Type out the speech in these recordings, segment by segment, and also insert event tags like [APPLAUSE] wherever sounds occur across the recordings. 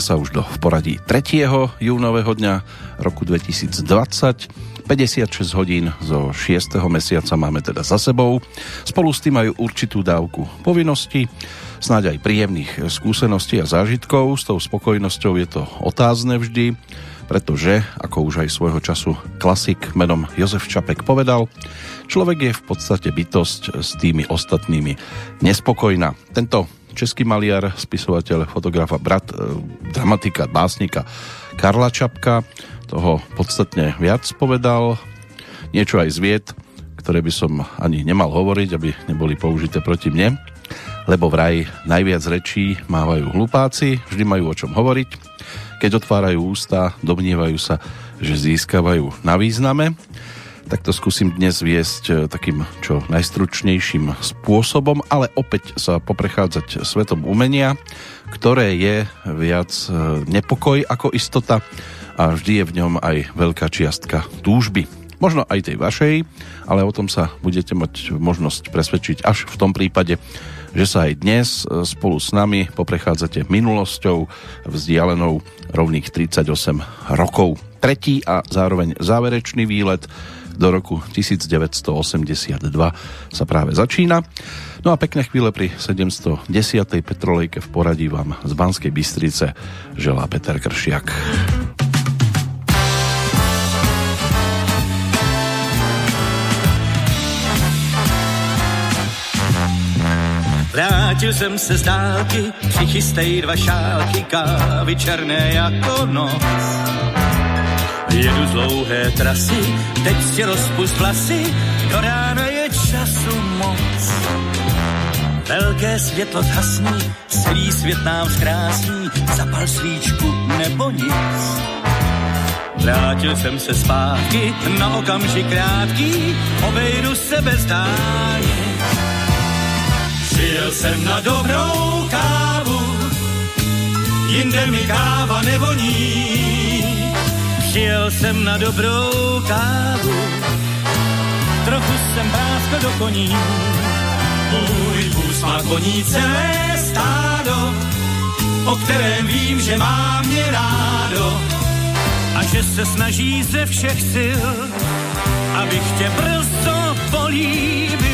Sa už do v poradí 3. júnového dňa roku 2020. 56 hodín zo 6. mesiaca máme teda za sebou. Spolu s tým majú určitú dávku povinnosti, snáď aj príjemných skúseností a zážitkov. S tou spokojnosťou je to otázne vždy, pretože, ako už aj svojho času klasik menom Jozef Čapek povedal, človek je v podstate bytosť s tými ostatnými nespokojná. Tento český maliar, spisovateľ, fotograf a brat, e, dramatika, básnika Karla Čapka toho podstatne viac povedal. Niečo aj z vied, ktoré by som ani nemal hovoriť, aby neboli použité proti mne, lebo vraj najviac rečí mávajú hlupáci, vždy majú o čom hovoriť. Keď otvárajú ústa, domnievajú sa, že získavajú na význame. Tak to skúsim dnes viesť e, takým čo najstručnejším spôsobom, ale opäť sa poprechádzať svetom umenia, ktoré je viac e, nepokoj ako istota a vždy je v ňom aj veľká čiastka túžby. Možno aj tej vašej, ale o tom sa budete mať možnosť presvedčiť až v tom prípade, že sa aj dnes e, spolu s nami poprechádzate minulosťou vzdialenou rovných 38 rokov. Tretí a zároveň záverečný výlet do roku 1982 sa práve začína. No a pekné chvíle pri 710. Petrolejke v poradí vám z Banskej Bystrice želá Peter Kršiak. Vrátil jsem se z dálky, přichystej dva šálky kávy černé jako noc. Jedu dlouhé trasy, teď si rozpust vlasy, do rána je času moc. Velké světlo zhasní, celý svět nám zkrásní, zapal svíčku nebo nic. Vrátil jsem se zpátky, na okamžik krátký, obejdu se bez dálnic. Přijel jsem na dobrou kávu, jinde mi káva nevoní. Přijel jsem na dobrou kávu, trochu jsem práskl do koní. Můj vůz má koní celé stádo, o kterém vím, že má mě rádo a že se snaží ze všech sil, abych tě brzo políbil.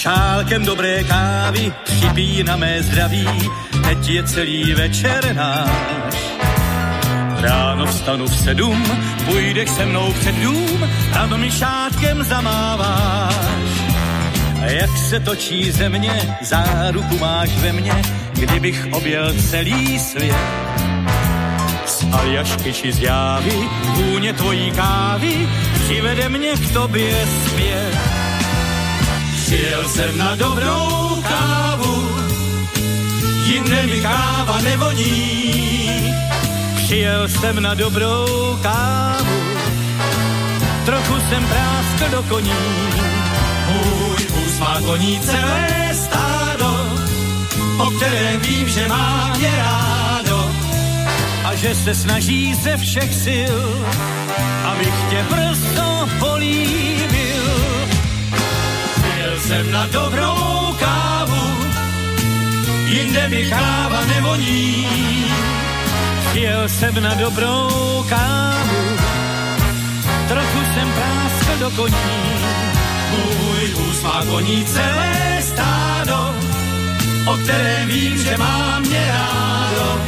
Šálkem dobré kávy chybí na mé zdraví, teď je celý večer náš. Ráno vstanu v sedm, půjdeš se mnou před dům a mi šátkem zamáváš. A jak se točí země, záruku máš ve mně, kdybych objel celý svět. Z Aljašky či z Jávy, vůně tvojí kávy, přivede mě k tobě zpět. Přijel jsem na dobrou kávu, jinde mi káva nevoní. Přijel jsem na dobrou kávu, trochu jsem práskl do koní. Můj vůz má koní celé stádo, o kterém vím, že má mě rádo a že se snaží ze všech sil, abych tě brzo políbil. Jsem na dobrou kávu, jinde mi káva nevoní. Přijel jsem na dobrou kávu, trochu jsem práskl do koní. Můj vůz koní celé stádo, o kterém vím, že má mě rádo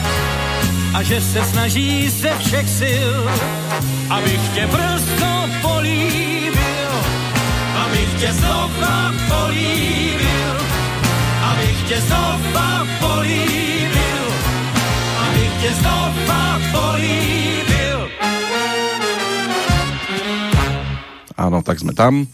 a že se snaží ze všech sil, abych tě brzo políbil, tě znova políbil, abych tě znova políbil, abych tě znova políbil. Áno, tak sme tam.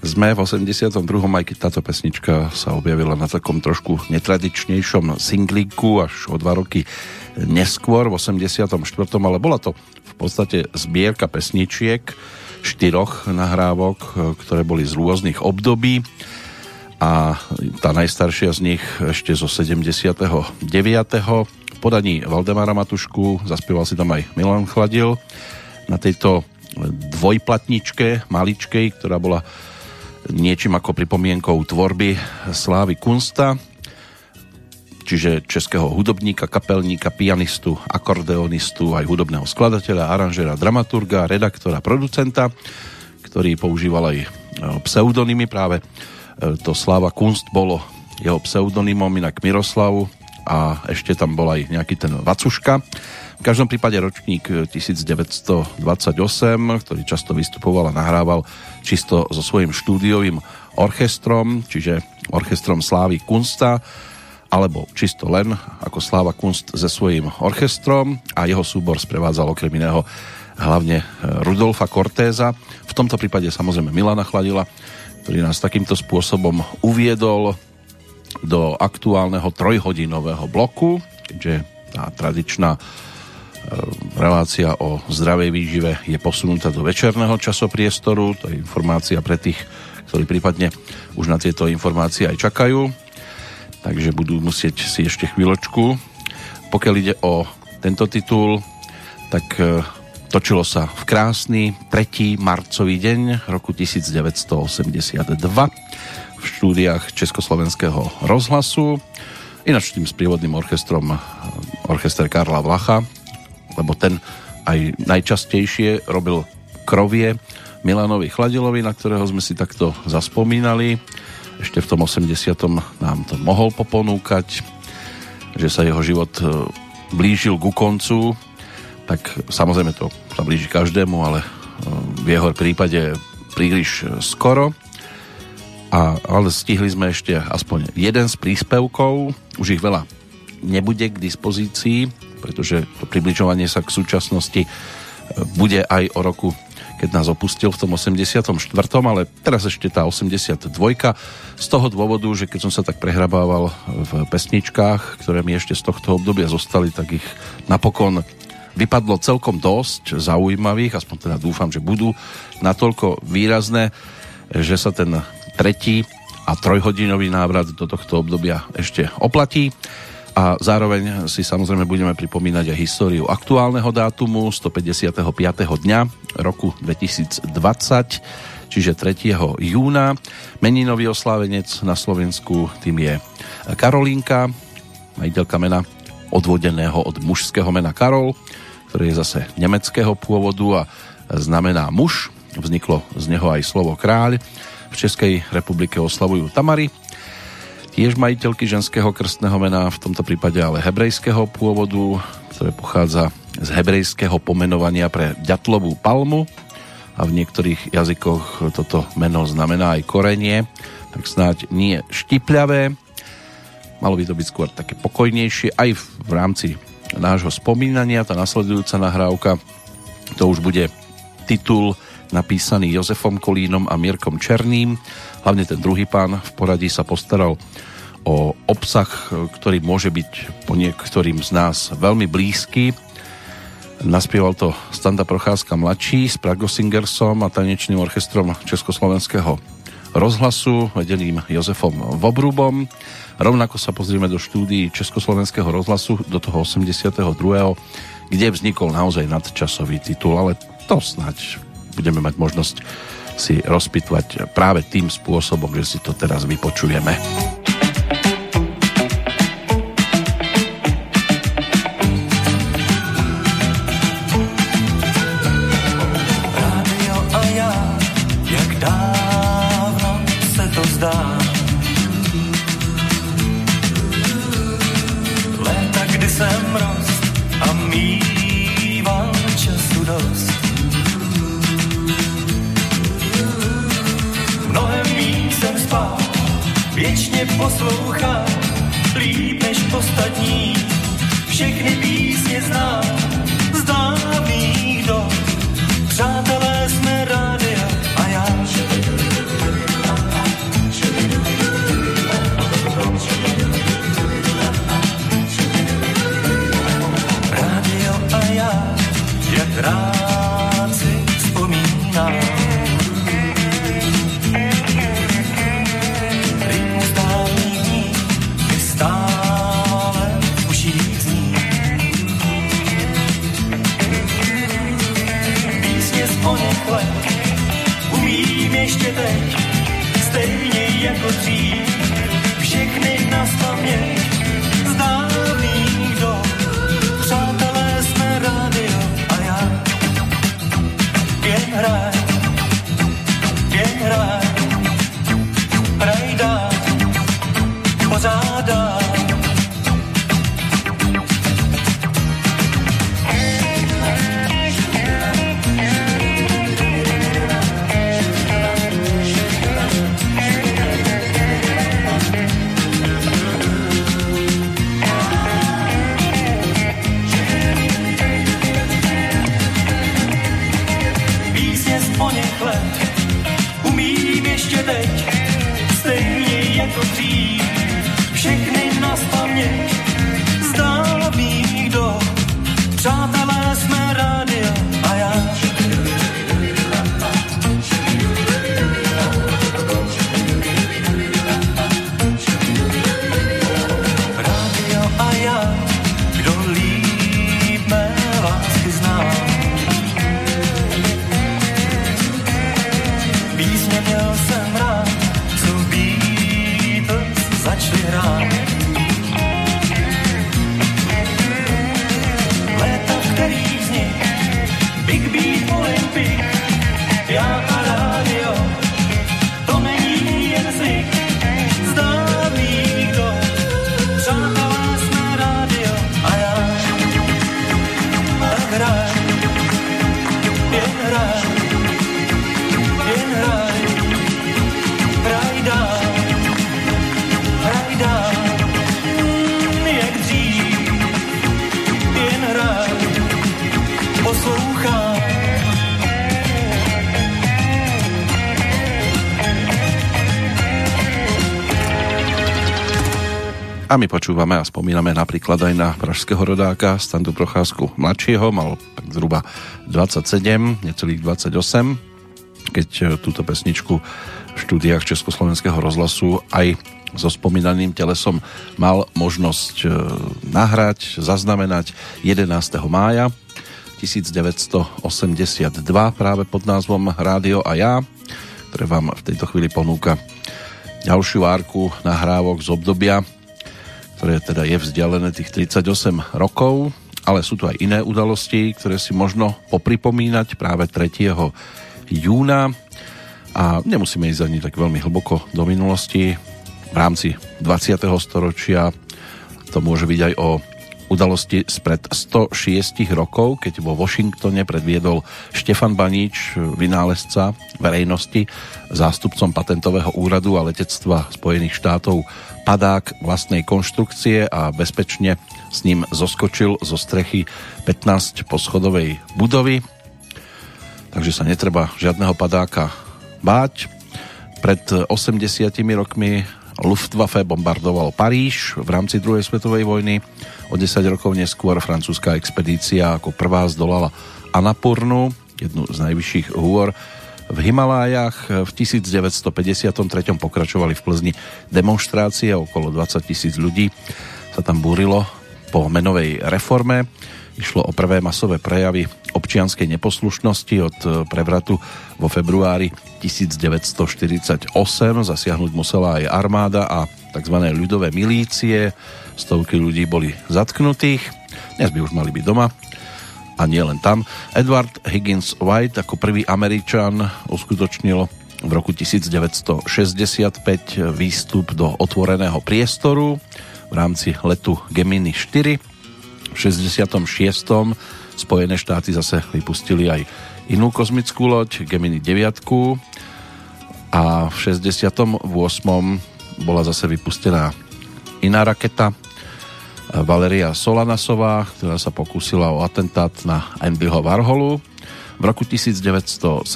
Sme v 82. aj keď táto pesnička sa objavila na takom trošku netradičnejšom singlíku až o dva roky neskôr v 84. ale bola to v podstate zbierka pesničiek štyroch nahrávok, ktoré boli z rôznych období a tá najstaršia z nich ešte zo 79. v podaní Valdemara Matušku, zaspieval si tam aj Milan Chladil. Na tejto dvojplatničke, maličkej, ktorá bola niečím ako pripomienkou tvorby Slávy Kunsta, čiže českého hudobníka, kapelníka, pianistu, akordeonistu, aj hudobného skladateľa, aranžera, dramaturga, redaktora, producenta, ktorý používal aj e, pseudonymy. Práve e, to Sláva Kunst bolo jeho pseudonymom, inak Miroslav a ešte tam bol aj nejaký ten Vacuška. V každom prípade ročník 1928, ktorý často vystupoval a nahrával čisto so svojím štúdiovým orchestrom, čiže orchestrom Slávy Kunsta, alebo čisto len ako Sláva Kunst se svojím orchestrom a jeho súbor sprevádzal okrem iného hlavne Rudolfa Cortéza. V tomto prípade samozrejme Milana Chladila, ktorý nás takýmto spôsobom uviedol do aktuálneho trojhodinového bloku, keďže tá tradičná E, relácia o zdravej výžive je posunutá do večerného časopriestoru. To je informácia pre tých, ktorí prípadne už na tieto informácie aj čakajú. Takže budú musieť si ešte chvíľočku. Pokiaľ ide o tento titul, tak e, točilo sa v krásny 3. marcový deň roku 1982 v štúdiách Československého rozhlasu. Ináč tým sprievodným orchestrom e, orchester Karla Vlacha, lebo ten aj najčastejšie robil krovie Milanovi Chladilovi, na ktorého sme si takto zaspomínali. Ešte v tom 80. nám to mohol poponúkať, že sa jeho život e, blížil ku koncu, tak samozrejme to sa blíži každému, ale e, v jeho prípade príliš skoro. A, ale stihli sme ešte aspoň jeden z príspevkov, už ich veľa nebude k dispozícii, pretože to približovanie sa k súčasnosti e, bude aj o roku keď nás opustil v tom 84. ale teraz ešte tá 82. Z toho dôvodu, že keď som sa tak prehrabával v pesničkách, ktoré mi ešte z tohto obdobia zostali, tak ich napokon vypadlo celkom dosť zaujímavých, aspoň teda dúfam, že budú natoľko výrazné, že sa ten tretí a trojhodinový návrat do tohto obdobia ešte oplatí a zároveň si samozrejme budeme pripomínať aj históriu aktuálneho dátumu 155. dňa roku 2020 čiže 3. júna. Meninový oslávenec na Slovensku tým je Karolínka, majiteľka mena odvodeného od mužského mena Karol, ktorý je zase nemeckého pôvodu a znamená muž. Vzniklo z neho aj slovo kráľ. V Českej republike oslavujú Tamary, tiež majiteľky ženského krstného mena, v tomto prípade ale hebrejského pôvodu, ktoré pochádza z hebrejského pomenovania pre ďatlovú palmu a v niektorých jazykoch toto meno znamená aj korenie, tak snáď nie štipľavé. Malo by to byť skôr také pokojnejšie aj v rámci nášho spomínania. Tá nasledujúca nahrávka to už bude titul napísaný Jozefom Kolínom a Mirkom Černým. Hlavne ten druhý pán v poradí sa postaral o obsah, ktorý môže byť po niektorým z nás veľmi blízky. Naspieval to Standa Procházka mladší s Prago Singersom a tanečným orchestrom Československého rozhlasu vedeným Jozefom Vobrubom. Rovnako sa pozrieme do štúdií Československého rozhlasu do toho 82., kde vznikol naozaj nadčasový titul, ale to snať budeme mať možnosť si rozpitvať práve tým spôsobom, že si to teraz vypočujeme. Počúvame a spomíname napríklad aj na pražského rodáka Standu Procházku mladšieho, mal tak zhruba 27, necelých 28, keď e, túto pesničku v štúdiách Československého rozhlasu aj so spomínaným telesom mal možnosť e, nahrať, zaznamenať 11. mája 1982 práve pod názvom Rádio a ja, ktoré vám v tejto chvíli ponúka ďalšiu árku nahrávok z obdobia, ktoré teda je vzdialené tých 38 rokov, ale sú tu aj iné udalosti, ktoré si možno popripomínať práve 3. júna a nemusíme ísť ani tak veľmi hlboko do minulosti. V rámci 20. storočia to môže byť aj o udalosti spred 106 rokov, keď vo Washingtone predviedol Štefan Baníč, vynálezca verejnosti, zástupcom patentového úradu a letectva Spojených štátov padák vlastnej konštrukcie a bezpečne s ním zoskočil zo strechy 15 poschodovej budovy. Takže sa netreba žiadneho padáka báť. Pred 80 rokmi Luftwaffe bombardoval Paríž v rámci druhej svetovej vojny. O 10 rokov neskôr francúzska expedícia ako prvá zdolala Annapurnu, jednu z najvyšších hôr v Himalájach. V 1953 pokračovali v Plzni demonstrácie, okolo 20 tisíc ľudí sa tam búrilo po menovej reforme. Išlo o prvé masové prejavy občianskej neposlušnosti od prevratu vo februári 1948. Zasiahnuť musela aj armáda a tzv. ľudové milície. Stovky ľudí boli zatknutých. Dnes by už mali byť doma a nie len tam. Edward Higgins White ako prvý Američan uskutočnil v roku 1965 výstup do otvoreného priestoru v rámci letu Gemini 4. V 66. Spojené štáty zase vypustili aj inú kozmickú loď Gemini 9 a v 68. bola zase vypustená iná raketa Valeria Solanasová, ktorá sa pokúsila o atentát na Andyho Warholu. V roku 1975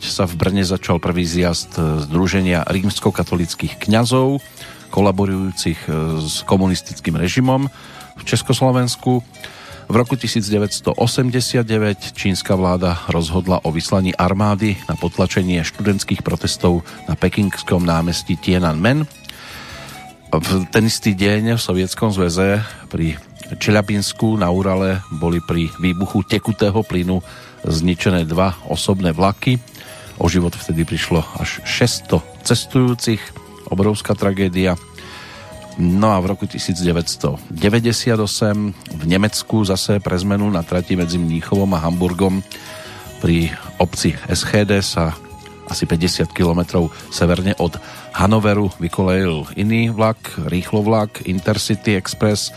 sa v Brne začal prvý zjazd Združenia rímskokatolických kňazov, kolaborujúcich s komunistickým režimom v Československu. V roku 1989 čínska vláda rozhodla o vyslaní armády na potlačenie študentských protestov na pekingskom námestí Tiananmen. V ten istý deň v Sovietskom zväze pri Čelabinsku na Urale boli pri výbuchu tekutého plynu zničené dva osobné vlaky O život vtedy prišlo až 600 cestujúcich, obrovská tragédia. No a v roku 1998 v Nemecku zase pre zmenu na trati medzi Mníchovom a Hamburgom pri obci Eschede sa asi 50 km severne od Hanoveru vykolejil iný vlak, rýchlo vlak Intercity Express.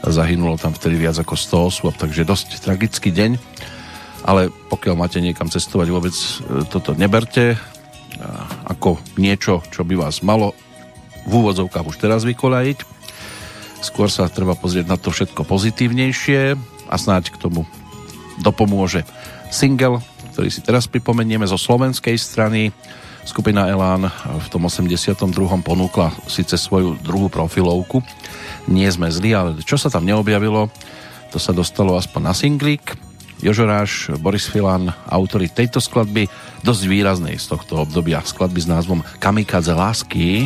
Zahynulo tam vtedy viac ako 100 osôb, takže dosť tragický deň. Ale pokiaľ máte niekam cestovať, vôbec e, toto neberte ako niečo, čo by vás malo v úvodzovkách už teraz vykolajiť. Skôr sa treba pozrieť na to všetko pozitívnejšie a snáď k tomu dopomôže single, ktorý si teraz pripomenieme zo slovenskej strany. Skupina Elán v tom 82. ponúkla síce svoju druhú profilovku. Nie sme zlí, ale čo sa tam neobjavilo, to sa dostalo aspoň na singlík. Jožoráš, Boris Filan, autory tejto skladby, dosť výraznej z tohto obdobia, skladby s názvom Kamikadze lásky.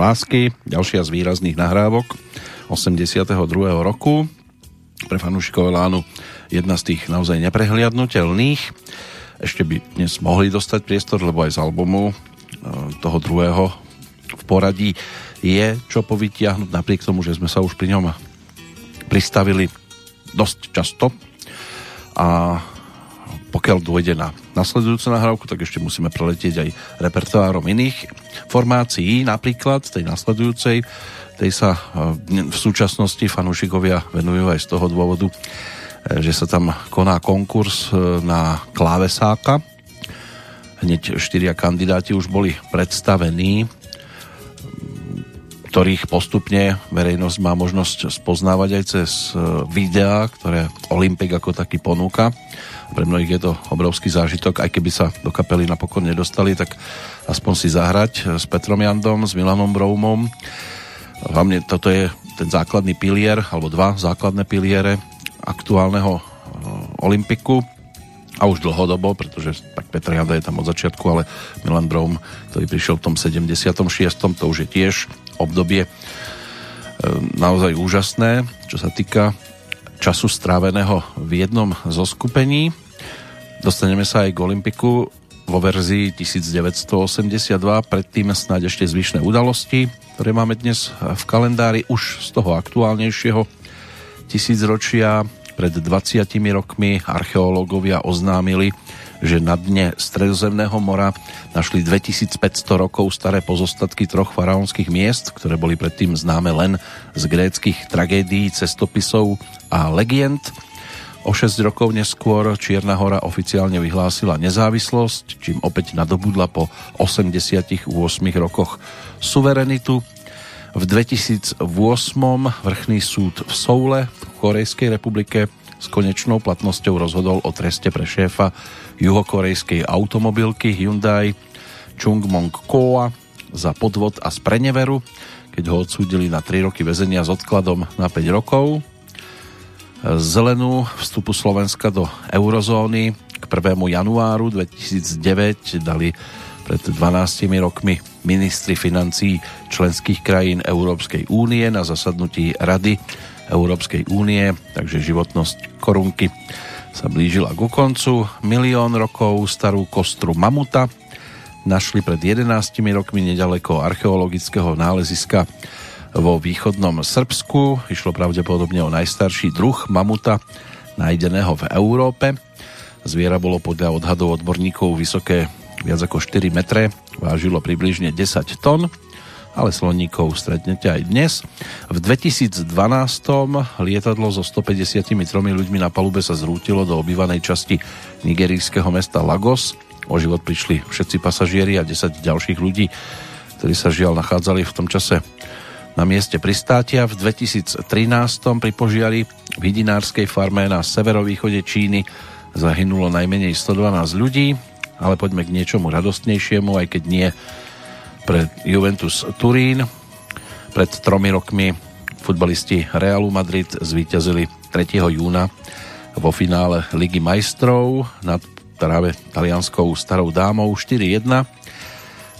Lásky, ďalšia z výrazných nahrávok 82. roku. Pre fanúšikov Elánu jedna z tých naozaj neprehliadnutelných. Ešte by dnes mohli dostať priestor, lebo aj z albumu e, toho druhého v poradí je čo povytiahnuť, napriek tomu, že sme sa už pri ňom pristavili dosť často. A pokiaľ dôjde na nasledujúcu nahrávku, tak ešte musíme preletieť aj repertoárom iných formácií, napríklad tej nasledujúcej, tej sa e, v súčasnosti fanúšikovia venujú aj z toho dôvodu, e, že sa tam koná konkurs e, na klávesáka. Hneď štyria kandidáti už boli predstavení, ktorých postupne verejnosť má možnosť spoznávať aj cez videá, ktoré Olympik ako taký ponúka. Pre mnohých je to obrovský zážitok, aj keby sa do kapely napokon nedostali, tak aspoň si zahrať s Petrom Jandom, s Milanom Broumom. Hlavne toto je ten základný pilier, alebo dva základné piliere aktuálneho eh, Olympiku a už dlhodobo, pretože tak Petr Janda je tam od začiatku, ale Milan Broum, ktorý prišiel v tom 76. to už je tiež obdobie eh, naozaj úžasné, čo sa týka času stráveného v jednom zo skupení. Dostaneme sa aj k Olympiku vo verzii 1982, predtým snáď ešte zvyšné udalosti, ktoré máme dnes v kalendári už z toho aktuálnejšieho tisícročia. Pred 20 rokmi archeológovia oznámili, že na dne Stredozemného mora našli 2500 rokov staré pozostatky troch faraónskych miest, ktoré boli predtým známe len z gréckých tragédií, cestopisov a legend – O 6 rokov neskôr Čierna hora oficiálne vyhlásila nezávislosť, čím opäť nadobudla po 88 rokoch suverenitu. V 2008 vrchný súd v Soule v Korejskej republike s konečnou platnosťou rozhodol o treste pre šéfa juhokorejskej automobilky Hyundai Chung Mong Koa za podvod a spreneveru, keď ho odsúdili na 3 roky väzenia s odkladom na 5 rokov zelenú vstupu Slovenska do eurozóny k 1. januáru 2009 dali pred 12 rokmi ministri financí členských krajín Európskej únie na zasadnutí Rady Európskej únie, takže životnosť korunky sa blížila ku koncu. Milión rokov starú kostru mamuta našli pred 11 rokmi nedaleko archeologického náleziska vo východnom Srbsku. Išlo pravdepodobne o najstarší druh mamuta nájdeného v Európe. Zviera bolo podľa odhadov odborníkov vysoké viac ako 4 metre, vážilo približne 10 tón, ale sloníkov stretnete aj dnes. V 2012 lietadlo so 153 ľuďmi na palube sa zrútilo do obývanej časti nigerijského mesta Lagos. O život prišli všetci pasažieri a 10 ďalších ľudí, ktorí sa žiaľ nachádzali v tom čase na mieste pristátia. V 2013 pri požiari v hydinárskej farme na severovýchode Číny zahynulo najmenej 112 ľudí, ale poďme k niečomu radostnejšiemu, aj keď nie pre Juventus Turín. Pred tromi rokmi futbalisti Realu Madrid zvíťazili 3. júna vo finále Ligy majstrov nad práve talianskou starou dámou 4-1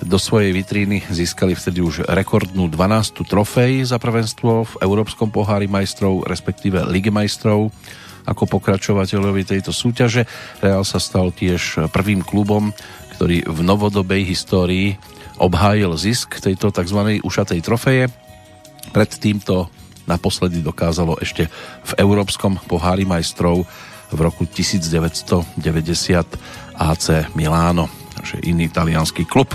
do svojej vitríny získali vtedy už rekordnú 12. trofej za prvenstvo v Európskom pohári majstrov, respektíve Lige majstrov ako pokračovateľovi tejto súťaže. Real sa stal tiež prvým klubom, ktorý v novodobej histórii obhájil zisk tejto tzv. ušatej trofeje. Pred týmto naposledy dokázalo ešte v Európskom pohári majstrov v roku 1990 AC Miláno, takže iný talianský klub.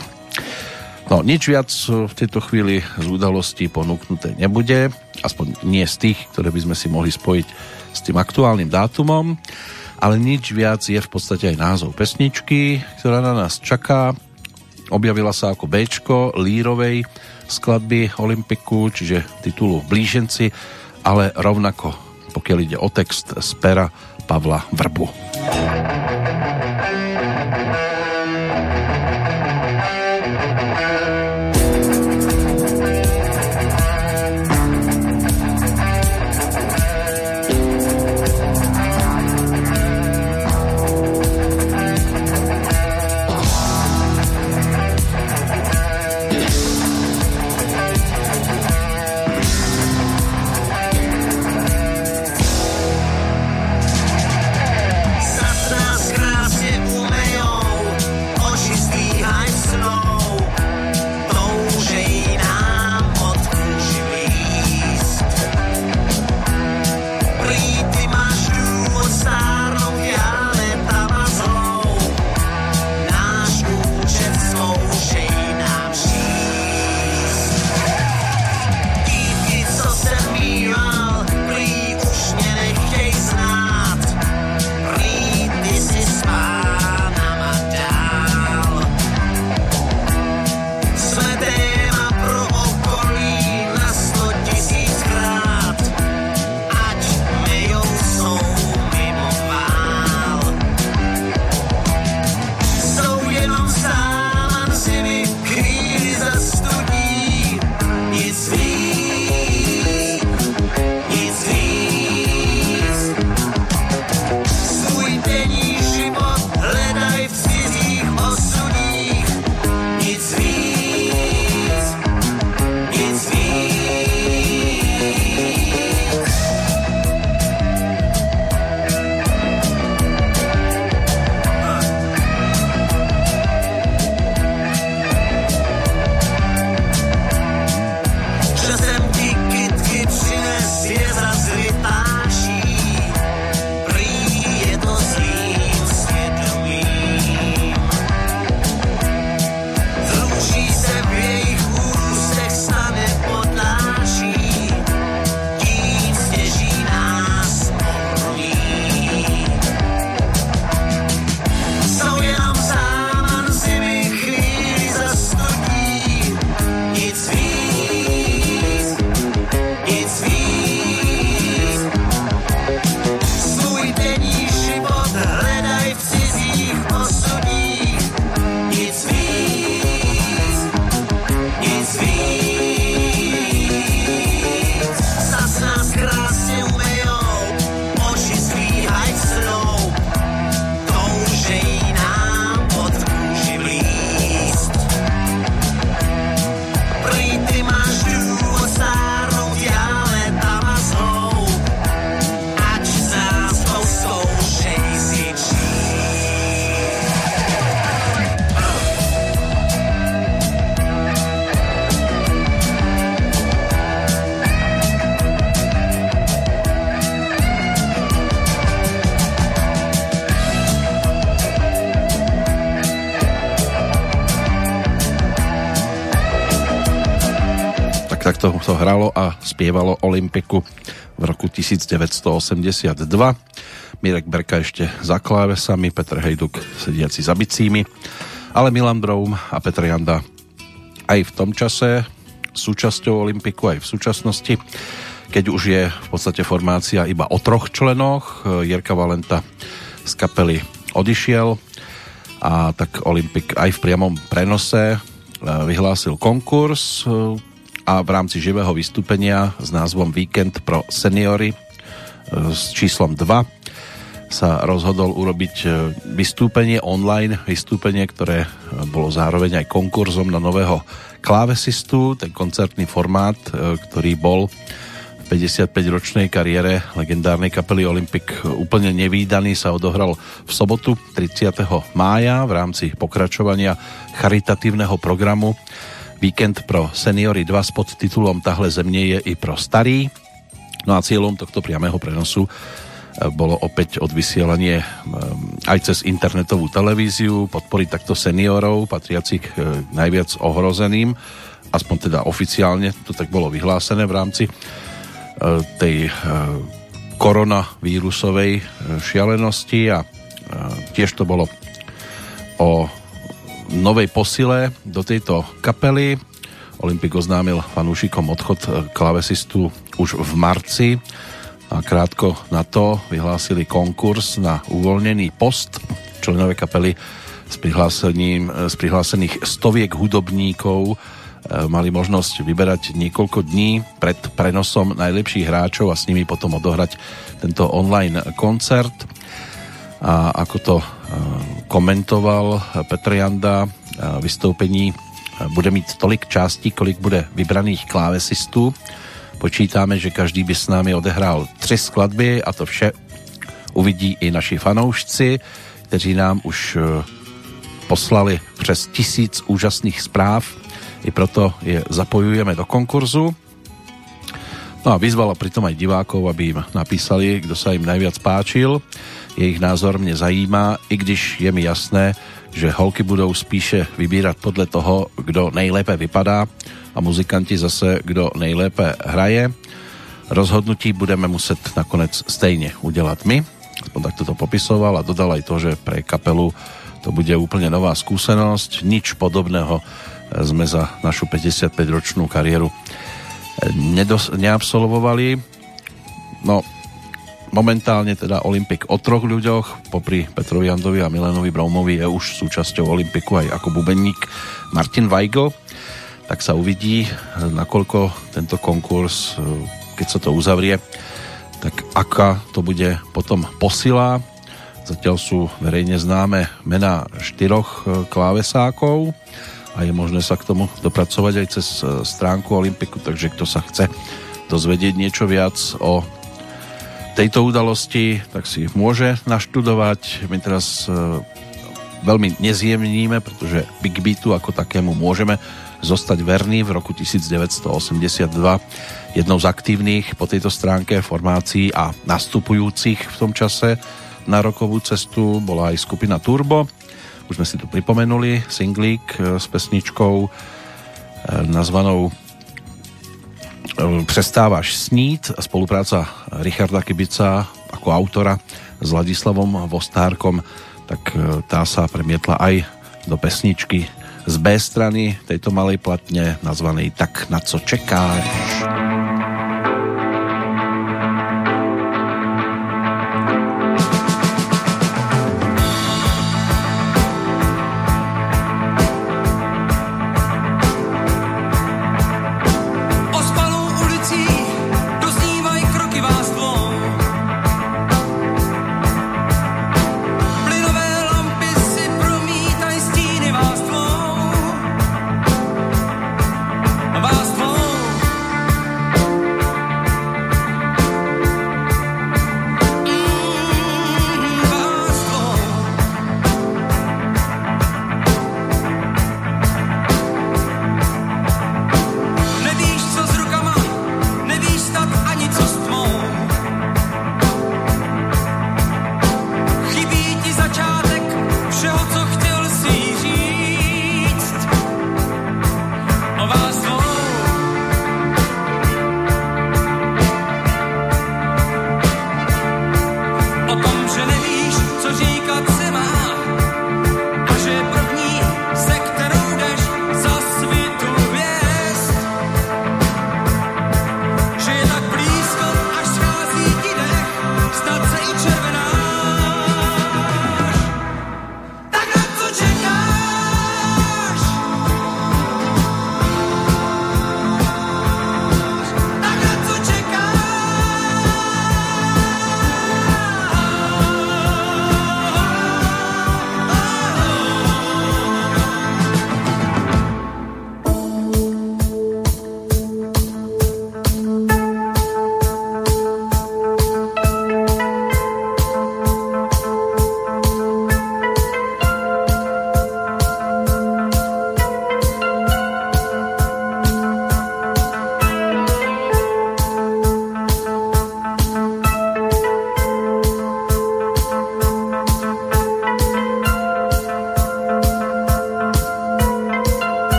No, nič viac v tejto chvíli z udalostí ponúknuté nebude, aspoň nie z tých, ktoré by sme si mohli spojiť s tým aktuálnym dátumom, ale nič viac je v podstate aj názov pesničky, ktorá na nás čaká. Objavila sa ako B lírovej skladby Olympiku, čiže titulu Blíženci, ale rovnako, pokiaľ ide o text z pera Pavla Vrbu. Spievalo Olympiku v roku 1982. Mirek Berka ešte za klávesami, Petr Hejduk sediaci za bicími, ale Milan Broum a Petr Janda aj v tom čase súčasťou Olympiku aj v súčasnosti, keď už je v podstate formácia iba o troch členoch. Jirka Valenta z kapely odišiel a tak Olympik aj v priamom prenose vyhlásil konkurs a v rámci živého vystúpenia s názvom Víkend pro seniory e, s číslom 2 sa rozhodol urobiť vystúpenie online, vystúpenie, ktoré bolo zároveň aj konkurzom na nového klávesistu, ten koncertný formát, ktorý bol v 55-ročnej kariére legendárnej kapely Olympic úplne nevýdaný, sa odohral v sobotu 30. mája v rámci pokračovania charitatívneho programu Víkend pro seniory 2 s podtitulom Tahle země je i pro starý. No a cieľom tohto priamého prenosu e, bolo opäť odvysielanie e, aj cez internetovú televíziu, podporiť takto seniorov, patriacich e, najviac ohrozeným, aspoň teda oficiálne to tak bolo vyhlásené v rámci tej koronavírusovej šialenosti a tiež to bolo o novej posile do tejto kapely. Olympik oznámil fanúšikom odchod e, klavesistu už v marci a krátko na to vyhlásili konkurs na uvoľnený post. Členové kapely s, prihlásením, z prihlásených stoviek hudobníkov e, mali možnosť vyberať niekoľko dní pred prenosom najlepších hráčov a s nimi potom odohrať tento online koncert. A ako to komentoval Petr Janda vystoupení bude mít tolik částí, kolik bude vybraných klávesistů. Počítáme, že každý by s námi odehrál tři skladby a to vše uvidí i naši fanoušci, kteří nám už e, poslali přes tisíc úžasných zpráv. I proto je zapojujeme do konkurzu. No a vyzvala pritom aj divákov, aby im napísali, kdo sa im najviac páčil jejich názor mě zajímá, i když je mi jasné, že holky budou spíše vybírat podle toho, kdo nejlépe vypadá a muzikanti zase, kdo nejlépe hraje. Rozhodnutí budeme muset nakonec stejně udělat my. Aspoň takto to popisoval a dodal aj to, že pre kapelu to bude úplne nová skúsenosť. Nič podobného sme za našu 55-ročnú kariéru nedos- neabsolvovali. No, Momentálne teda Olympik o troch ľuďoch, popri Petrovi Jandovi a Milenovi Braumovi je už súčasťou Olympiku aj ako bubeník Martin Weigl. Tak sa uvidí, nakoľko tento konkurs, keď sa to uzavrie, tak aká to bude potom posila. Zatiaľ sú verejne známe mená štyroch klávesákov a je možné sa k tomu dopracovať aj cez stránku Olympiku, takže kto sa chce dozvedieť niečo viac o tejto udalosti, tak si môže naštudovať. My teraz e, veľmi nezjemníme, pretože Big Beatu ako takému môžeme zostať verný v roku 1982. Jednou z aktívnych po tejto stránke formácií a nastupujúcich v tom čase na rokovú cestu bola aj skupina Turbo. Už sme si tu pripomenuli singlík e, s pesničkou e, nazvanou Přestávaš snít, spolupráca Richarda Kibica ako autora s Ladislavom Vostárkom, tak e, tá sa premietla aj do pesničky z B strany tejto malej platne nazvanej Tak na co čekáš.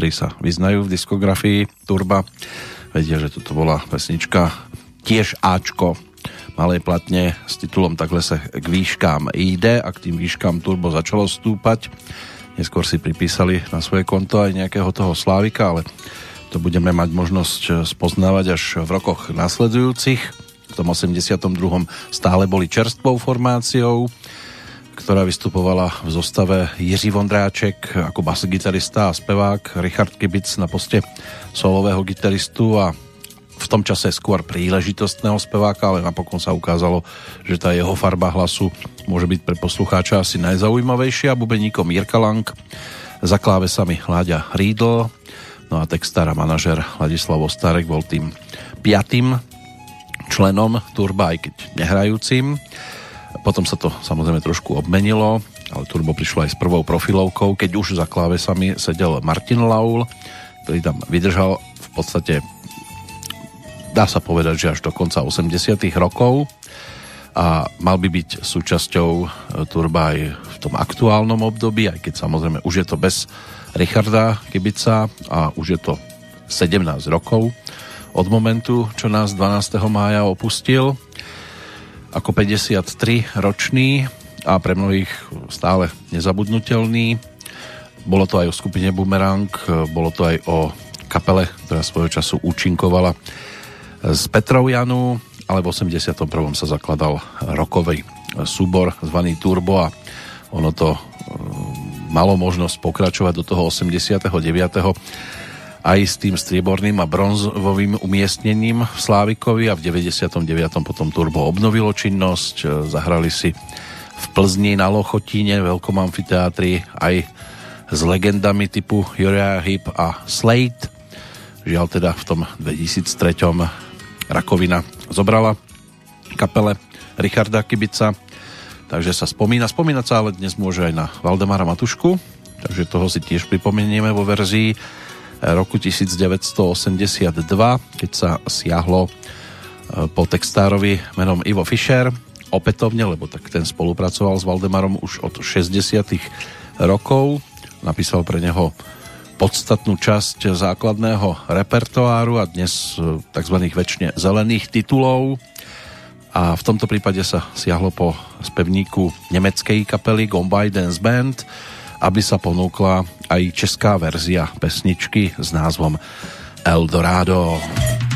Ktorí sa vyznajú v diskografii Turba, vedia, že toto bola pesnička tiež Ačko malej platne s titulom Takhle sa k výškám ide a k tým výškám Turbo začalo stúpať. Neskôr si pripísali na svoje konto aj nejakého toho Slávika, ale to budeme mať možnosť spoznávať až v rokoch nasledujúcich. V tom 82. stále boli čerstvou formáciou, ktorá vystupovala v zostave Jiří Vondráček ako basgitarista a spevák, Richard Kibic na poste solového gitaristu a v tom čase skôr príležitostného speváka, ale napokon sa ukázalo, že tá jeho farba hlasu môže byť pre poslucháča asi najzaujímavejšia. Bubeníkom Jirka Lang, za klávesami Láďa Riedl, no a textár a manažer Ladislav Ostarek bol tým piatým členom Turba, aj keď nehrajúcim. Potom sa to samozrejme trošku obmenilo, ale Turbo prišlo aj s prvou profilovkou, keď už za klávesami sedel Martin Laul, ktorý tam vydržal v podstate dá sa povedať, že až do konca 80 rokov a mal by byť súčasťou e, Turba aj v tom aktuálnom období, aj keď samozrejme už je to bez Richarda Kibica a už je to 17 rokov od momentu, čo nás 12. mája opustil ako 53 ročný a pre mnohých stále nezabudnutelný. Bolo to aj o skupine Boomerang, bolo to aj o kapele, ktorá svojho času účinkovala z Petrovjanu, ale v 81. sa zakladal rokový súbor zvaný Turbo a ono to e, malo možnosť pokračovať do toho 89. aj s tým strieborným a bronzovým umiestnením v Slávikovi a v 99. potom Turbo obnovilo činnosť, e, zahrali si v Plzni na Lochotíne, veľkom amfiteátri aj s legendami typu Uriah Heep a Slate. Žiaľ teda v tom 2003 rakovina zobrala kapele Richarda Kibica, takže sa spomína. Spomínať sa ale dnes môže aj na Valdemara Matušku, takže toho si tiež pripomenieme vo verzii roku 1982, keď sa siahlo e, po textárovi menom Ivo Fischer, opätovne, lebo tak ten spolupracoval s Valdemarom už od 60 rokov, napísal pre neho podstatnú časť základného repertoáru a dnes e, tzv. väčšine zelených titulov. A v tomto prípade sa siahlo po spevníku nemeckej kapely Gombay Dance Band, aby sa ponúkla aj česká verzia pesničky s názvom Eldorado. Eldorado.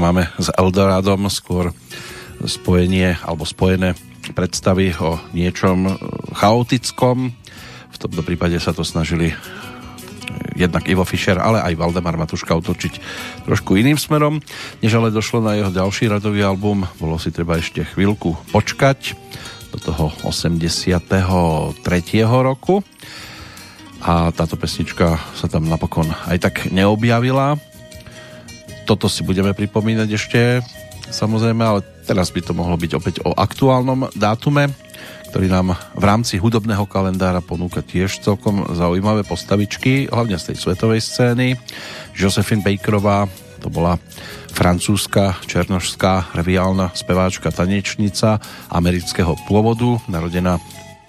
Máme s Eldorádom skôr spojenie alebo spojené predstavy o niečom chaotickom. V tomto prípade sa to snažili jednak Ivo Fischer, ale aj Valdemar Matuška otočiť trošku iným smerom. Než ale došlo na jeho ďalší radový album, bolo si treba ešte chvíľku počkať do toho 83. roku a táto pesnička sa tam napokon aj tak neobjavila. Toto si budeme pripomínať ešte samozrejme, ale teraz by to mohlo byť opäť o aktuálnom dátume, ktorý nám v rámci hudobného kalendára ponúka tiež celkom zaujímavé postavičky, hlavne z tej svetovej scény. Josephine Bakerová, to bola francúzska, černožská, reviálna speváčka, tanečnica amerického pôvodu, narodená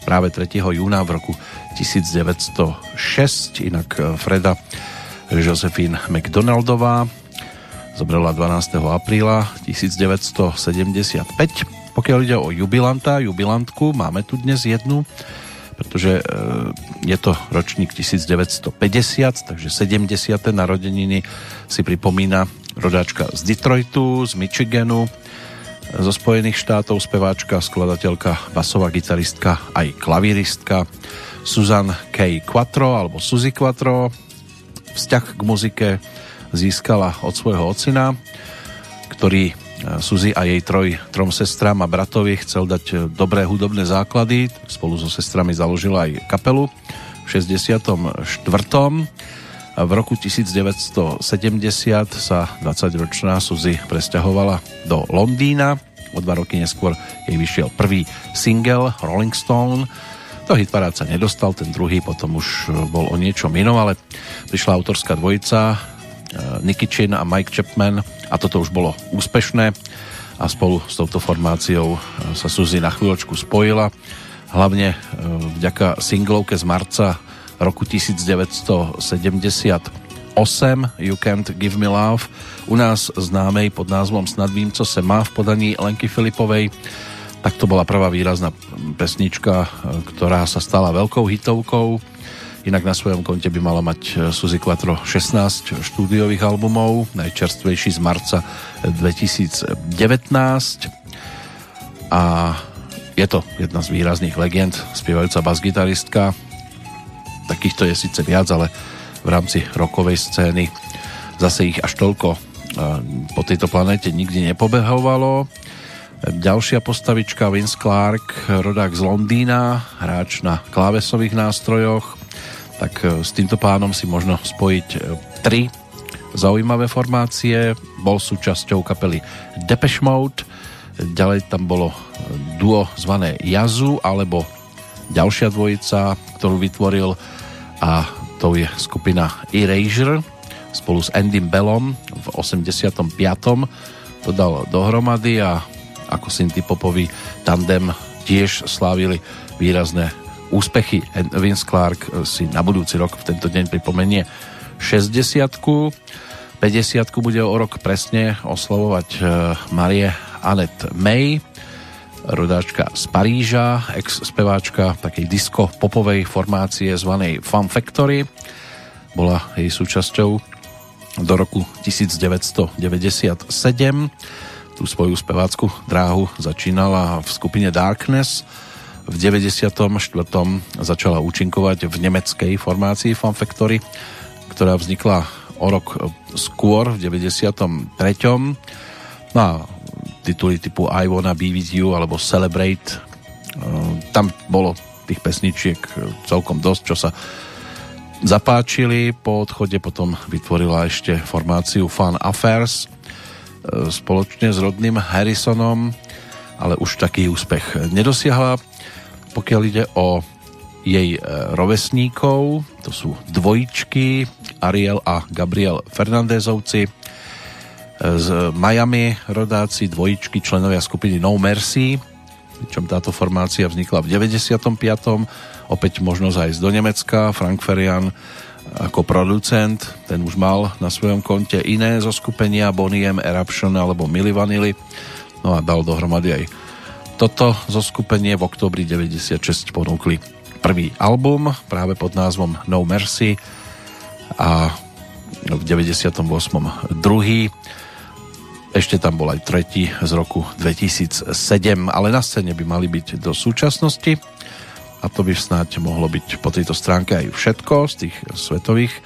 práve 3. júna v roku 1906, inak Freda Josephine McDonaldová zomrela 12. apríla 1975. Pokiaľ ide o jubilanta, jubilantku, máme tu dnes jednu, pretože e, je to ročník 1950, takže 70. narodeniny si pripomína rodáčka z Detroitu, z Michiganu, zo Spojených štátov, speváčka, skladateľka, basová gitaristka, aj klavíristka Susan K. Quattro alebo Suzy Quattro. Vzťah k muzike získala od svojho ocina, ktorý Suzy a jej troj, trom sestrám a bratovi chcel dať dobré hudobné základy. Spolu so sestrami založila aj kapelu v 64. V roku 1970 sa 20-ročná Suzy presťahovala do Londýna. O dva roky neskôr jej vyšiel prvý single Rolling Stone. Do hitparád sa nedostal, ten druhý potom už bol o niečom inom, ale prišla autorská dvojica Nicky Chin a Mike Chapman. A toto už bolo úspešné. A spolu s touto formáciou sa Suzy na chvíľočku spojila. Hlavne vďaka singlovke z marca roku 1978 You Can't Give Me Love u nás známej pod názvom Snad vím, co se má v podaní Lenky Filipovej. Tak to bola prvá výrazná pesnička, ktorá sa stala veľkou hitovkou inak na svojom konte by mala mať Suzy Quattro 16 štúdiových albumov najčerstvejší z marca 2019 a je to jedna z výrazných legend spievajúca basgitaristka. Takýchto je síce viac, ale v rámci rokovej scény zase ich až toľko po tejto planéte nikdy nepobehovalo. Ďalšia postavička Vince Clark, rodák z Londýna, hráč na klávesových nástrojoch, tak s týmto pánom si možno spojiť tri zaujímavé formácie. Bol súčasťou kapely Depeche Mode, ďalej tam bolo duo zvané Jazu, alebo ďalšia dvojica, ktorú vytvoril a to je skupina Erasure spolu s Andym Bellom v 85. to dal dohromady a ako synthpopový tandem tiež slávili výrazné úspechy. Vince Clark si na budúci rok v tento deň pripomenie 60 50 bude o rok presne oslovovať e, Marie Annette May rodáčka z Paríža, ex-speváčka takej disco-popovej formácie zvanej Fun Factory. Bola jej súčasťou do roku 1997. Tú svoju spevácku dráhu začínala v skupine Darkness v 94. začala účinkovať v nemeckej formácii Fan Factory, ktorá vznikla o rok skôr, v 93. No a tituly typu I Wanna Be With You alebo Celebrate, tam bolo tých pesničiek celkom dosť, čo sa zapáčili. Po odchode potom vytvorila ešte formáciu Fun Affairs e, spoločne s rodným Harrisonom, ale už taký úspech nedosiahla. Pokiaľ ide o jej e, rovesníkov, to sú dvojičky Ariel a Gabriel Fernandezovci, e, z Miami rodáci dvojičky členovia skupiny No Mercy, pričom táto formácia vznikla v 95 opäť možnosť aj do Nemecka. Frank Ferian ako producent, ten už mal na svojom konte iné zo skupenia Boniem, Eruption alebo Milli Vanilli. No a dal dohromady aj toto zo skupenie v oktobri 96 ponúkli prvý album práve pod názvom No Mercy a v 98. druhý ešte tam bol aj tretí z roku 2007, ale na scéne by mali byť do súčasnosti a to by snáď mohlo byť po tejto stránke aj všetko z tých svetových e,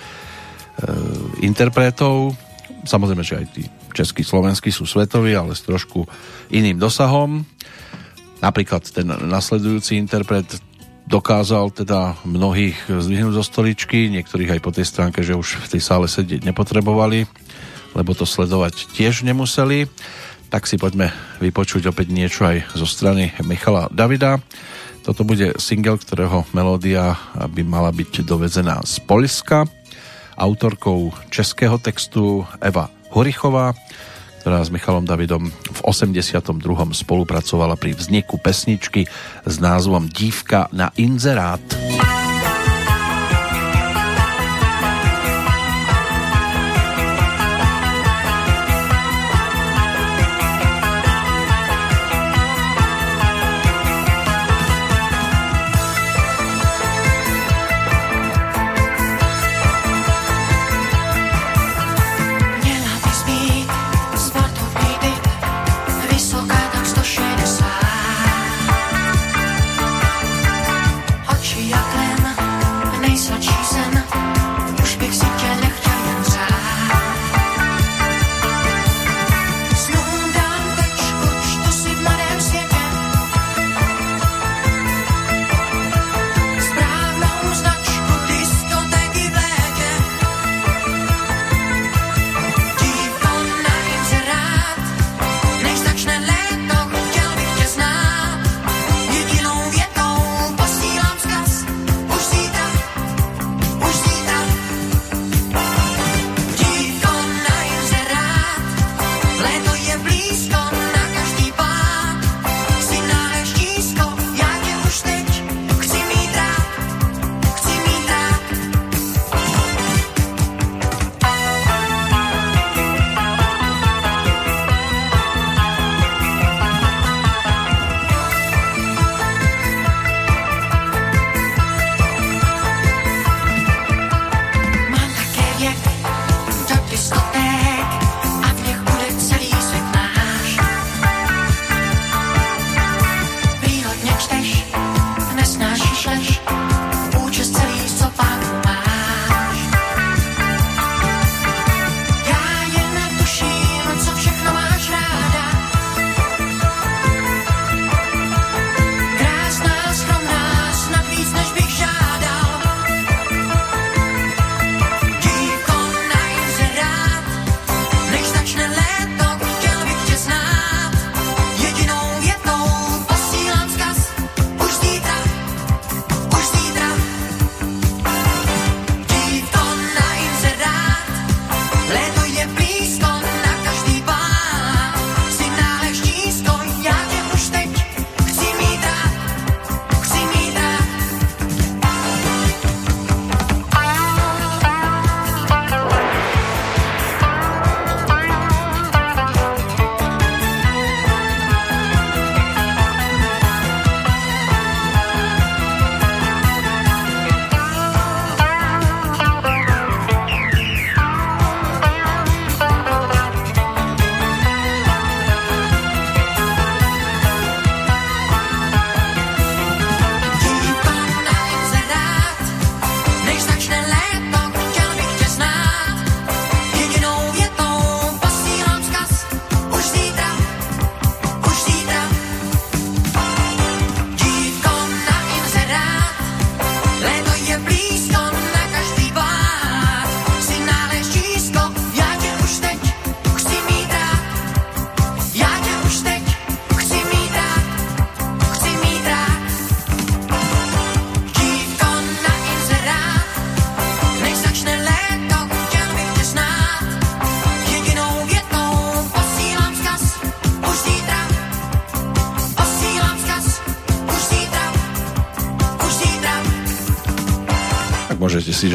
interpretov. Samozrejme, že aj tí českí, slovenskí sú svetoví, ale s trošku iným dosahom. Napríklad ten nasledujúci interpret dokázal teda mnohých zdvihnúť zo stoličky, niektorých aj po tej stránke, že už v tej sále sedieť nepotrebovali, lebo to sledovať tiež nemuseli. Tak si poďme vypočuť opäť niečo aj zo strany Michala Davida. Toto bude single, ktorého melódia by mala byť dovezená z Polska. Autorkou českého textu Eva Horichová, ktorá s Michalom Davidom v 82. spolupracovala pri vzniku pesničky s názvom Dívka na inzerát. Oči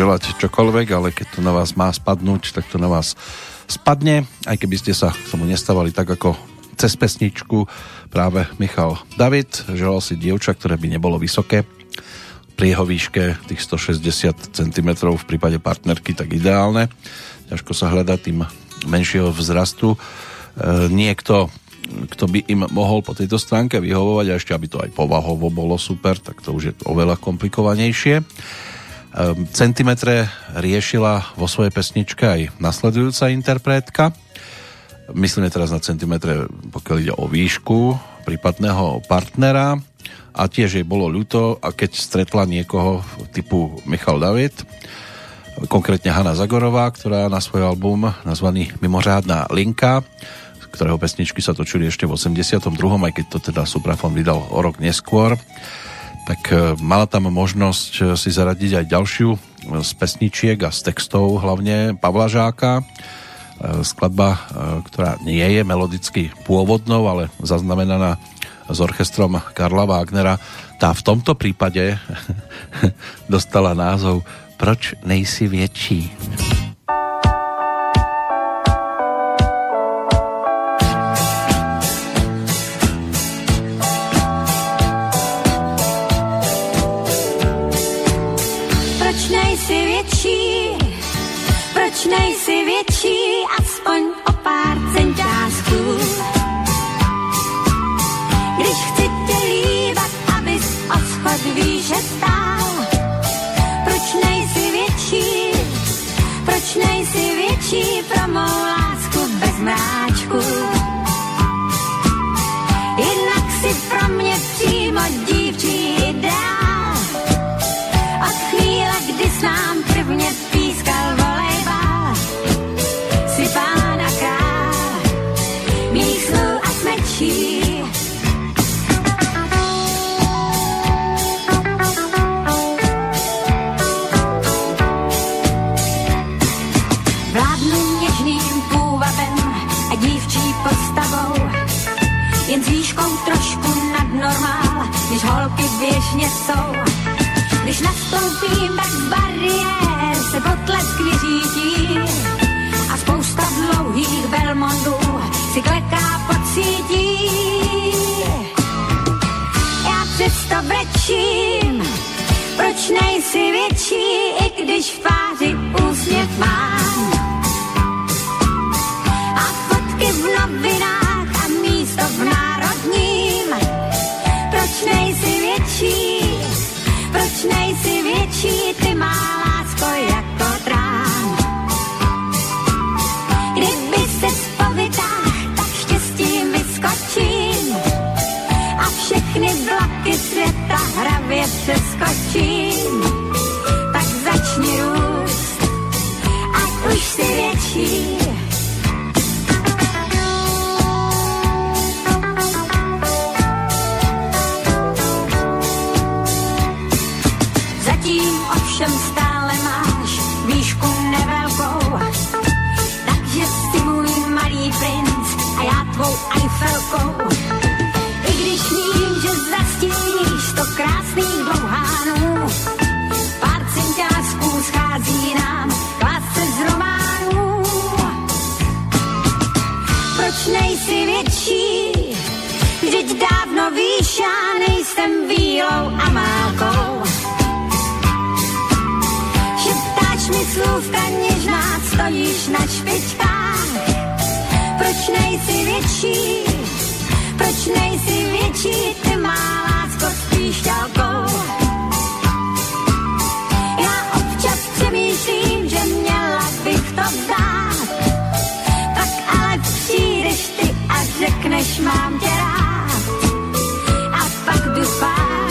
želať čokoľvek, ale keď to na vás má spadnúť, tak to na vás spadne, aj keby ste sa k tomu nestávali tak ako cez pesničku práve Michal David. Želal si dievča, ktoré by nebolo vysoké, pri jeho výške tých 160 cm v prípade partnerky tak ideálne. Ťažko sa hľada tým menšieho vzrastu. E, niekto, kto by im mohol po tejto stránke vyhovovať a ešte aby to aj povahovo bolo super, tak to už je oveľa komplikovanejšie. E, centimetre riešila vo svojej pesničke aj nasledujúca interpretka. Myslíme teraz na centimetre, pokiaľ ide o výšku prípadného partnera a tiež jej bolo ľúto a keď stretla niekoho typu Michal David, konkrétne Hanna Zagorová, ktorá na svoj album nazvaný Mimořádná linka, ktorého pesničky sa točili ešte v 82., aj keď to teda Suprafon vydal o rok neskôr, tak e, mala tam možnosť e, si zaradiť aj ďalšiu e, z pesničiek a z textov, hlavne Pavla Žáka, skladba, ktorá nie je melodicky pôvodnou, ale zaznamenaná s orchestrom Karla Wagnera, tá v tomto prípade [LAUGHS] dostala názov Proč nejsi větší? Proč nejsi větší? Aspoň o pár centářků. Když chci tě líbat, abys o schod výše stál. Proč nejsi větší? Proč nejsi větší pro mou lásku bez mráčku? Běžně jsou. Když nastoupím, tak z bariér se potlesk vyřítí a spousta dlouhých Belmondů si kleká pod sítí. Já přesto brečím, proč nejsi větší, i když v tváři úsměv mám. A fotky v novinách a místo v národním, proč nejsi větší, proč nejsi větší, ty má lásko jako trám. Kdyby se spovytáh, tak štěstím vyskočím a všechny vlaky světa hravě přeskočím. Tak začni růst, ať už si větší. Eiffelkou. I když vím, že zastíníš to krásných dlouhánů, pár cinťářků schází nám k lásce z románů. Proč nejsi větší? Vždyť dávno víš, já nejsem vílou a málkou. Šeptáš mi slůvka něžná, stojíš na špičkách. Proč nejsi větší? Proč nejsi větší? Ty má lásko s píšťalkou. Já občas přemýšlím, že měla bych to vzdát. Tak ale přijdeš ty a řekneš, mám tě rád. A pak jdu spát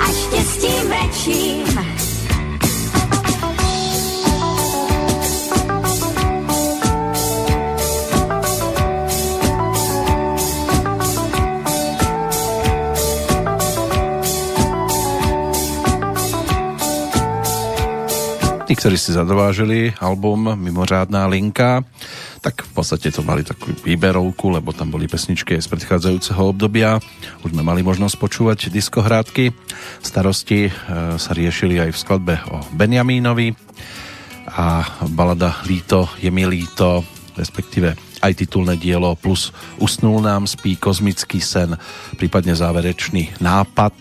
a štěstím rečím. Tí, ktorí si zadovážili album Mimořádná linka, tak v podstate to mali takú výberovku, lebo tam boli pesničky z predchádzajúceho obdobia. Už sme mali možnosť počúvať diskohrádky. Starosti e, sa riešili aj v skladbe o Benjamínovi a balada Líto je mi líto, respektíve aj titulné dielo plus Usnul nám spí kozmický sen, prípadne záverečný nápad.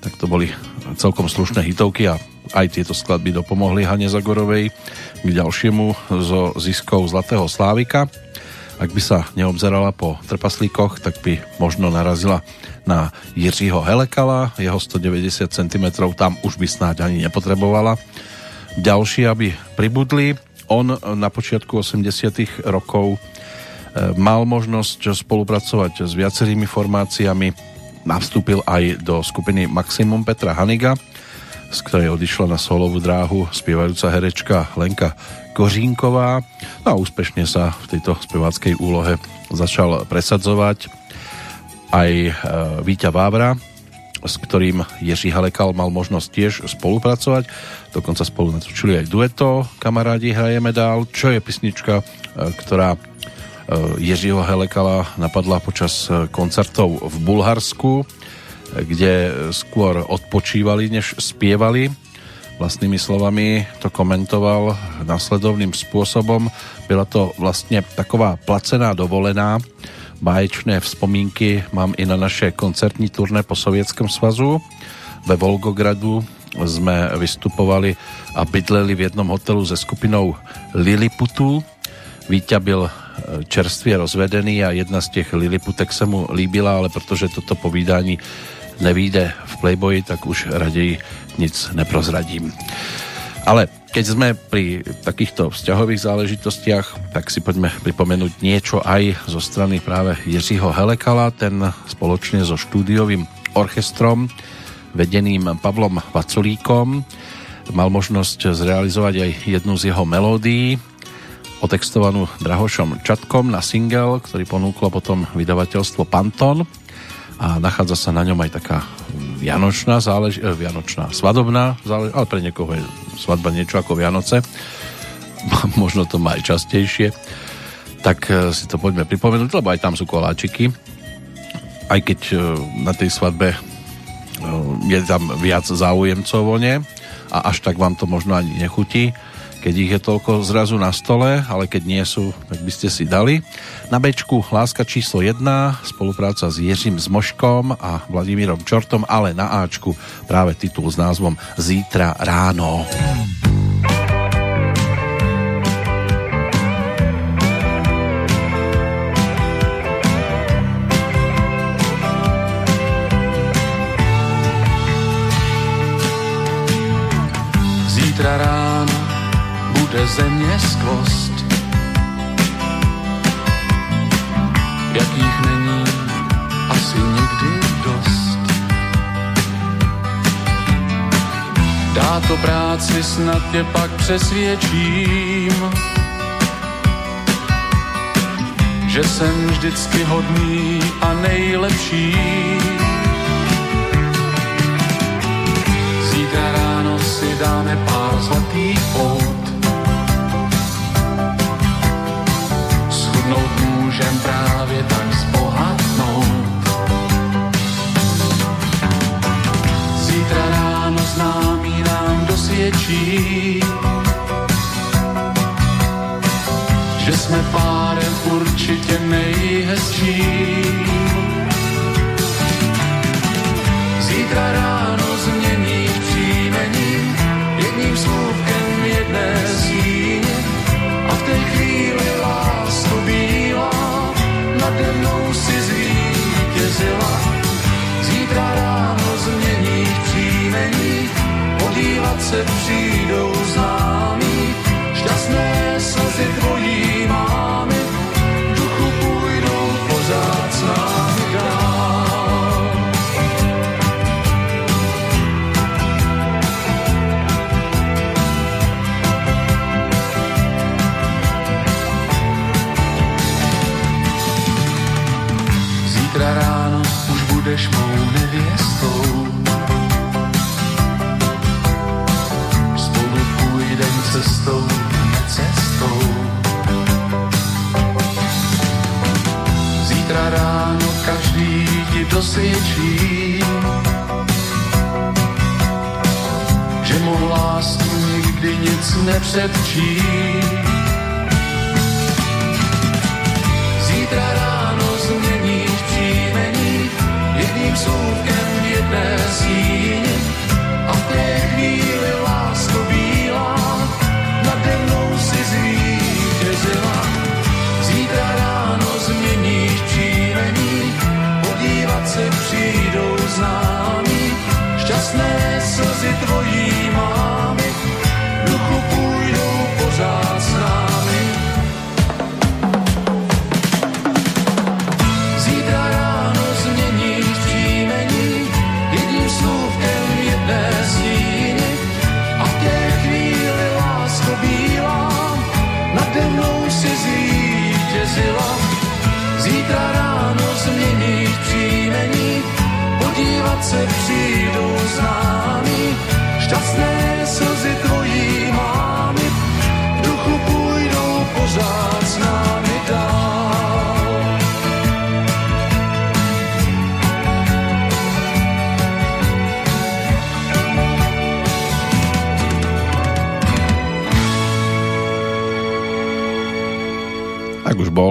Tak to boli celkom slušné hitovky a aj tieto skladby dopomohli Hane Zagorovej k ďalšiemu zo ziskov Zlatého Slávika. Ak by sa neobzerala po trpaslíkoch, tak by možno narazila na Jiřího Helekala, jeho 190 cm tam už by snáď ani nepotrebovala. Ďalší, aby pribudli. On na počiatku 80 rokov e, mal možnosť spolupracovať s viacerými formáciami. Nastúpil aj do skupiny Maximum Petra Haniga, z ktorej odišla na solovú dráhu spievajúca herečka Lenka Kořínková. No a úspešne sa v tejto speváckej úlohe začal presadzovať aj e, Víťa Vávra, s ktorým Jeří Halekal mal možnosť tiež spolupracovať. Dokonca spolu natočili aj dueto. Kamarádi hrajeme dál, čo je pisnička, e, ktorá Ježího Helekala napadla počas koncertov v Bulharsku kde skôr odpočívali, než spievali. Vlastnými slovami to komentoval následovným spôsobom. Byla to vlastne taková placená dovolená. Báječné vzpomínky mám i na naše koncertní turné po Sovětském svazu. Ve Volgogradu sme vystupovali a bydleli v jednom hotelu se skupinou Liliputu. Víťa byl čerstvě rozvedený a jedna z těch Liliputek se mu líbila, ale protože toto povídání nevíde v Playboyi, tak už raději nic neprozradím. Ale keď sme pri takýchto vzťahových záležitostiach, tak si poďme pripomenúť niečo aj zo strany práve Jiřího Helekala, ten spoločne so štúdiovým orchestrom vedeným Pavlom Vaculíkom mal možnosť zrealizovať aj jednu z jeho melódií, otextovanú Drahošom Čatkom na single, ktorý ponúklo potom vydavateľstvo Panton a nachádza sa na ňom aj taká vianočná zálež... Eh, vianočná, svadobná zálež... ale pre niekoho je svadba niečo ako Vianoce. [LAUGHS] Možno to má aj častejšie. Tak eh, si to poďme pripomenúť, lebo aj tam sú koláčiky. Aj keď eh, na tej svadbe je tam viac záujemcov o ne a až tak vám to možno ani nechutí keď ich je toľko zrazu na stole, ale keď nie sú, tak by ste si dali. Na Bčku Láska číslo 1, spolupráca s Jiřím Zmoškom a Vladimírom Čortom, ale na Ačku práve titul s názvom Zítra ráno. Zítra ráno bude země skvost, jakých není asi nikdy dost. Dá to práci, snad tě pak přesvědčím, že jsem vždycky hodný a nejlepší. Zítra ráno si dáme pár zlatých pout dosvědčí, že jsme párem určitě nejhezčí. Zítra ráno změní příjmení jedním slůvkem jedné síně a v té chvíli lásko bílá nade mnou si zvítězila. Zítra ráno se přijdou známí, šťastné slzy tvojí mámy, duchu půjdou pořád s námi dál. Zítra ráno už budeš mou nevěstou. Dosvědčí, že mu lásku nikdy nic nepředčí. Zítra ráno změníš příjmení jedním slůvkem v jedné síni a v té chvíli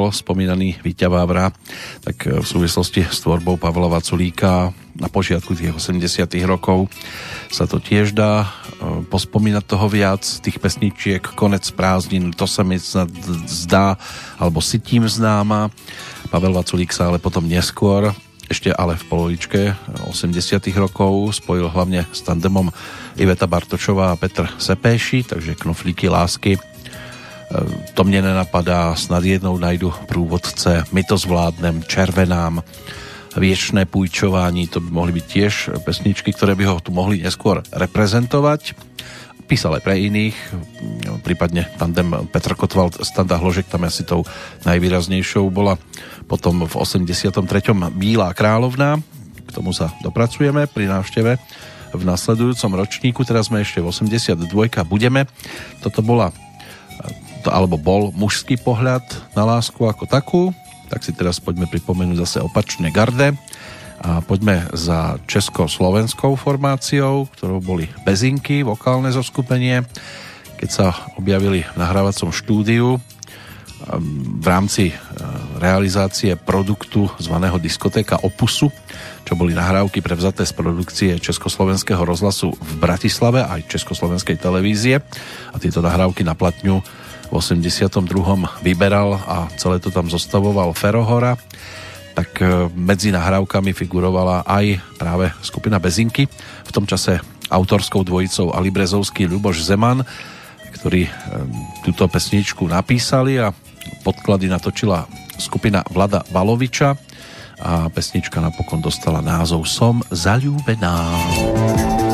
Bol spomínaný Víťa Vávra, tak v súvislosti s tvorbou Pavla Vaculíka na počiatku tých 80 rokov sa to tiež dá e, pospomínať toho viac, tých pesničiek Konec prázdnin, to sa mi snad zdá, alebo si tým známa. Pavel Vaculík sa ale potom neskôr ešte ale v polovičke 80 rokov spojil hlavne s tandemom Iveta Bartočová a Petr Sepéši, takže knoflíky lásky to mne nenapadá, snad jednou najdu průvodce, my to zvládnem, červenám, viečné pújčování, to by mohli byť tiež pesničky, ktoré by ho tu mohli neskôr reprezentovať. Písal aj pre iných, prípadne tandem Petr Kotwald, Standa Hložek, tam asi tou najvýraznejšou bola potom v 83. Bílá královna, k tomu sa dopracujeme pri návšteve v nasledujúcom ročníku, teraz sme ešte v 82. budeme. Toto bola alebo bol mužský pohľad na lásku ako takú, tak si teraz poďme pripomenúť zase opačne garde. A poďme za československou formáciou, ktorou boli Bezinky, vokálne zoskupenie, keď sa objavili v nahrávacom štúdiu v rámci realizácie produktu zvaného diskotéka Opusu, čo boli nahrávky prevzaté z produkcie Československého rozhlasu v Bratislave aj Československej televízie. A tieto nahrávky na platňu v 82. vyberal a celé to tam zostavoval Ferohora, tak medzi nahrávkami figurovala aj práve skupina Bezinky, v tom čase autorskou dvojicou Ali Brezovský Ľuboš Zeman, ktorí túto pesničku napísali a podklady natočila skupina Vlada Baloviča a pesnička napokon dostala názov Som zalúbená. Vidím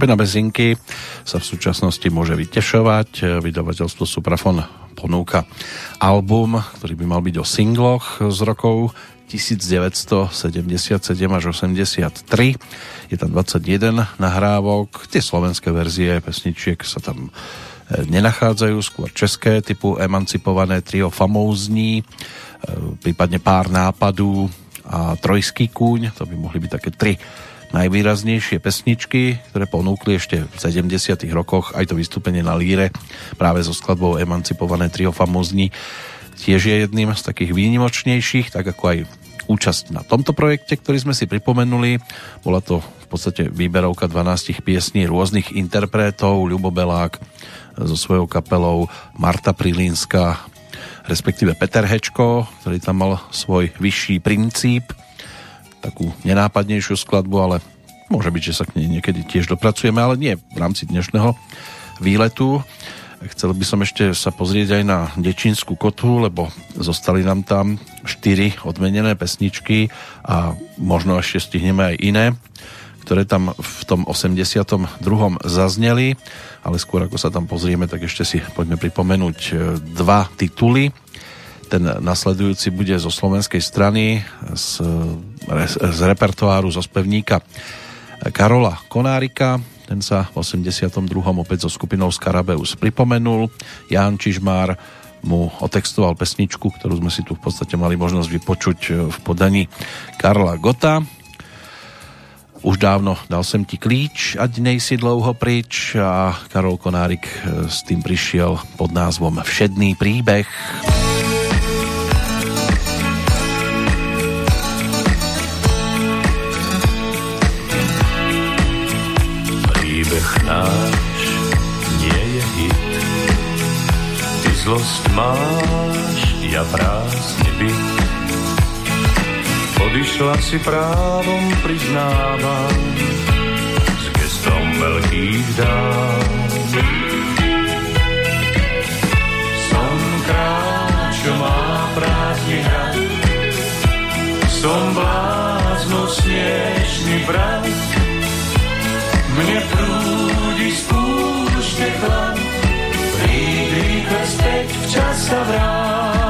Skupina Bezinky sa v súčasnosti môže vytešovať. Vydavateľstvo Suprafon ponúka album, ktorý by mal byť o singloch z rokov 1977 až 83. Je tam 21 nahrávok. Tie slovenské verzie pesničiek sa tam e, nenachádzajú, skôr české typu Emancipované trio Famózní, e, prípadne Pár nápadů a Trojský kúň, to by mohli byť také tri najvýraznejšie pesničky, ktoré ponúkli ešte v 70 rokoch aj to vystúpenie na líre práve so skladbou Emancipované trio famózni tiež je jedným z takých výnimočnejších, tak ako aj účasť na tomto projekte, ktorý sme si pripomenuli. Bola to v podstate výberovka 12 piesní rôznych interpretov, Ľubo Belák so svojou kapelou, Marta Prilínska, respektíve Peter Hečko, ktorý tam mal svoj vyšší princíp takú nenápadnejšiu skladbu, ale môže byť, že sa k nej niekedy tiež dopracujeme, ale nie v rámci dnešného výletu. Chcel by som ešte sa pozrieť aj na Dečínsku kotu, lebo zostali nám tam štyri odmenené pesničky a možno ešte stihneme aj iné, ktoré tam v tom 82. zazneli, ale skôr ako sa tam pozrieme, tak ešte si poďme pripomenúť e, dva tituly. Ten nasledujúci bude zo slovenskej strany z, z repertoáru zo spevníka Karola Konárika. Ten sa v 82. opäť so skupinou Skarabeus pripomenul. Ján Čižmár mu otextoval pesničku, ktorú sme si tu v podstate mali možnosť vypočuť v podaní Karla Gota. Už dávno dal sem ti klíč, ať nejsi dlouho pryč a Karol Konárik s tým prišiel pod názvom Všedný príbeh. Príbeh náš nie je hit. Ty zlost máš, ja prázdne byt. Odišla si právom, priznávam, s gestom veľkých dám. Som král, čo má prázdny hrad, som blázno smiešný brat, mne prúdi z púšte chlad, príď rýchle späť, včas sa vráť.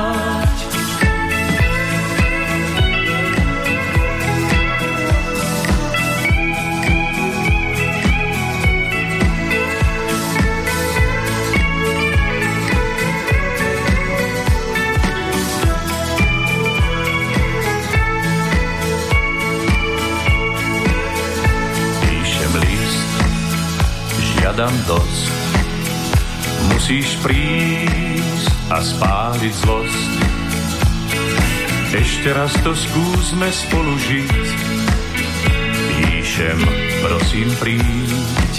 Žiadam dosť. Musíš prísť a spáliť zlost. Ešte raz to skúsme spolu žiť. Píšem, prosím príď.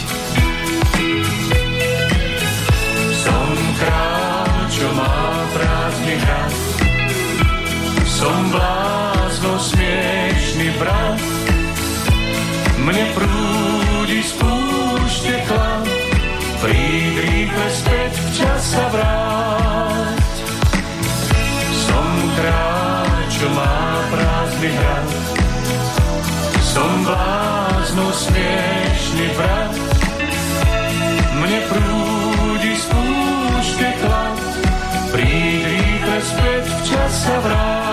Som král, čo má prázdny hrad. Som blázno smiešný brat. Mne prúdi z chlad, príď rýchle späť, včas sa vráť. Som kráľ, čo má prázdny hrad, som blázno smiešný brat. Mne prúdi z púšte chlad, príď rýchle späť, včas sa vráť.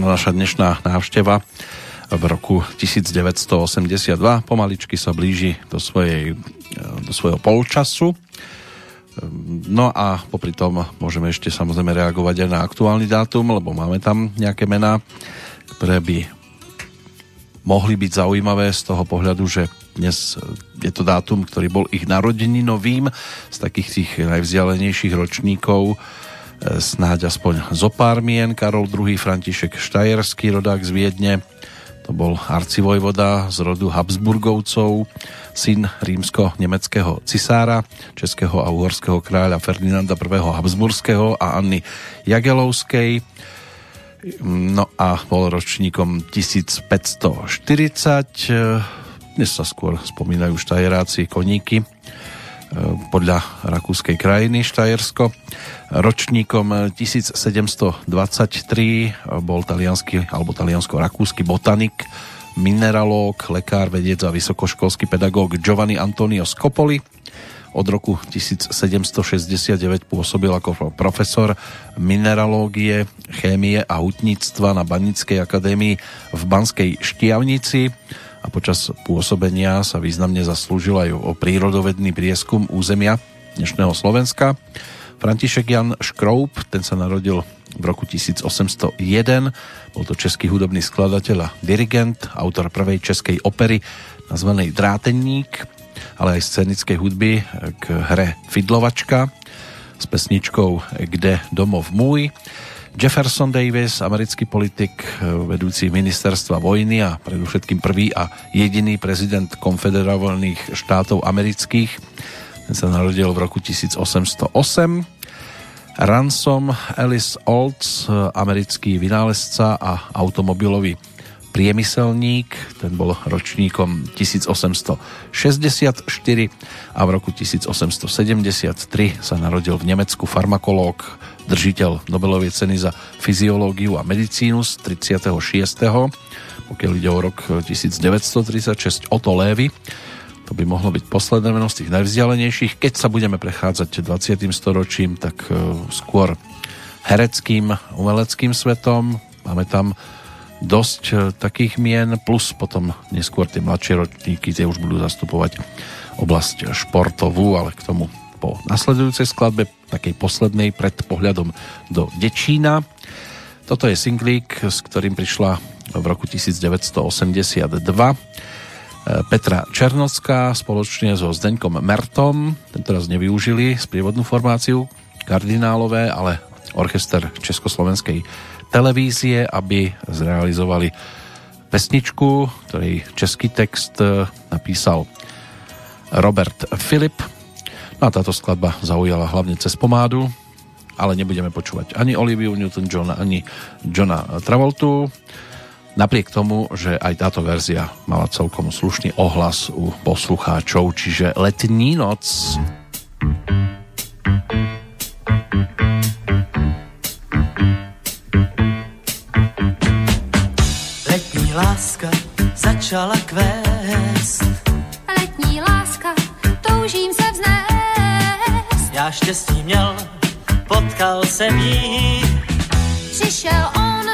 Áno, naša dnešná návšteva v roku 1982 pomaličky sa blíži do, svojej, do svojho polčasu. No a popri tom môžeme ešte samozrejme reagovať aj na aktuálny dátum, lebo máme tam nejaké mená, ktoré by mohli byť zaujímavé z toho pohľadu, že dnes je to dátum, ktorý bol ich narodeninovým z takých tých najvzdialenejších ročníkov snáď aspoň zo pár mien. Karol II. František Štajerský, rodák z Viedne, to bol arcivojvoda z rodu Habsburgovcov, syn rímsko-nemeckého cisára, českého a uhorského kráľa Ferdinanda I. Habsburského a Anny Jagelovskej. No a bol ročníkom 1540. Dnes sa skôr spomínajú štajeráci, koníky podľa rakúskej krajiny Štajersko. Ročníkom 1723 bol talianský alebo taliansko-rakúsky botanik, mineralóg, lekár, vedec a vysokoškolský pedagóg Giovanni Antonio Scopoli. Od roku 1769 pôsobil ako profesor mineralógie, chémie a hutníctva na Banickej akadémii v Banskej Štiavnici a počas pôsobenia sa významne zaslúžil aj o prírodovedný prieskum územia dnešného Slovenska. František Jan Škroup, ten sa narodil v roku 1801, bol to český hudobný skladateľ a dirigent, autor prvej českej opery nazvanej Drátenník, ale aj scénickej hudby k hre Fidlovačka s pesničkou Kde domov môj. Jefferson Davis, americký politik, eh, vedúci ministerstva vojny a predovšetkým prvý a jediný prezident konfederovaných štátov amerických. Ten sa narodil v roku 1808. Ransom Ellis Olds, eh, americký vynálezca a automobilový priemyselník, ten bol ročníkom 1864 a v roku 1873 sa narodil v Nemecku farmakológ, držiteľ Nobelovej ceny za fyziológiu a medicínu z 36. Pokiaľ ide o rok 1936 Otto Lévy, to by mohlo byť posledné meno z tých najvzdialenejších. Keď sa budeme prechádzať 20. storočím, tak e, skôr hereckým, umeleckým svetom. Máme tam dosť e, takých mien, plus potom neskôr tie mladšie ročníky, tie už budú zastupovať oblasť športovú, ale k tomu po nasledujúcej skladbe, takej poslednej pred pohľadom do Dečína. Toto je singlík, s ktorým prišla v roku 1982 Petra Černocká spoločne so Zdeňkom Mertom. Tentoraz nevyužili sprievodnú formáciu kardinálové, ale orchester Československej televízie, aby zrealizovali pesničku, ktorej český text napísal Robert Filip A táto skladba zaujala hlavne cez pomádu, ale nebudeme počúvať ani Oliviu Newton-John, ani Johna Travoltu. Napriek tomu, že aj táto verzia mala celkom slušný ohlas u poslucháčov, čiže Letní noc. Letní láska začala kvést. Já štěstí měl, potkal jsem jí. Přišel on,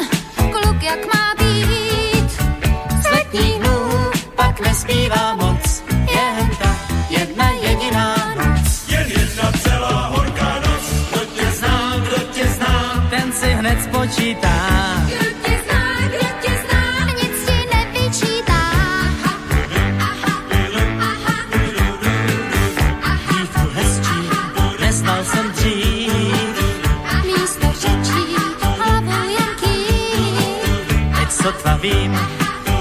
kluk jak má být. Z letních dnů pak nespívá moc, jen ta jedna jediná noc. Jen jedna celá horká noc, kdo tě zná, kdo tě zná, ten si hned spočítá. Vím,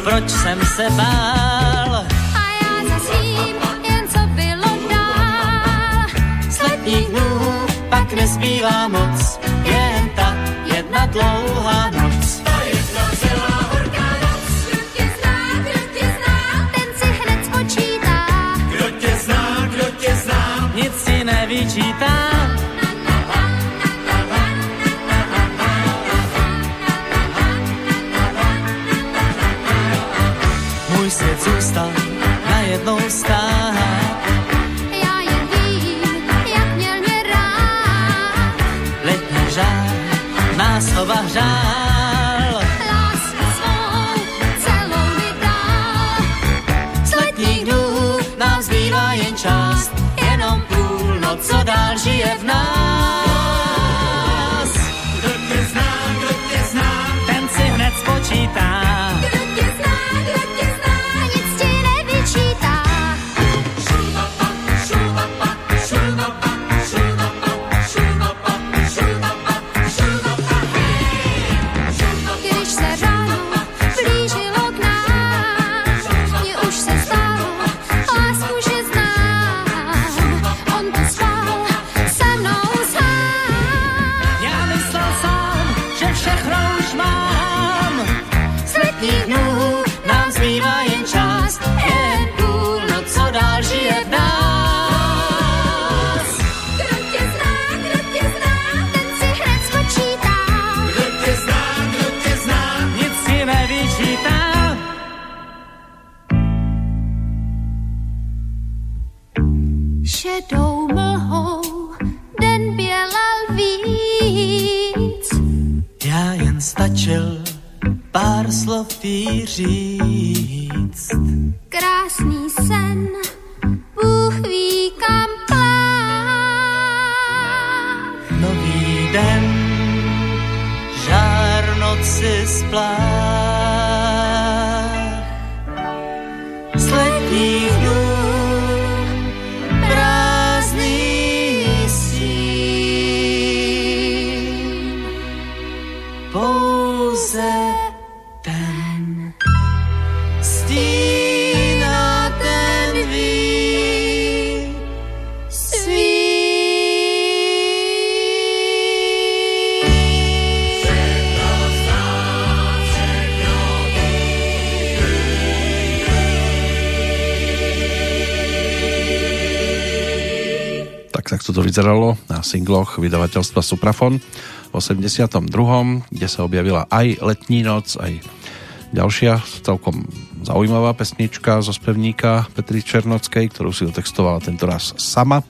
proč jsem se bál. A já zasím, jen co bylo dál. Z letních dnů pak nezbývá moc, jen ta jedna dlouhá noc. Ta jedna celá horká noc. Kdo tě zná, kdo tě zná, ten si hned spočítá. Kdo tě zná, kdo tě zná, nic si nevyčítá. those slov Vyzeralo na singloch vydavateľstva Suprafon v 82., kde sa objavila aj Letní noc, aj ďalšia celkom zaujímavá pesnička zo spevníka Petry Černockej, ktorú si otextovala tento raz sama.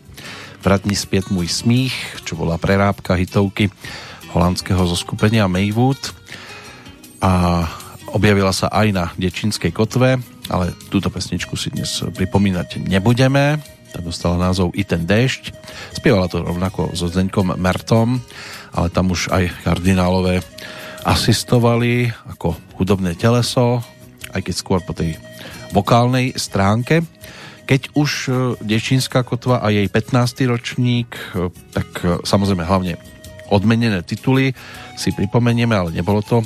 Vratni spiet môj smích, čo bola prerábka hitovky holandského zoskupenia Maywood a objavila sa aj na Dečínskej kotve, ale túto pesničku si dnes pripomínať nebudeme. Tá dostala názov I ten déšť. Spievala to rovnako so Zdeňkom Mertom, ale tam už aj kardinálové asistovali ako hudobné teleso, aj keď skôr po tej vokálnej stránke. Keď už e, Dečínska kotva a jej 15. ročník, e, tak e, samozrejme hlavne odmenené tituly si pripomenieme, ale nebolo to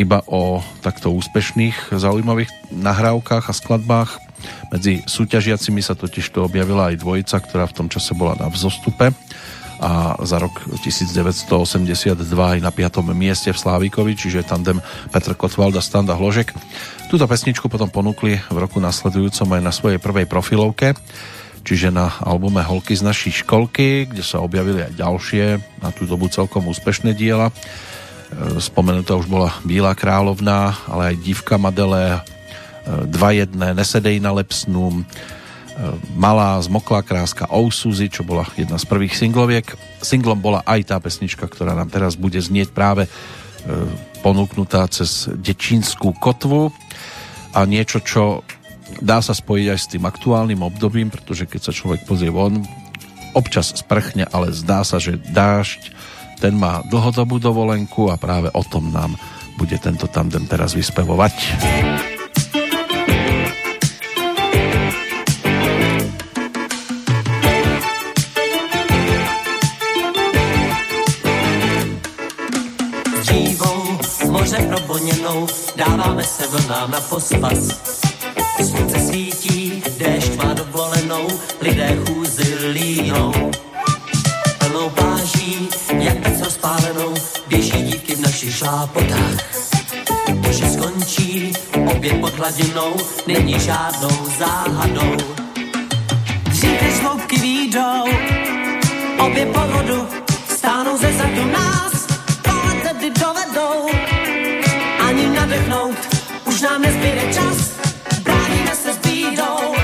iba o takto úspešných, zaujímavých nahrávkach a skladbách. Medzi súťažiacimi sa totiž to objavila aj dvojica, ktorá v tom čase bola na vzostupe a za rok 1982 aj na 5. mieste v Slávikovi, čiže tandem Petr Kotwald a Standa Hložek. Túto pesničku potom ponúkli v roku nasledujúcom aj na svojej prvej profilovke, čiže na albume Holky z našej školky, kde sa objavili aj ďalšie, na tú dobu celkom úspešné diela. E, Spomenutá už bola Bílá královna, ale aj Dívka Madele, e, Dva jedné, Nesedej na lepsnú, e, Malá zmoklá kráska Oh Suzy, čo bola jedna z prvých singloviek. Singlom bola aj tá pesnička, ktorá nám teraz bude znieť práve ponúknutá cez Dečínsku kotvu a niečo, čo dá sa spojiť aj s tým aktuálnym obdobím, pretože keď sa človek pozrie von, občas sprchne, ale zdá sa, že dážď ten má dlhodobú dovolenku a práve o tom nám bude tento tandem teraz vyspevovať. Proboněnou, dáváme se vlnám na pospas. Slunce svítí, déšť má dovolenou, lidé chůzy línou. Plnou pláží, jak pec rozpálenou, běží dívky v našich šlápotách. To, že skončí obě pod hladinou, není žádnou záhadou. Dřív než hloubky výjdou, obě po vodu, stánou ze zadu nás, ale tedy dovedou. Nadechnout, už nám nezbyde čas, bráníme se s bídou.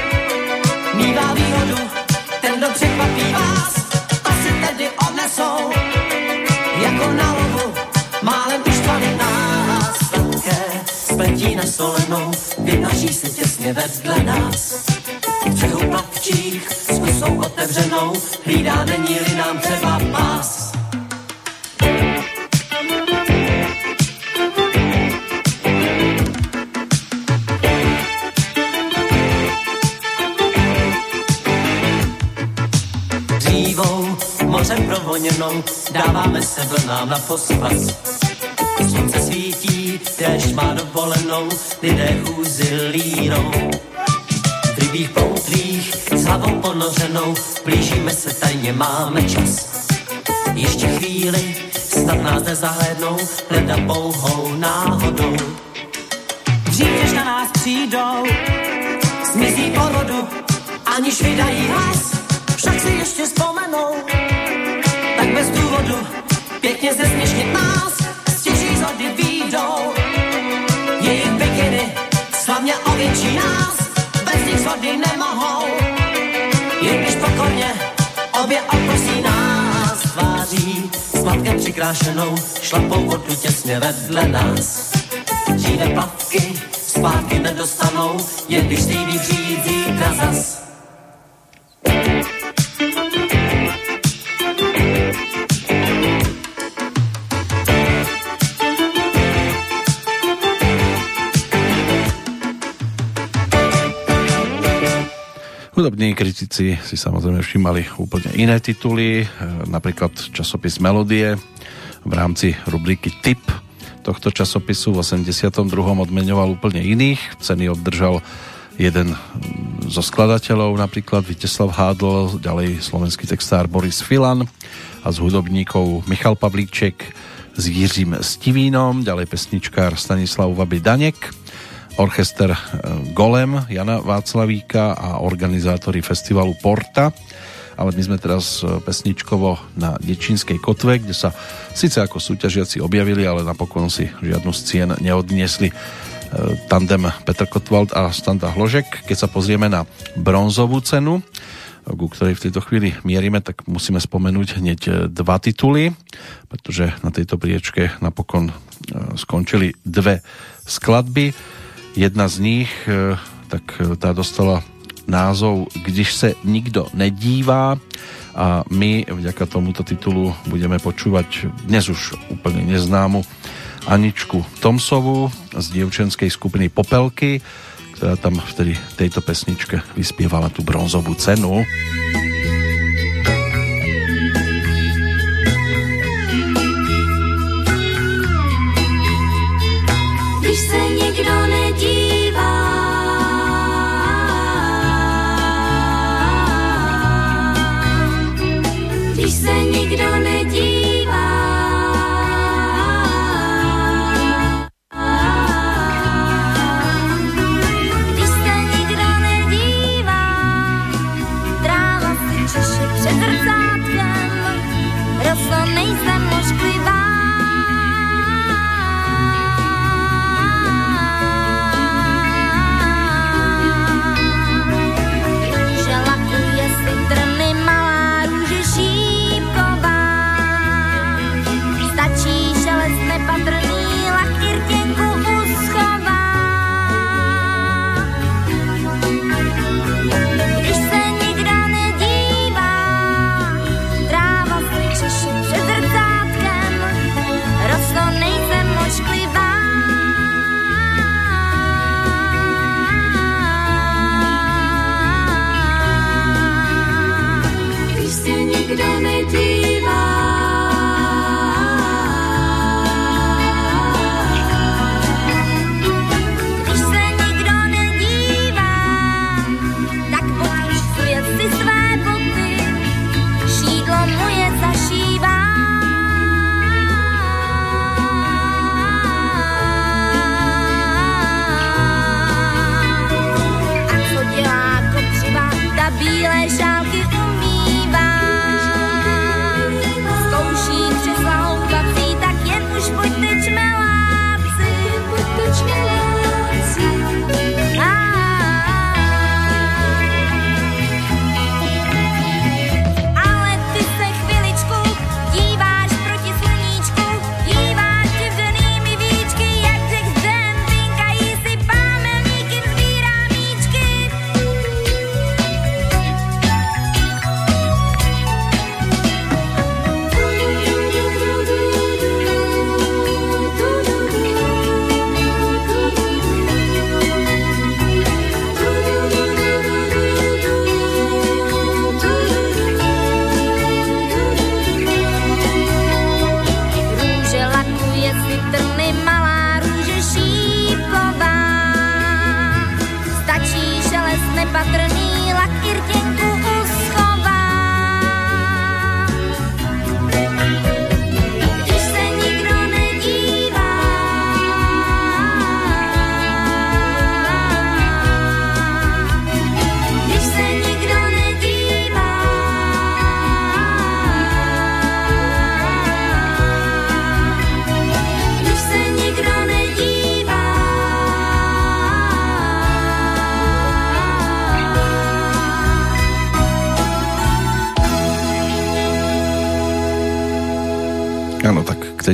Mívá výhodu, ten, kdo překvapí vás, to si tedy odnesou. Jako na lovu, málem uštvaný nás, sladké spletí na solenou, vynaží se těsně vedle nás. V břehu plavčích s otevřenou, hlídá není-li nám třeba pás. Mořem provoněnou, dáváme se vlnám na pospas. Slunce svítí, déšť má dovolenou, lidé chůzy línou. V rybích poutlích, s hlavou ponořenou, blížíme se tajně, máme čas. Ještě chvíli, snad nás nezahlednou, hleda pouhou náhodou. Dřív na nás přijdou, zmizí porodu, aniž vydají hlas, však si ještě vzpomenou. Bez důvodu, pěkně zesměšnit nás, stěží zody výjdou. Jejich bikiny slavně ovětší nás, bez nich zhody nemohou. Jen když pokorně obě oprosí nás tváří, s matkem přikrášenou, šlapou vodu těsně vedle nás. Dříve plavky zpátky nedostanou, jen když slíbí přijít zítra zas. Hudobní kritici si samozrejme všímali úplne iné tituly, e, napríklad časopis Melodie v rámci rubriky Tip tohto časopisu v 82. odmenoval úplne iných. Ceny obdržal jeden zo skladateľov, napríklad Viteslav Hádl, ďalej slovenský textár Boris Filan a z hudobníkov Michal Pavlíček s Jiřím Stivínom, ďalej pesničkár Stanislav Vaby Danek, orchester e, Golem Jana Václavíka a organizátori festivalu Porta. Ale my sme teraz e, pesničkovo na Dečínskej kotve, kde sa síce ako súťažiaci objavili, ale napokon si žiadnu z cien neodniesli e, tandem Petr Kotwald a Standa Hložek. Keď sa pozrieme na bronzovú cenu, ku ktorej v tejto chvíli mierime, tak musíme spomenúť hneď dva tituly, pretože na tejto priečke napokon skončili dve skladby Jedna z nich, e, tak e, tá dostala názov Když se nikdo nedívá a my vďaka tomuto titulu budeme počúvať dnes už úplne neznámu Aničku Tomsovu z dievčenskej skupiny Popelky, ktorá tam vtedy tejto pesničke vyspievala tú bronzovú cenu. když se nikdo nedívá. Když se nikdo nedívá.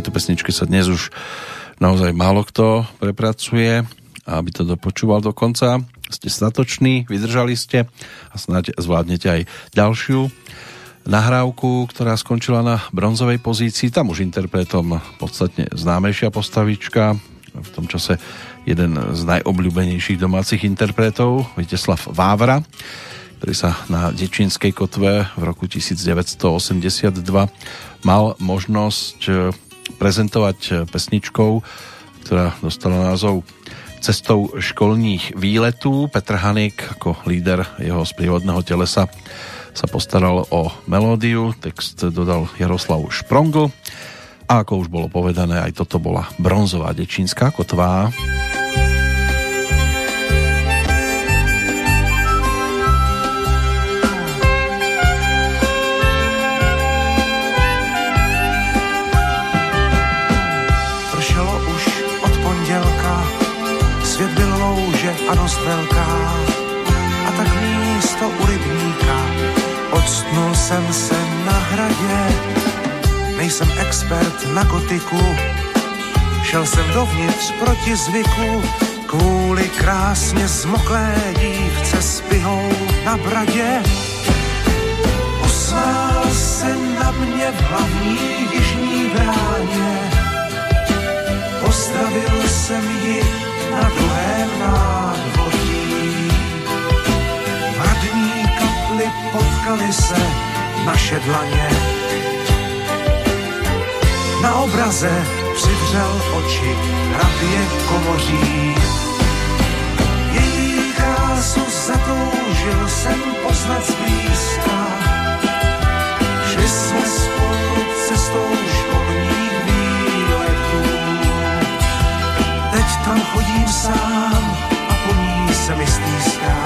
Tejto pesničke sa dnes už naozaj málo kto prepracuje aby to dopočúval do konca. Ste statoční, vydržali ste a snáď zvládnete aj ďalšiu nahrávku, ktorá skončila na bronzovej pozícii. Tam už interpretom podstatne známejšia postavička. V tom čase jeden z najobľúbenejších domácich interpretov, Viteslav Vávra, ktorý sa na Dečínskej kotve v roku 1982 mal možnosť prezentovať e, pesničkou, ktorá dostala názov Cestou školních výletů. Petr Hanik ako líder jeho sprievodného telesa sa postaral o melódiu, text dodal Jaroslav Šprongl a ako už bolo povedané, aj toto bola bronzová dečínska kotvá. A dost velká. A tak místo u rybníka odstnul jsem se na hradě. Nejsem expert na gotiku, šel jsem dovnitř proti zvyku, kvůli krásně zmoklé dívce s pihou na bradě. Osvál se na mě v hlavní jižní bráně, postavil jsem ji potkali se naše dlaně. Na obraze přivřel oči hrabě komoří. Její krásu zatoužil jsem poznat zblízka. Šli jsme tam chodím sám a po ní se mi stýská.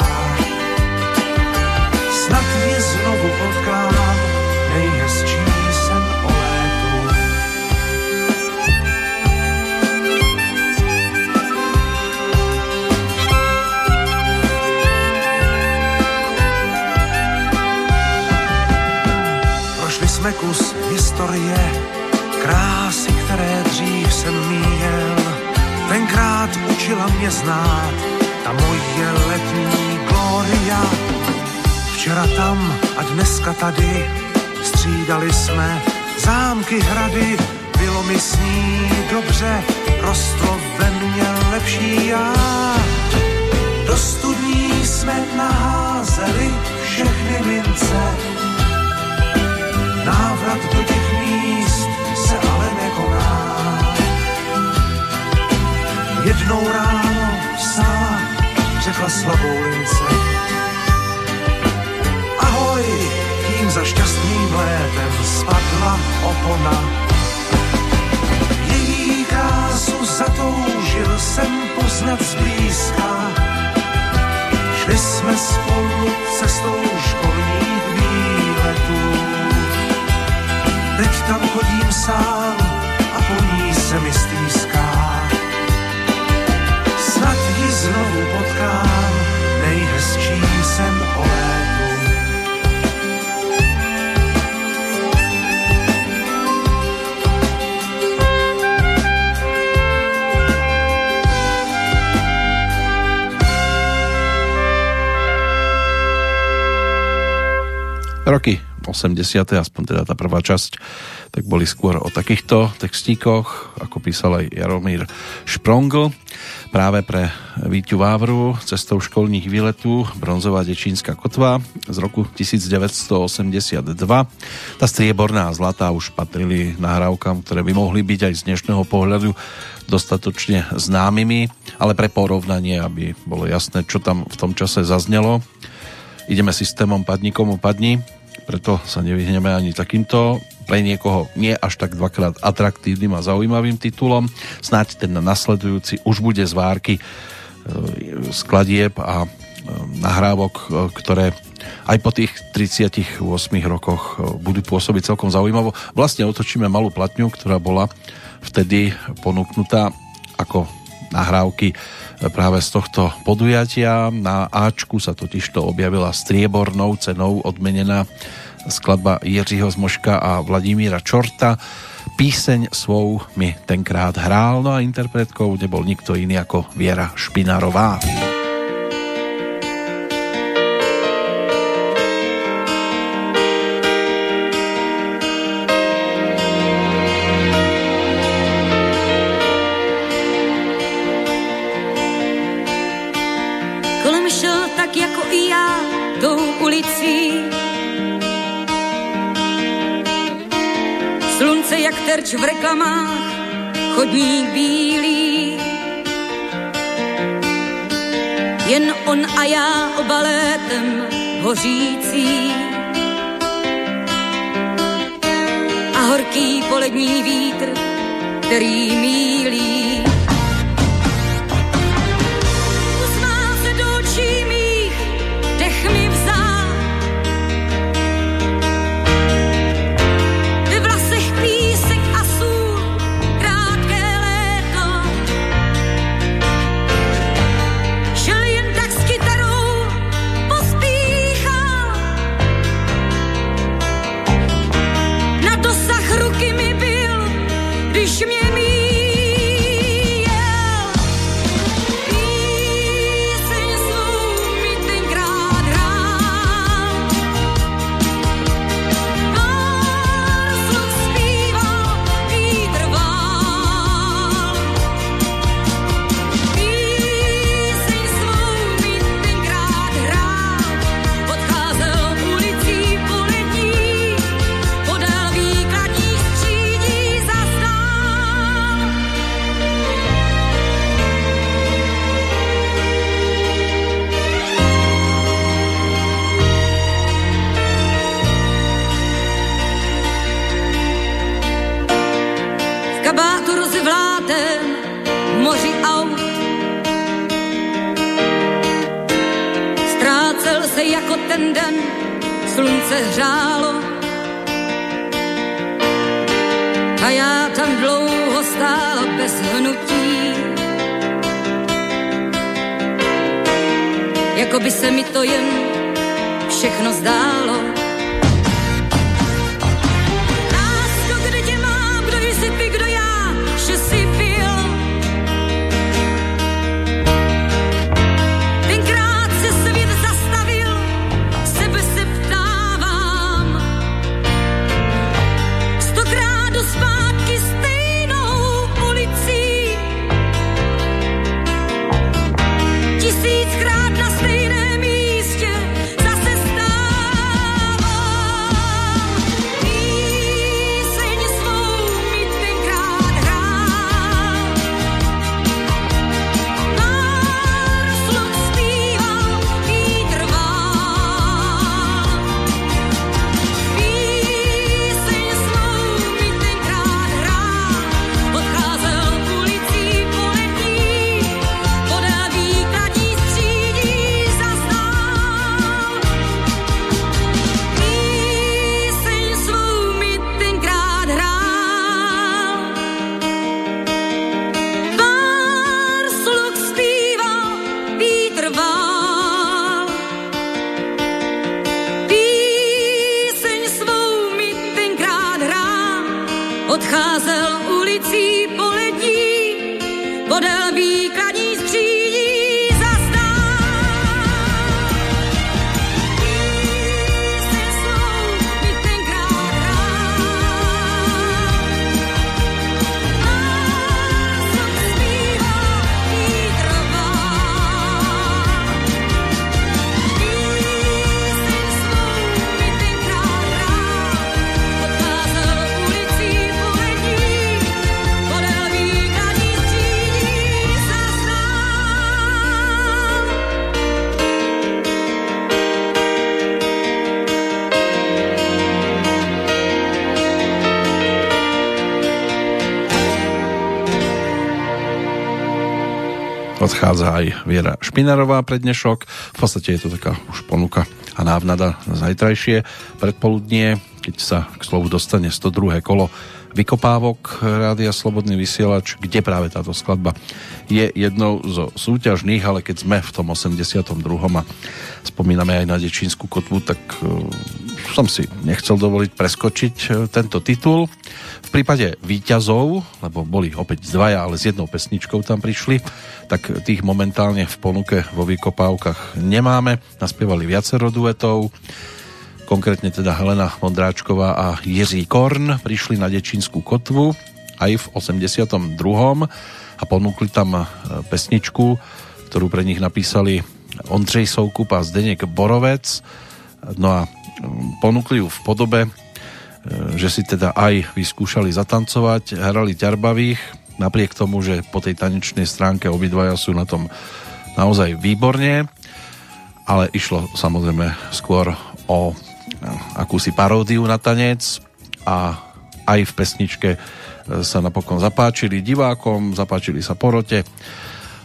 Snad mě znovu potkám, nejhezčí jsem o létu. Prošli jsme kus historie, krásy, které dřív jsem míjel. Tenkrát učila mě znát ta moje letní gloria. Včera tam a dneska tady střídali jsme zámky, hrady, bylo mi s ní dobře, rostlo ve mně lepší já. Do studní jsme naházeli všechny mince, návrat do těch míst se ale nekoná. Jednou ráno vstala, řekla slabou lince. Ahoj, tím za šťastným létem spadla opona. Její krásu zatoužil jsem poznat zblízka. Šli jsme spolu cestou školních výletů. Teď tam chodím sám a po ní se mi stýská. Znovu potkám, nejhezčí jsem o létu. Roky 80. aspoň teda tá prvá časť, tak boli skôr o takýchto textíkoch, ako písal aj Jaromír Šprongl. Práve pre Víťu Vávru cestou školních výletů bronzová dečínska kotva z roku 1982. Tá strieborná a zlatá už patrili nahrávkam, ktoré by mohli byť aj z dnešného pohľadu dostatočne známymi, ale pre porovnanie, aby bolo jasné, čo tam v tom čase zaznelo, ideme systémom padni komu padni, preto sa nevyhneme ani takýmto pre niekoho nie až tak dvakrát atraktívnym a zaujímavým titulom. Snáď ten nasledujúci už bude z várky skladieb a e, nahrávok, e, ktoré aj po tých 38 rokoch budú pôsobiť celkom zaujímavo. Vlastne otočíme malú platňu, ktorá bola vtedy ponúknutá ako nahrávky práve z tohto podujatia. Na Ačku sa totižto objavila striebornou cenou odmenená skladba Jiřího Zmoška a Vladimíra Čorta. Píseň svou mi tenkrát hrál, no a interpretkou nebol nikto iný ako Viera Špinarová. V reklamách, chodník bílý. Jen on a já obalétem hořící. A horký polední vítr, který mílí se hřálo a já tam dlouho stála bez hnutí. Jako by se mi to jen všechno zdálo. Prichádza aj Viera Špinarová pre dnešok. V podstate je to taká už ponuka a návnada na zajtrajšie predpoludnie, keď sa k slovu dostane 102. kolo vykopávok Rádia Slobodný vysielač, kde práve táto skladba je jednou zo súťažných, ale keď sme v tom 82. a spomíname aj na Dečínsku kotvu, tak e, som si nechcel dovoliť preskočiť e, tento titul. Prípade výťazov, lebo boli opäť dvaja, ale s jednou pesničkou tam prišli, tak tých momentálne v ponuke vo vykopávkach nemáme. Naspievali viacero duetov, konkrétne teda Helena Mondráčková a Jiří Korn prišli na Dečínsku kotvu aj v 82. a ponúkli tam e, pesničku, ktorú pre nich napísali Ondřej Soukup a Zdeněk Borovec. No a ponúkli ju v podobe, že si teda aj vyskúšali zatancovať, hrali ťarbavých, napriek tomu, že po tej tanečnej stránke obidvaja sú na tom naozaj výborne, ale išlo samozrejme skôr o e, akúsi paródiu na tanec a aj v pesničke e, sa napokon zapáčili divákom, zapáčili sa porote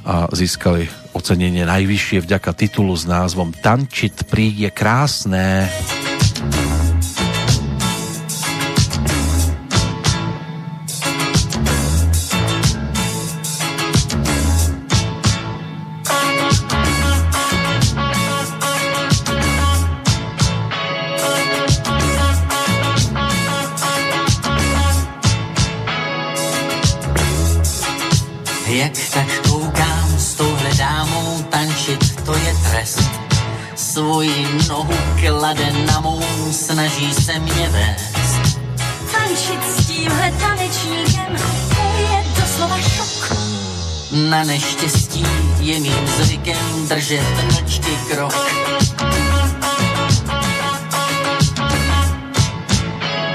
a získali ocenenie najvyššie vďaka titulu s názvom Tančit príde krásne. Svoji nohu klade na mou, snaží se mě vést. Tančit s tímhle tanečníkem, to je doslova šok. Na neštěstí je mým zvykem držet mlčky krok.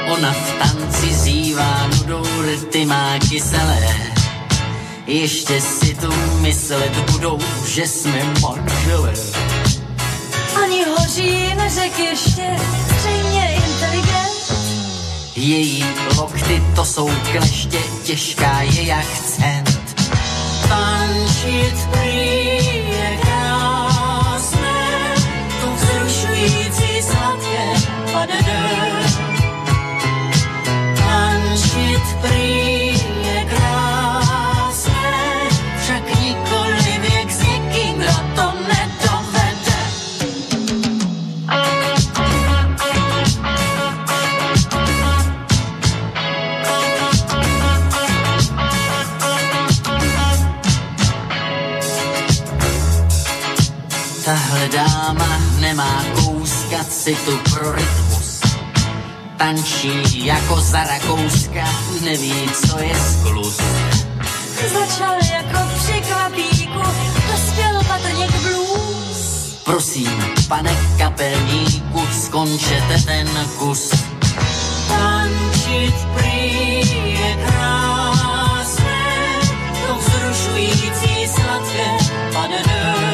Ona v tanci zývá nudou, rty má kyselé. Ještě si tu myslet budou, že jsme manželé ani hoří neřek ještě, stejně inteligent. Její lokty to jsou kleště, těžká je jak cent. Tančit prý je krásné, to vzrušující sladké padede. Tančit prý Tahle dáma nemá kouskat si tu pro rytmus. Tančí jako za Rakouska, neví, co je sklus. Začal jako překvapíku, dospěl patrně k blues. Prosím, pane kapelníku, skončete ten kus. Tančit prý je krásné, to vzrušující sladké padne.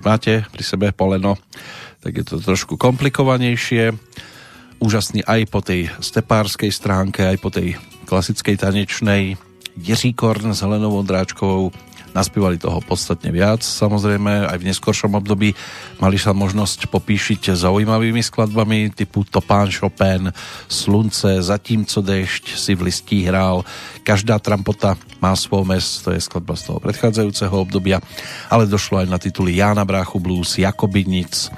Máte pri sebe poleno, tak je to trošku komplikovanejšie. Úžasný aj po tej stepárskej stránke, aj po tej klasickej tanečnej. Jiří Korn s Helenou Ondráčkovou naspívali toho podstatne viac. Samozrejme, aj v neskoršom období mali sa možnosť popíšiť zaujímavými skladbami typu Topán Chopin, Slunce, Zatímco dešť si v listí hrál, Každá trampota má svoj mes, to je skladba z toho predchádzajúceho obdobia, ale došlo aj na tituly Jána Bráchu Blues, Jakobinic,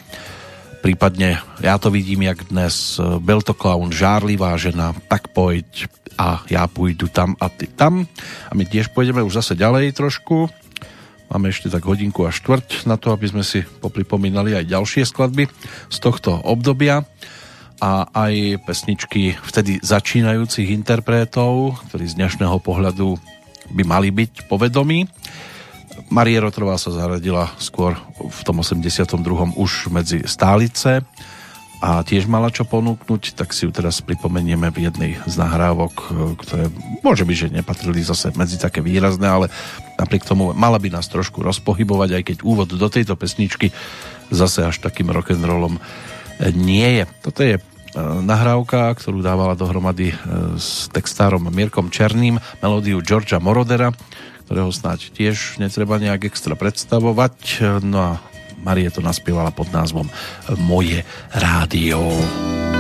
prípadne Ja to vidím jak dnes, Belto Clown, Žárlivá žena, Tak pojď a Ja půjdu tam a ty tam. A my tiež pôjdeme už zase ďalej trošku. Máme ešte tak hodinku a štvrť na to, aby sme si popripomínali aj ďalšie skladby z tohto obdobia a aj pesničky vtedy začínajúcich interpretov, ktorí z dnešného pohľadu by mali byť povedomí. Marie Rotrová sa zaradila skôr v tom 82. už medzi stálice a tiež mala čo ponúknuť, tak si ju teraz pripomenieme v jednej z nahrávok, e, ktoré môže byť, že nepatrili zase medzi také výrazné, ale napriek tomu mala by nás trošku rozpohybovať, aj keď úvod do tejto pesničky zase až takým rock'n'rollom e, nie je. Toto je e, nahrávka, ktorú dávala dohromady s textárom Mirkom Černým, melódiu Georgia Morodera, ktorého snáď tiež netreba nejak extra predstavovať. No a Marie to naspievala pod názvom Moje rádio. to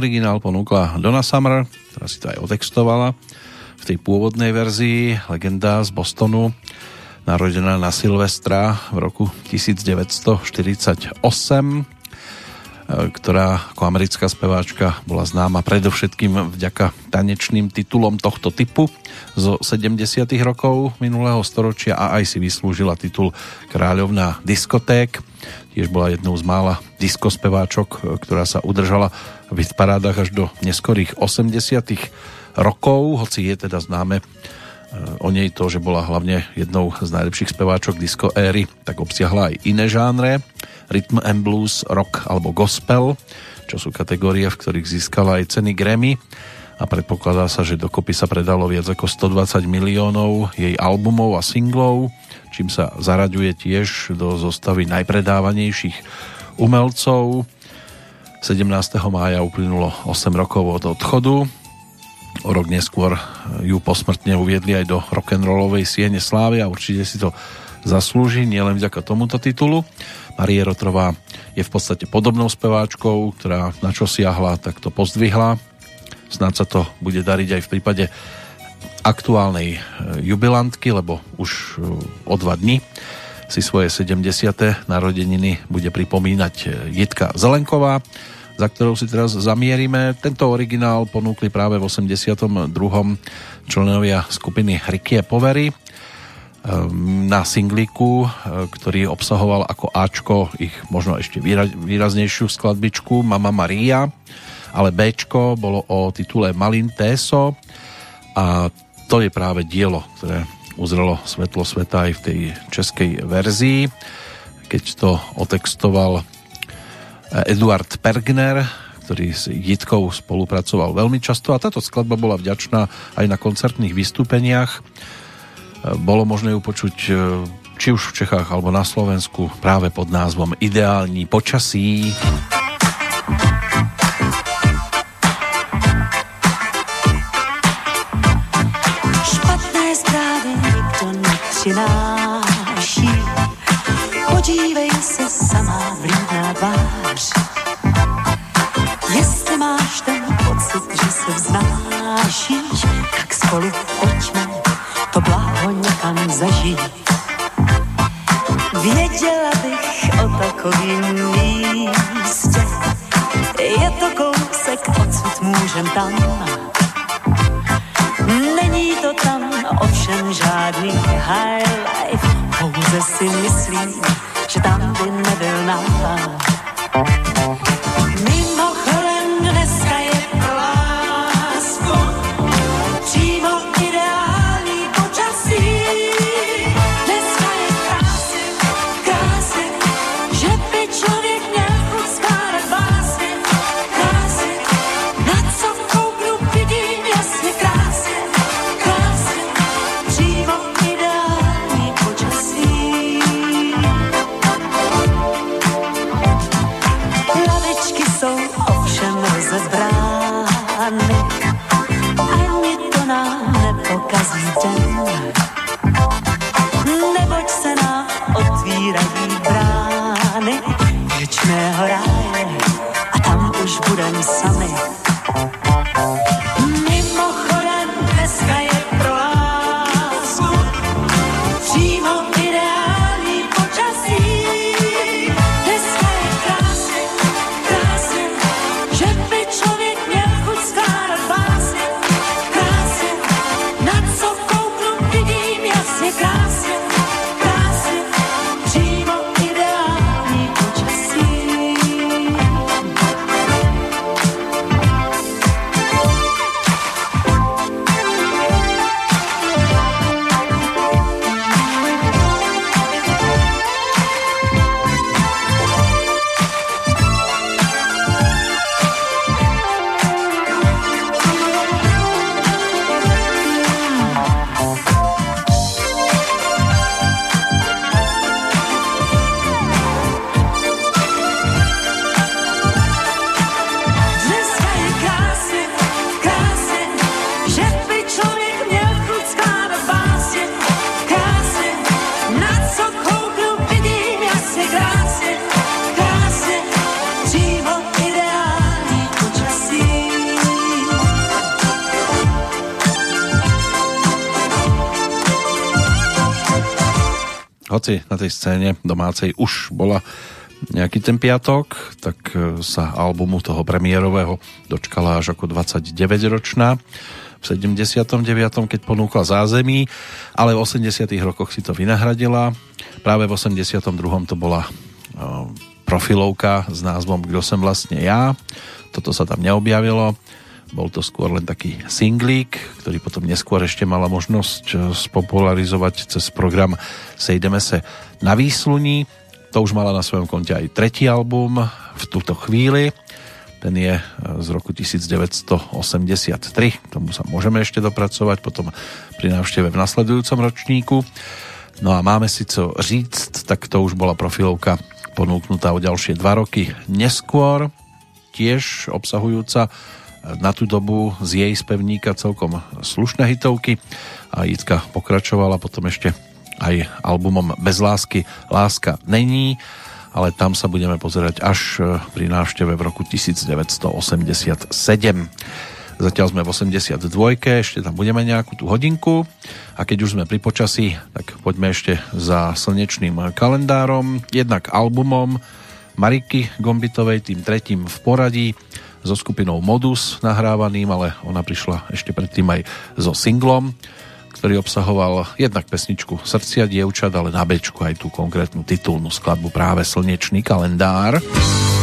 originál ponúkla Donna Summer, ktorá si to aj otextovala v tej pôvodnej verzii, legenda z Bostonu, narodená na Silvestra v roku 1948, e, ktorá ako americká speváčka bola známa predovšetkým vďaka tanečným titulom tohto typu zo 70. rokov minulého storočia a aj si vyslúžila titul Kráľovná diskoték. Tiež bola jednou z mála diskospeváčok, ktorá sa udržala v parádach až do neskorých 80 rokov, hoci je teda známe o nej to, že bola hlavne jednou z najlepších speváčok disco éry, tak obsiahla aj iné žánre, rhythm and blues, rock alebo gospel, čo sú kategórie, v ktorých získala aj ceny Grammy a predpokladá sa, že dokopy sa predalo viac ako 120 miliónov jej albumov a singlov, čím sa zaraďuje tiež do zostavy najpredávanejších umelcov. 17. mája uplynulo 8 rokov od odchodu O rok neskôr ju posmrtne uviedli aj do rock'n'rollovej siene slávy a určite si to zaslúži, nielen vďaka tomuto titulu. Marie Rotrová je v podstate podobnou speváčkou, ktorá na čo siahla, tak to pozdvihla. Snáď sa to bude dariť aj v prípade aktuálnej e, jubilantky, lebo už e, o dva dní si svoje 70. narodeniny bude pripomínať e, Jitka Zelenková za ktorou si teraz zamierime. Tento originál ponúkli práve v 82. členovia skupiny Rikie Povery na singliku, ktorý obsahoval ako Ačko ich možno ešte výraznejšiu skladbičku Mama Maria, ale Bčko bolo o titule Malin Teso a to je práve dielo, ktoré uzrelo svetlo sveta aj v tej českej verzii, keď to otextoval Eduard Pergner, ktorý s Jitkou spolupracoval veľmi často a táto skladba bola vďačná aj na koncertných vystúpeniach. Bolo možné ju počuť e, či už v Čechách alebo na Slovensku práve pod názvom Ideální počasí. Špatné nepřináší Podívej se sama vlídná tvář. Jestli máš ten pocit, že se vznášíš, tak spolu pojďme to bláho někam zažít. Věděla bych o takovým místě, je to kousek odsud můžem tam. Není to tam ovšem žádný high life, pouze si myslím, že tam by nebyl nápad. Hoci na tej scéne domácej už bola nejaký ten piatok, tak e, sa albumu toho premiérového dočkala až ako 29-ročná v 79. keď ponúkla zázemí, ale v 80 rokoch si to vynahradila. Práve v 82. to bola e, profilovka s názvom Kdo som vlastne ja. Toto sa tam neobjavilo. Bol to skôr len taký singlík, ktorý potom neskôr ešte mala možnosť e, spopularizovať cez program Sejdeme se na výsluní. To už mala na svojom konte aj tretí album v túto chvíli. Ten je e, z roku 1983. K tomu sa môžeme ešte dopracovať potom pri návšteve v nasledujúcom ročníku. No a máme si co říct, tak to už bola profilovka ponúknutá o ďalšie dva roky neskôr, tiež obsahujúca na tú dobu z jej spevníka celkom slušné hitovky a Jitka pokračovala potom ešte aj albumom Bez lásky. Láska není, ale tam sa budeme pozerať až e, pri návšteve v roku 1987. Zatiaľ sme v 82, ešte tam budeme nejakú tú hodinku. A keď už sme pri počasí, tak poďme ešte za slnečným kalendárom, jednak albumom Mariky Gombitovej, tým tretím v poradí, so skupinou Modus nahrávaným, ale ona prišla ešte predtým aj so singlom, ktorý obsahoval jednak pesničku Srdcia dievčat, ale na bečku aj tú konkrétnu titulnú skladbu práve Slnečný kalendár. chvíľočkou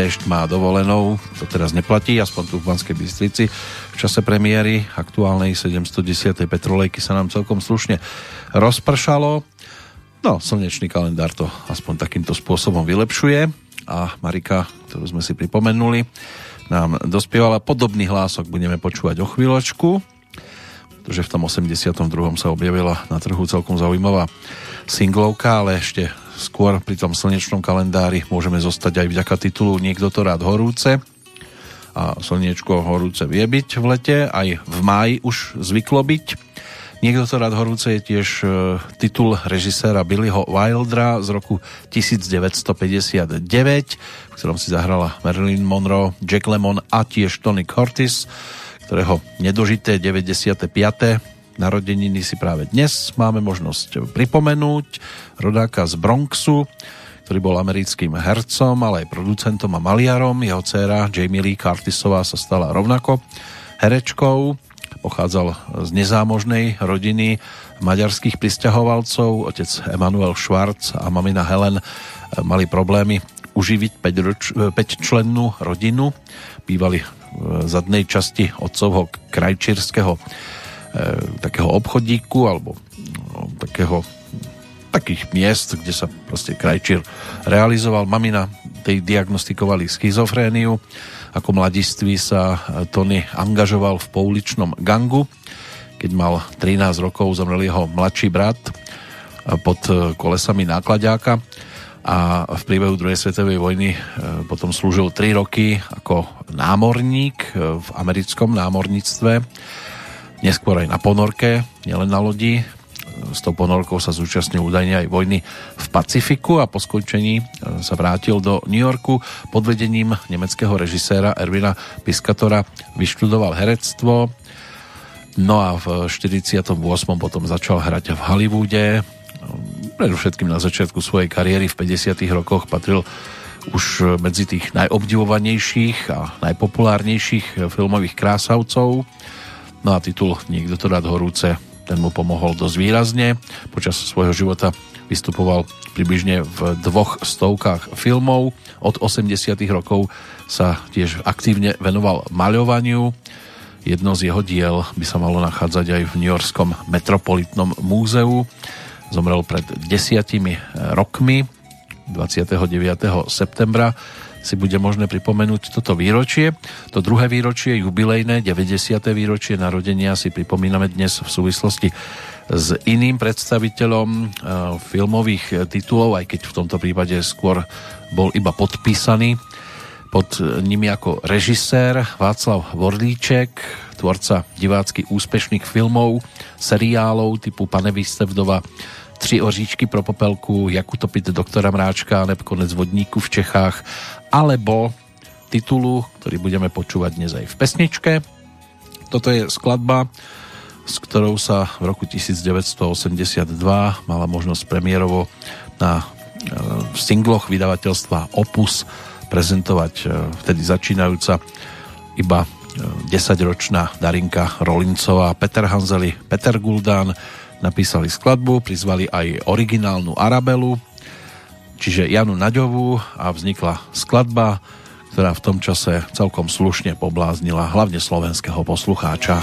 Dešť má dovolenou, to teraz neplatí, aspoň tu v Banskej Bystrici v čase premiéry aktuálnej 710. petrolejky sa nám celkom slušne rozpršalo. No, slnečný kalendár to aspoň takýmto spôsobom vylepšuje a Marika, ktorú sme si pripomenuli, nám dospievala podobný hlások, budeme počúvať o chvíľočku, pretože v tom 82. sa objavila na trhu celkom zaujímavá singlovka, ale ešte skôr pri tom slnečnom kalendári môžeme zostať aj vďaka titulu Niekto to rád horúce a slniečko horúce vie byť v lete, aj v máji už zvyklo byť. Niekto to rád horúce je tiež e, titul režiséra Billyho Wildera z roku 1959, v ktorom si zahrala Marilyn Monroe, Jack Lemmon a tiež Tony Curtis, ktorého nedožité 95 Narodeniny si práve dnes máme možnosť pripomenúť. Rodáka z Bronxu, ktorý bol americkým hercom, ale aj producentom a maliarom. Jeho dcéra Jamie Lee Curtisová sa stala rovnako herečkou. Pochádzal z nezámožnej rodiny maďarských pristahovalcov. Otec Emanuel Schwarz a mamina Helen mali problémy uživiť 5-člennú rodinu. Bývali v zadnej časti otcovho krajčírskeho takého obchodíku alebo no, takého takých miest, kde sa proste krajčír realizoval. Mamina tej diagnostikovali schizofréniu. Ako mladiství sa Tony angažoval v pouličnom gangu. Keď mal 13 rokov, zomrel jeho mladší brat pod kolesami nákladáka a v priebehu druhej svetovej vojny e, potom slúžil 3 roky ako námorník e, v americkom námorníctve, neskôr aj na ponorke, nielen na lodi. E, s tou ponorkou sa zúčastnil údajne aj vojny v Pacifiku a po skončení sa vrátil do New Yorku. Pod vedením nemeckého režiséra Ervina Piscatora vyštudoval herectvo, no a v 48. potom začal hrať v Hollywoode, predovšetkým na začiatku svojej kariéry v 50. rokoch patril už medzi tých najobdivovanejších a najpopulárnejších filmových krásavcov. No a titul Niekto to rád horúce, ten mu pomohol dosť výrazne. Počas svojho života vystupoval približne v dvoch stovkách filmov. Od 80. rokov sa tiež aktívne venoval maľovaniu. Jedno z jeho diel by sa malo nachádzať aj v New Yorkskom metropolitnom múzeu zomrel pred desiatimi rokmi 29. septembra si bude možné pripomenúť toto výročie. To druhé výročie, jubilejné, 90. výročie narodenia si pripomíname dnes v súvislosti s iným predstaviteľom e, filmových titulov, aj keď v tomto prípade skôr bol iba podpísaný pod nimi ako režisér Václav Vorlíček, tvorca divácky úspešných filmov, seriálov typu Pane Vdova, Tři oříčky pro popelku, jak utopiť doktora Mráčka, nebo konec vodníku v Čechách, alebo titulu, ktorý budeme počúvať dnes aj v pesničke. Toto je skladba, s ktorou sa v roku 1982 mala možnosť premiérovo na e, singloch vydavateľstva Opus prezentovať e, vtedy začínajúca iba 10-ročná e, Darinka Rolincová, Peter Hanzeli, Peter Guldán, napísali skladbu, prizvali aj originálnu Arabelu, čiže Janu Naďovú a vznikla skladba, ktorá v tom čase celkom slušne pobláznila hlavne slovenského poslucháča.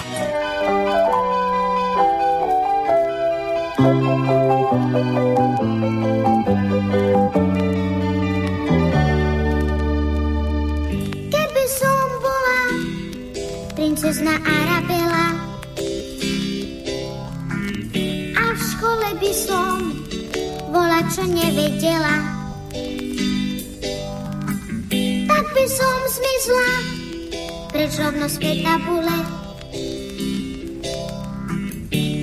Keby som bola princezna Arabela čo nevedela. Tak by som zmizla preč rovno späť tabule.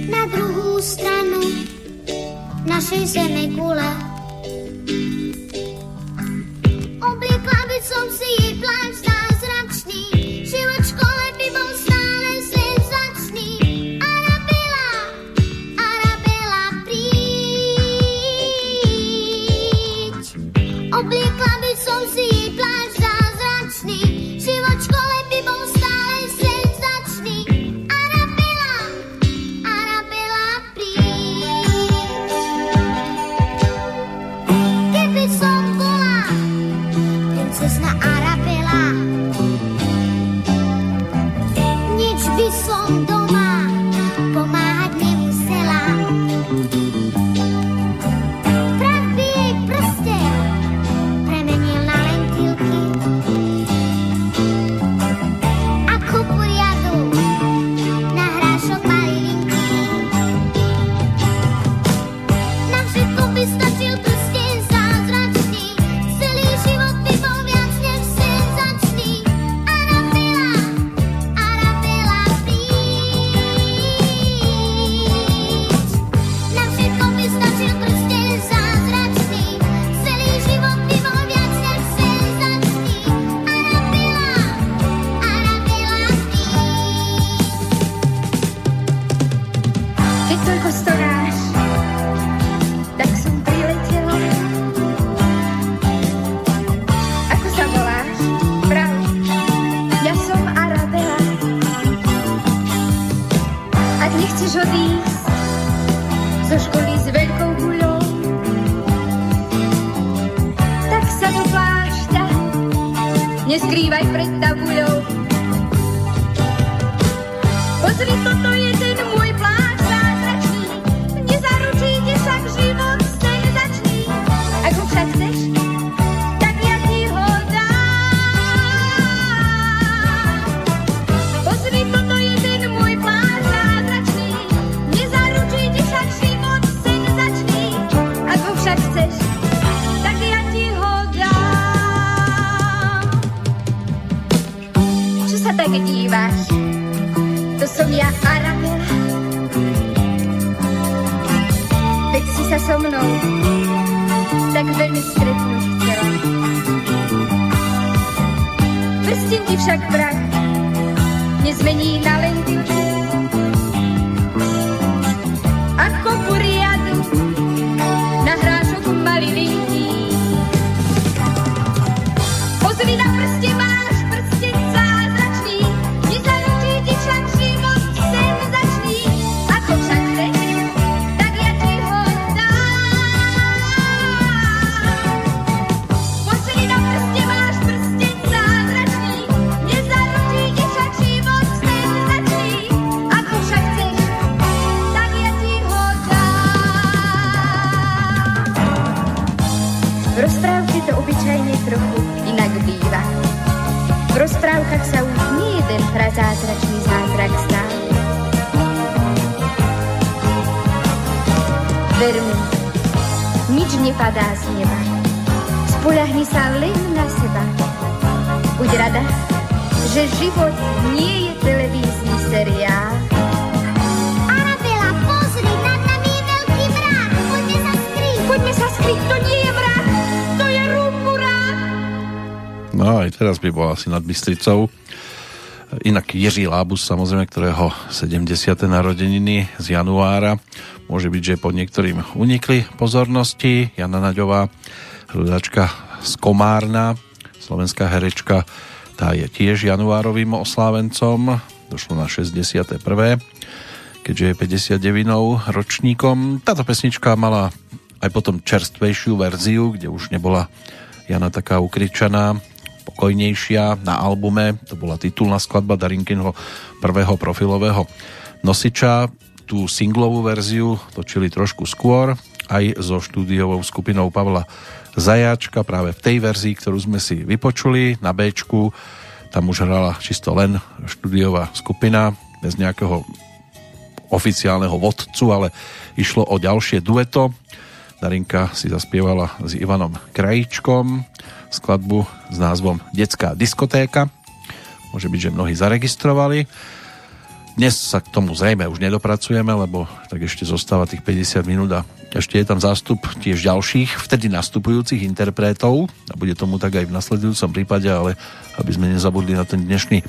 Na druhú stranu našej zeme kule. Obliekla by som si jej pláč Pozri, toto tak díváš, to som ja Arabela. Teď si sa so mnou tak veľmi stretnúť chcela. Prstin ti však brak nezmení na lenky. Ako na nahráš malý maliny. Jeden prazázračný zázrak stál. Ver mi, nič nepadá z neba. Spoľahni sa len na seba. Buď rada, že život nie je televízny seriál. Arabela, pozri, nad nami je veľký vrát. Poďme sa skryť. Poďme sa skryť, to nie je vrát, to je rumburák. No aj teraz by bol asi nad Bystricou. Inak Jiří Lábus, samozrejme, ktorého 70. narodeniny z januára. Môže byť, že pod niektorým unikli pozornosti. Jana Naďová, hľadačka z Komárna, slovenská herečka, tá je tiež januárovým oslávencom. Došlo na 61. keďže je 59 ročníkom. Táto pesnička mala aj potom čerstvejšiu verziu, kde už nebola Jana taká ukričaná, pokojnejšia na albume. To bola titulná skladba Darinkinho prvého profilového nosiča. Tú singlovú verziu točili trošku skôr aj so štúdiovou skupinou Pavla Zajáčka práve v tej verzii, ktorú sme si vypočuli na B. Tam už hrala čisto len štúdiová skupina bez nejakého oficiálneho vodcu, ale išlo o ďalšie dueto. Darinka si zaspievala s Ivanom Krajíčkom skladbu s názvom Detská diskotéka. Môže byť, že mnohí zaregistrovali. Dnes sa k tomu zrejme už nedopracujeme, lebo tak ešte zostáva tých 50 minút a ešte je tam zástup tiež ďalších, vtedy nastupujúcich interpretov a bude tomu tak aj v nasledujúcom prípade, ale aby sme nezabudli na ten dnešný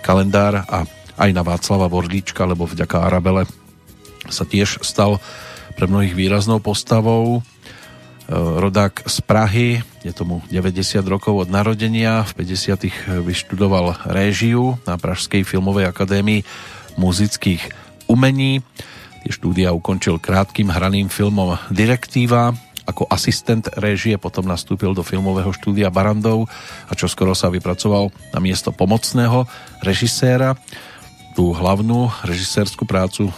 kalendár a aj na Václava Vorlíčka, lebo vďaka Arabele sa tiež stal pre mnohých výraznou postavou. Rodák z Prahy, je tomu 90 rokov od narodenia, v 50 vyštudoval réžiu na Pražskej filmovej akadémii muzických umení. Tie štúdia ukončil krátkým hraným filmom Direktíva. Ako asistent réžie potom nastúpil do filmového štúdia Barandov a čoskoro sa vypracoval na miesto pomocného režiséra. Tú hlavnú režisérskú prácu e,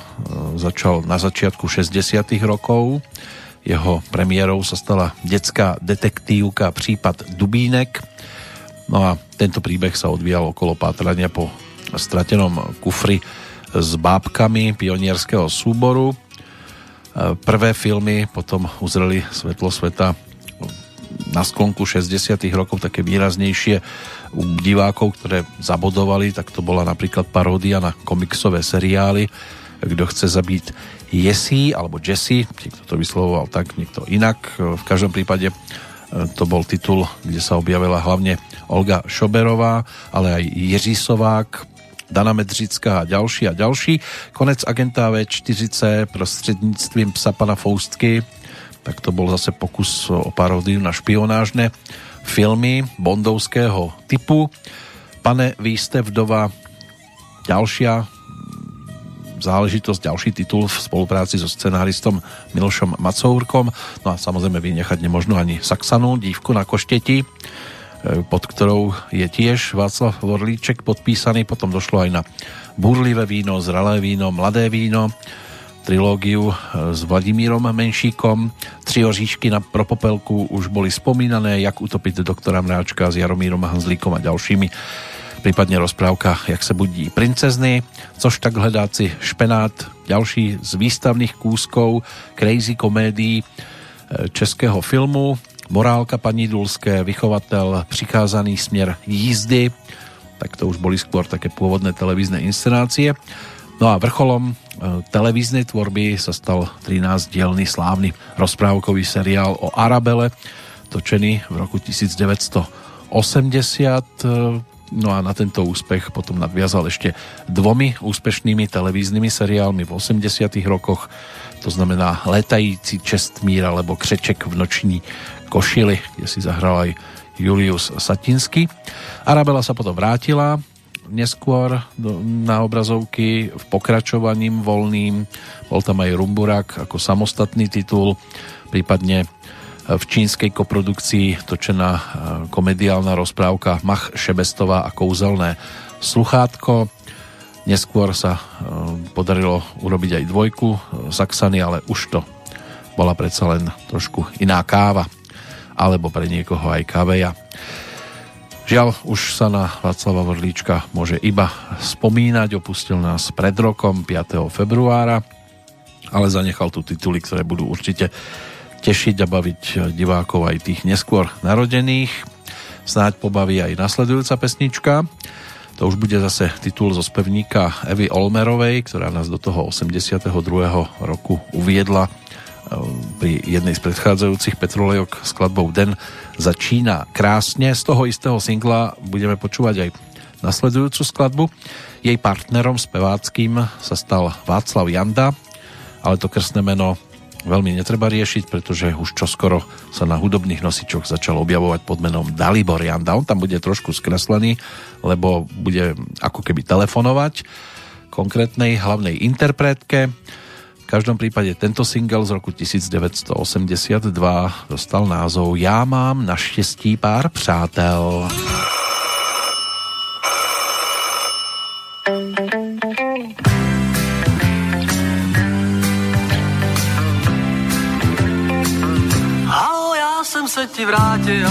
začal na začiatku 60 rokov. Jeho premiérou sa stala detská detektívka Případ Dubínek. No a tento príbeh sa odvíjal okolo pátrania po stratenom kufri s bábkami pionierského súboru. Prvé filmy potom uzreli svetlo sveta na sklonku 60 rokov také výraznejšie u divákov, ktoré zabodovali, tak to bola napríklad paródia na komiksové seriály Kto chce zabiť Jessie alebo Jessie, niekto to vyslovoval tak, niekto inak. V každom prípade to bol titul, kde sa objavila hlavne Olga Šoberová, ale aj Jiří Sovák, Dana Medřická a ďalší a ďalší. Konec agenta V40 prostředníctvím psa pana Foustky, tak to bol zase pokus o paródiu na špionážne filmy bondovského typu. Pane, vy ste vdova ďalšia záležitosť, ďalší titul v spolupráci so scenáristom Milošom Macourkom. No a samozrejme vynechať nemožno ani Saxanu, dívku na košteti, pod ktorou je tiež Václav Vorlíček podpísaný. Potom došlo aj na Burlivé víno, Zralé víno, Mladé víno, trilógiu s Vladimírom Menšíkom. Tři oříšky na Propopelku už boli spomínané, jak utopiť doktora Mráčka s Jaromírom Hanzlíkom a ďalšími prípadne rozprávka Jak se budí princezny, což tak hledáci špenát, ďalší z výstavných kúskov crazy komédií českého filmu, Morálka paní Dulské, vychovatel, přikázaný směr jízdy, tak to už boli skôr také pôvodné televízne inscenácie. No a vrcholom e, televíznej tvorby sa stal 13-dielný slávny rozprávkový seriál o Arabele, točený v roku 1980. No a na tento úspech potom nadviazal ešte dvomi úspešnými televíznymi seriálmi v 80 rokoch, to znamená Letající čestmír alebo Křeček v noční košili, kde si zahral aj Julius Satinsky. Arabela sa potom vrátila neskôr na obrazovky v pokračovaním voľným. Bol tam aj Rumburak ako samostatný titul, prípadne v čínskej koprodukcii točená e, komediálna rozprávka Mach Šebestová a kouzelné sluchátko. Neskôr sa e, podarilo urobiť aj dvojku Saxany, ale už to bola predsa len trošku iná káva alebo pre niekoho aj kaveja. Žiaľ, už sa na Václava Vodlíčka môže iba spomínať, opustil nás pred rokom 5. februára, ale zanechal tu tituly, ktoré budú určite tešiť a baviť divákov aj tých neskôr narodených. Snáď pobaví aj nasledujúca pesnička. To už bude zase titul zo spevníka Evy Olmerovej, ktorá nás do toho 82. roku uviedla pri jednej z predchádzajúcich Petrolejok skladbou Den začína krásne. Z toho istého singla budeme počúvať aj nasledujúcu skladbu. Jej partnerom speváckým sa stal Václav Janda, ale to krstné meno veľmi netreba riešiť, pretože už čoskoro sa na hudobných nosičoch začal objavovať pod menom Dalibor Janda. On tam bude trošku skreslený, lebo bude ako keby telefonovať konkrétnej hlavnej interpretke každom prípade tento single z roku 1982 dostal názov Já mám naštěstí pár přátel. Halo, se ti vrátil.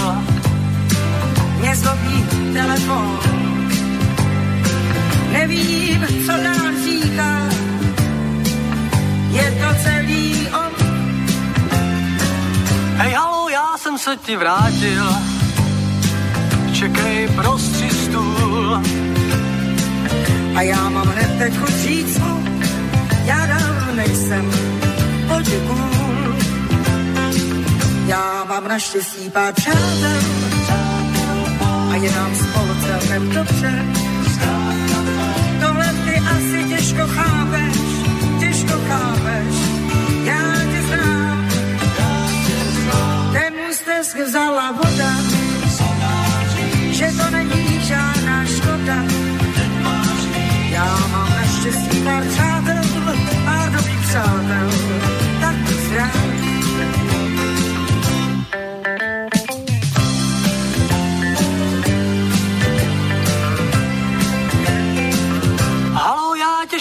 Mě zlobí telefon. Nevím, co dál říkat je to celý on. Hej, halo, já jsem se ti vrátil, čekej prostři stůl. A já mám hned teď chuť říct já dávno nejsem poděkůl. Já mám naštěstí pár přátel a je nám spolu celkem dobře. Tohle ty asi těžko chápeš, těžko chápeš, já tě znám. Ten stesk vzala voda, že to není žádná škoda. Já mám naštěstí pár přátel, pár dobrých přátel,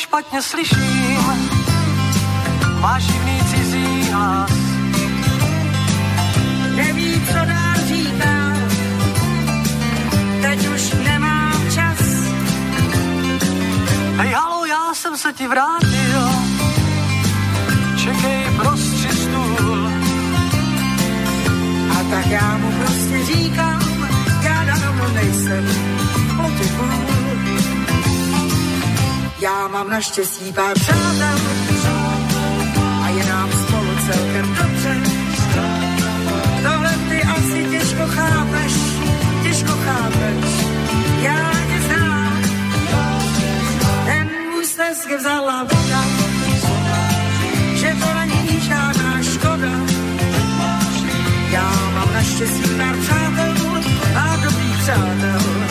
špatně slyším, máš divný cizí hlas. Neví, co dál říká, teď už nemám čas. Hej, halo, já jsem se ti vrátil, čekej prostři stůl. A tak já mu prostě říkám, já dávno nejsem potěkůl. Já mám naštěstí pár přátel a je nám spolu celkem dobře. Tohle ty asi těžko chápeš, těžko chápeš, já tě znám. Ten můj stesk vzala voda, že to není žádná škoda. Já mám naštěstí pár přátel a dobrých přátel,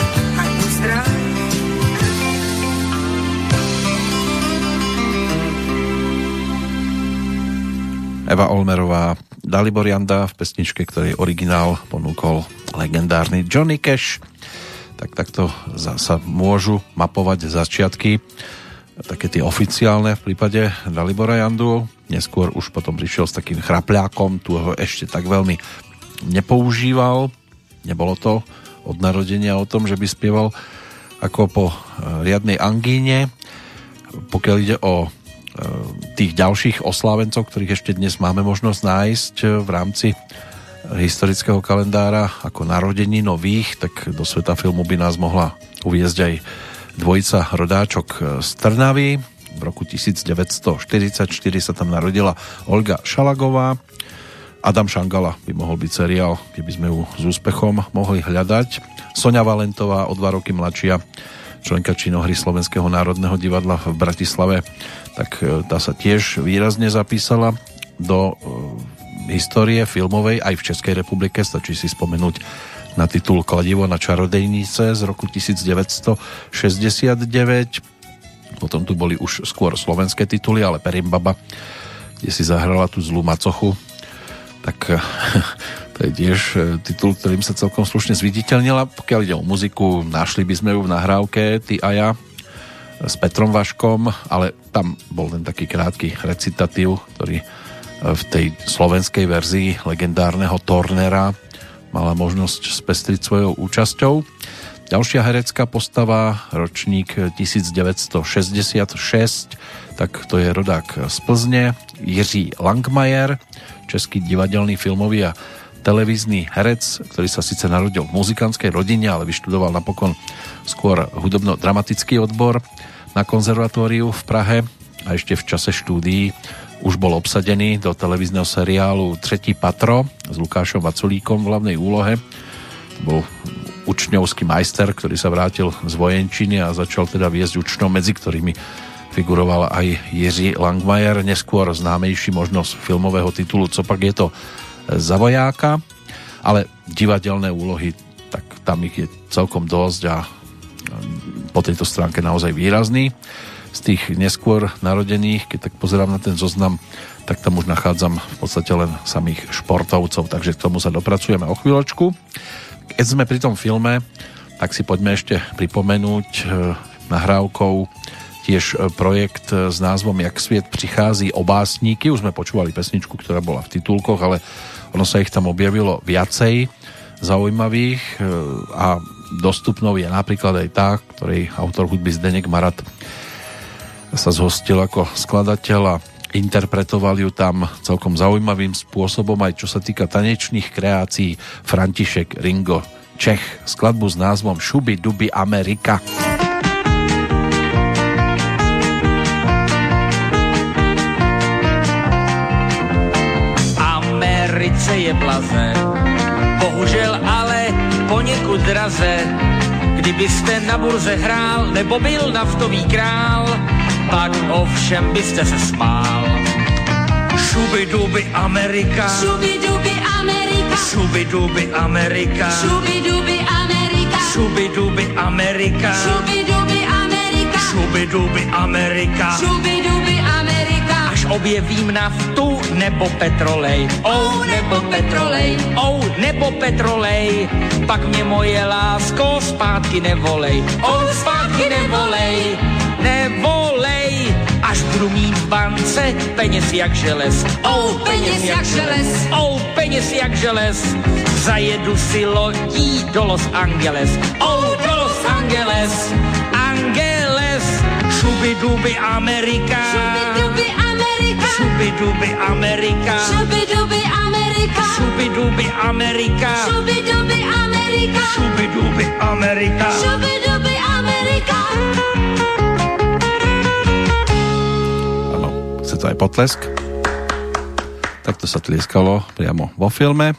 Eva Olmerová, Dalibor Janda v pesničke, ktorej originál ponúkol legendárny Johnny Cash. Tak takto sa môžu mapovať začiatky také tie oficiálne v prípade Dalibora Jandu. Neskôr už potom prišiel s takým chrapľákom, tu ho ešte tak veľmi nepoužíval. Nebolo to od narodenia o tom, že by spieval ako po eh, riadnej angíne. Pokiaľ ide o tých ďalších oslávencov, ktorých ešte dnes máme možnosť nájsť v rámci historického kalendára ako narodení nových, tak do sveta filmu by nás mohla uviezť aj dvojica rodáčok z Trnavy, v roku 1944 sa tam narodila Olga Šalagová. Adam Šangala by mohol byť seriál, keby sme ju s úspechom mohli hľadať. Sonia Valentová, o dva roky mladšia, členka činohry Slovenského národného divadla v Bratislave, tak e, tá sa tiež výrazne zapísala do e, histórie filmovej aj v Českej republike. Stačí si spomenúť na titul Kladivo na čarodejnice z roku 1969. Potom tu boli už skôr slovenské tituly, ale Perimbaba, kde si zahrala tú zlú macochu, tak [LAUGHS] to je tiež e, titul, ktorým sa celkom slušne zviditeľnila. Pokiaľ ide o muziku, našli by sme ju v nahrávke Ty a ja s Petrom Vaškom, ale tam bol ten taký krátky recitatív, ktorý e, v tej slovenskej verzii legendárneho Tornera mala možnosť spestriť svojou účasťou. Ďalšia herecká postava, ročník 1966, tak to je rodák z Plzne, Jiří Langmajer, český divadelný filmový a televízny herec, ktorý sa síce narodil v muzikantskej rodine, ale vyštudoval napokon skôr hudobno-dramatický odbor na konzervatóriu v Prahe a ešte v čase štúdií už bol obsadený do televízneho seriálu Tretí patro s Lukášom Vaculíkom v hlavnej úlohe. To bol učňovský majster, ktorý sa vrátil z vojenčiny a začal teda viesť učňov, medzi ktorými figuroval aj Jiří Langmajer, neskôr známejší možnosť filmového titulu Copak je to za vojáka, ale divadelné úlohy, tak tam ich je celkom dosť a po tejto stránke naozaj výrazný z tých neskôr narodených, keď tak pozerám na ten zoznam, tak tam už nachádzam v podstate len samých športovcov, takže k tomu sa dopracujeme o chvíľočku. Keď sme pri tom filme, tak si poďme ešte pripomenúť e, nahrávkou tiež e, projekt e, s názvom Jak sviet prichází o básníky. Už sme počúvali pesničku, ktorá bola v titulkoch, ale ono sa ich tam objavilo viacej zaujímavých a dostupnou je napríklad aj tá, ktorej autor hudby Zdenek Marat sa zhostil ako skladateľ a interpretoval ju tam celkom zaujímavým spôsobom, aj čo sa týka tanečných kreácií František Ringo Čech, skladbu s názvom Šuby Duby Amerika. Americe je blaze, bohužel ale poněkud draze, kdybyste na burze hrál nebo byl naftový král, pak ovšem byste se smál. Šubiduby Amerika, Šubiduby Amerika, šubiduby Amerika, šubiduby Amerika, šubiduby Amerika, šubiduby Amerika, šubiduby Amerika, šubiduby Amerika. Objevím naftu nebo petrolej, oh nebo petrolej, oh nebo petrolej, pak mě moje lásko zpátky nevolej, oh zpátky nevolej, nevolej, až budu mít v bance peněz jak želez, oh peněz jak želez, oh peněz jak želez, zajedu si lodí do Los Angeles, oh do Los Angeles, Angeles, šubiduby Amerika, Šubiduby Amerika, šubiduby Amerika, šubiduby Amerika, šubiduby Amerika, šubiduby Amerika, šubiduby Amerika. šubiduby Amerika. Áno, chce to aj potlesk. Takto sa tlieskalo priamo vo filme,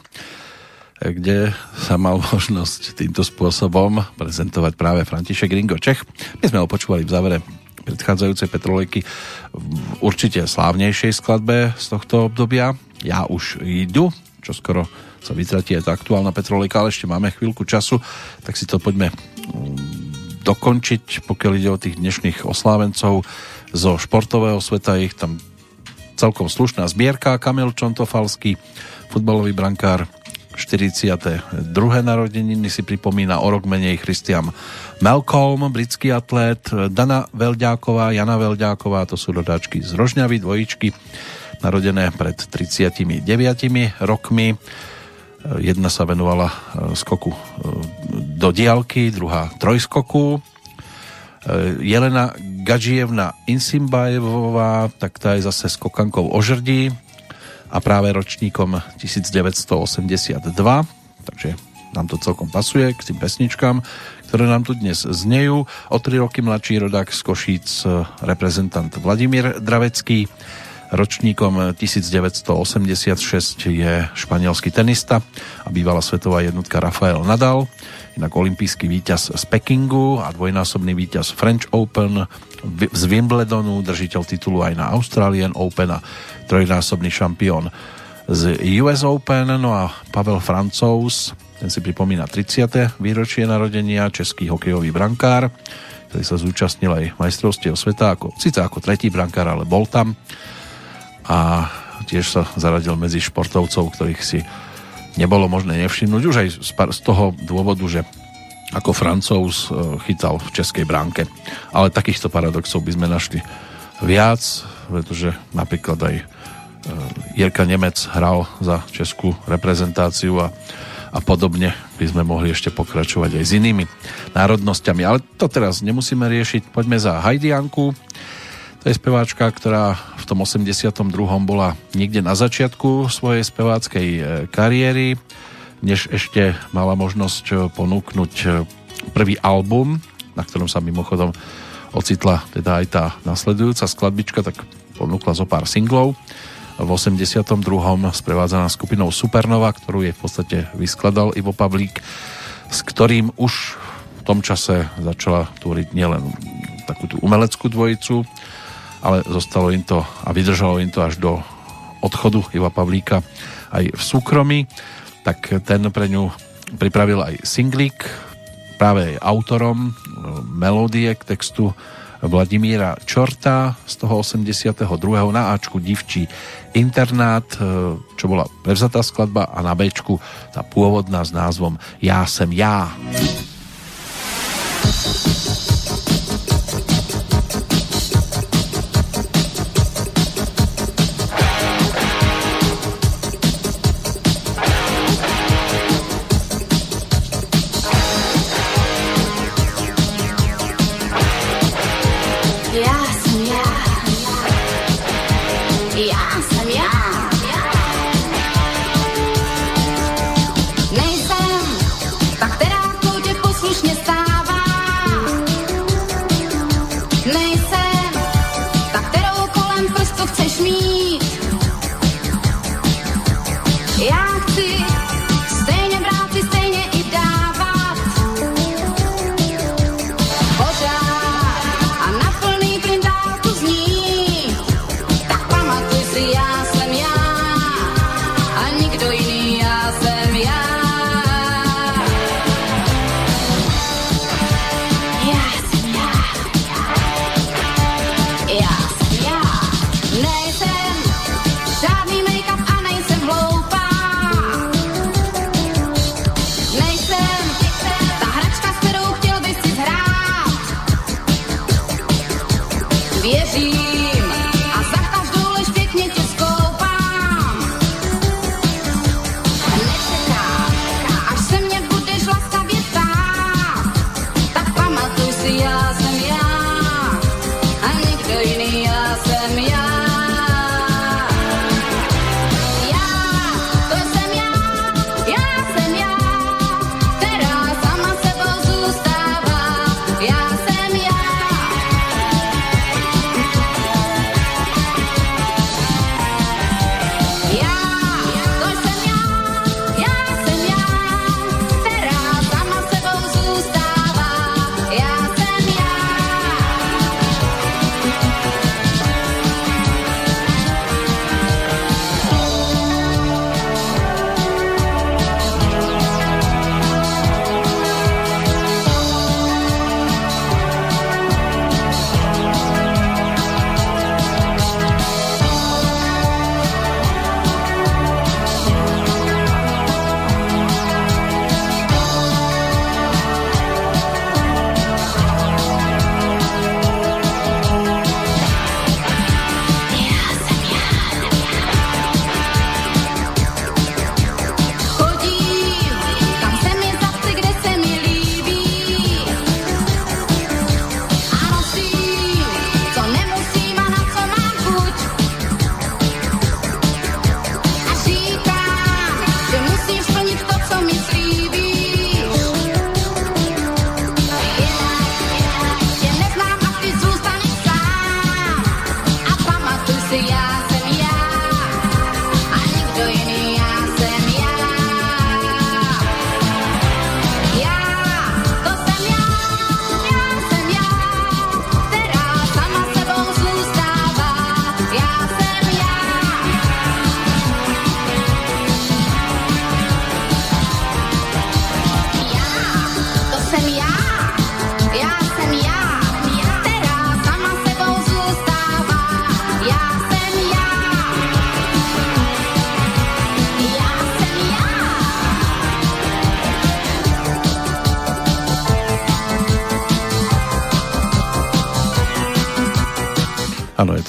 kde sa mal [LAUGHS] možnosť týmto spôsobom prezentovať práve František Ringo Čech. My sme ho počúvali v závere predchádzajúcej Petrolejky v určite slávnejšej skladbe z tohto obdobia. Ja už idu, čo skoro sa vytratí aj tá aktuálna Petrolejka, ale ešte máme chvíľku času, tak si to poďme mm, dokončiť, pokiaľ ide o tých dnešných oslávencov zo športového sveta, ich tam celkom slušná zbierka. Kamil Čontofalský, futbalový brankár, 42. narodeniny si pripomína o rok menej Christian Malcolm, britský atlét, Dana Velďáková, Jana Velďáková, to sú rodáčky z Rožňavy, dvojičky, narodené pred 39 rokmi. Jedna sa venovala skoku do diálky, druhá trojskoku. Jelena Gadžievna Insimbajevová, tak tá je zase skokankou o žrdí a práve ročníkom 1982, takže nám to celkom pasuje k tým pesničkám, ktoré nám tu dnes znejú. O tri roky mladší rodák z Košíc, reprezentant Vladimír Dravecký, ročníkom 1986 je španielský tenista a bývalá svetová jednotka Rafael Nadal, inak olimpijský víťaz z Pekingu a dvojnásobný víťaz French Open z Wimbledonu, držiteľ titulu aj na Australian Open a trojnásobný šampión z US Open, no a Pavel Francouz, ten si pripomína 30. výročie narodenia, český hokejový brankár, ktorý sa zúčastnil aj majstrovstiev sveta, ako, síce ako tretí brankár, ale bol tam a tiež sa zaradil medzi športovcov, ktorých si nebolo možné nevšimnúť, už aj z toho dôvodu, že ako Francouz e, chytal v českej bránke. Ale takýchto paradoxov by sme našli viac, pretože napríklad aj Eh, Jirka Nemec hral za českú reprezentáciu a, a podobne by sme mohli ešte pokračovať aj s inými národnosťami. Ale to teraz nemusíme riešiť. Poďme za Hajdianku. To je speváčka, ktorá v tom 82. bola niekde na začiatku svojej speváckej eh, kariéry, než ešte mala možnosť eh, ponúknuť prvý album, na ktorom sa mimochodom ocitla teda aj tá nasledujúca skladbička, tak ponúkla zo pár singlov v 82. sprevádzaná skupinou Supernova, ktorú je v podstate vyskladal Ivo Pavlík, s ktorým už v tom čase začala tvoriť nielen takú tú umeleckú dvojicu, ale zostalo im to a vydržalo im to až do odchodu Iva Pavlíka aj v súkromí, tak ten pre ňu pripravil aj singlík, práve aj autorom melódie k textu Vladimíra Čorta z toho 82. na Ačku Divčí internát, čo bola prevzatá skladba a na Bčku tá pôvodná s názvom Já sem já. Nejsem ta, která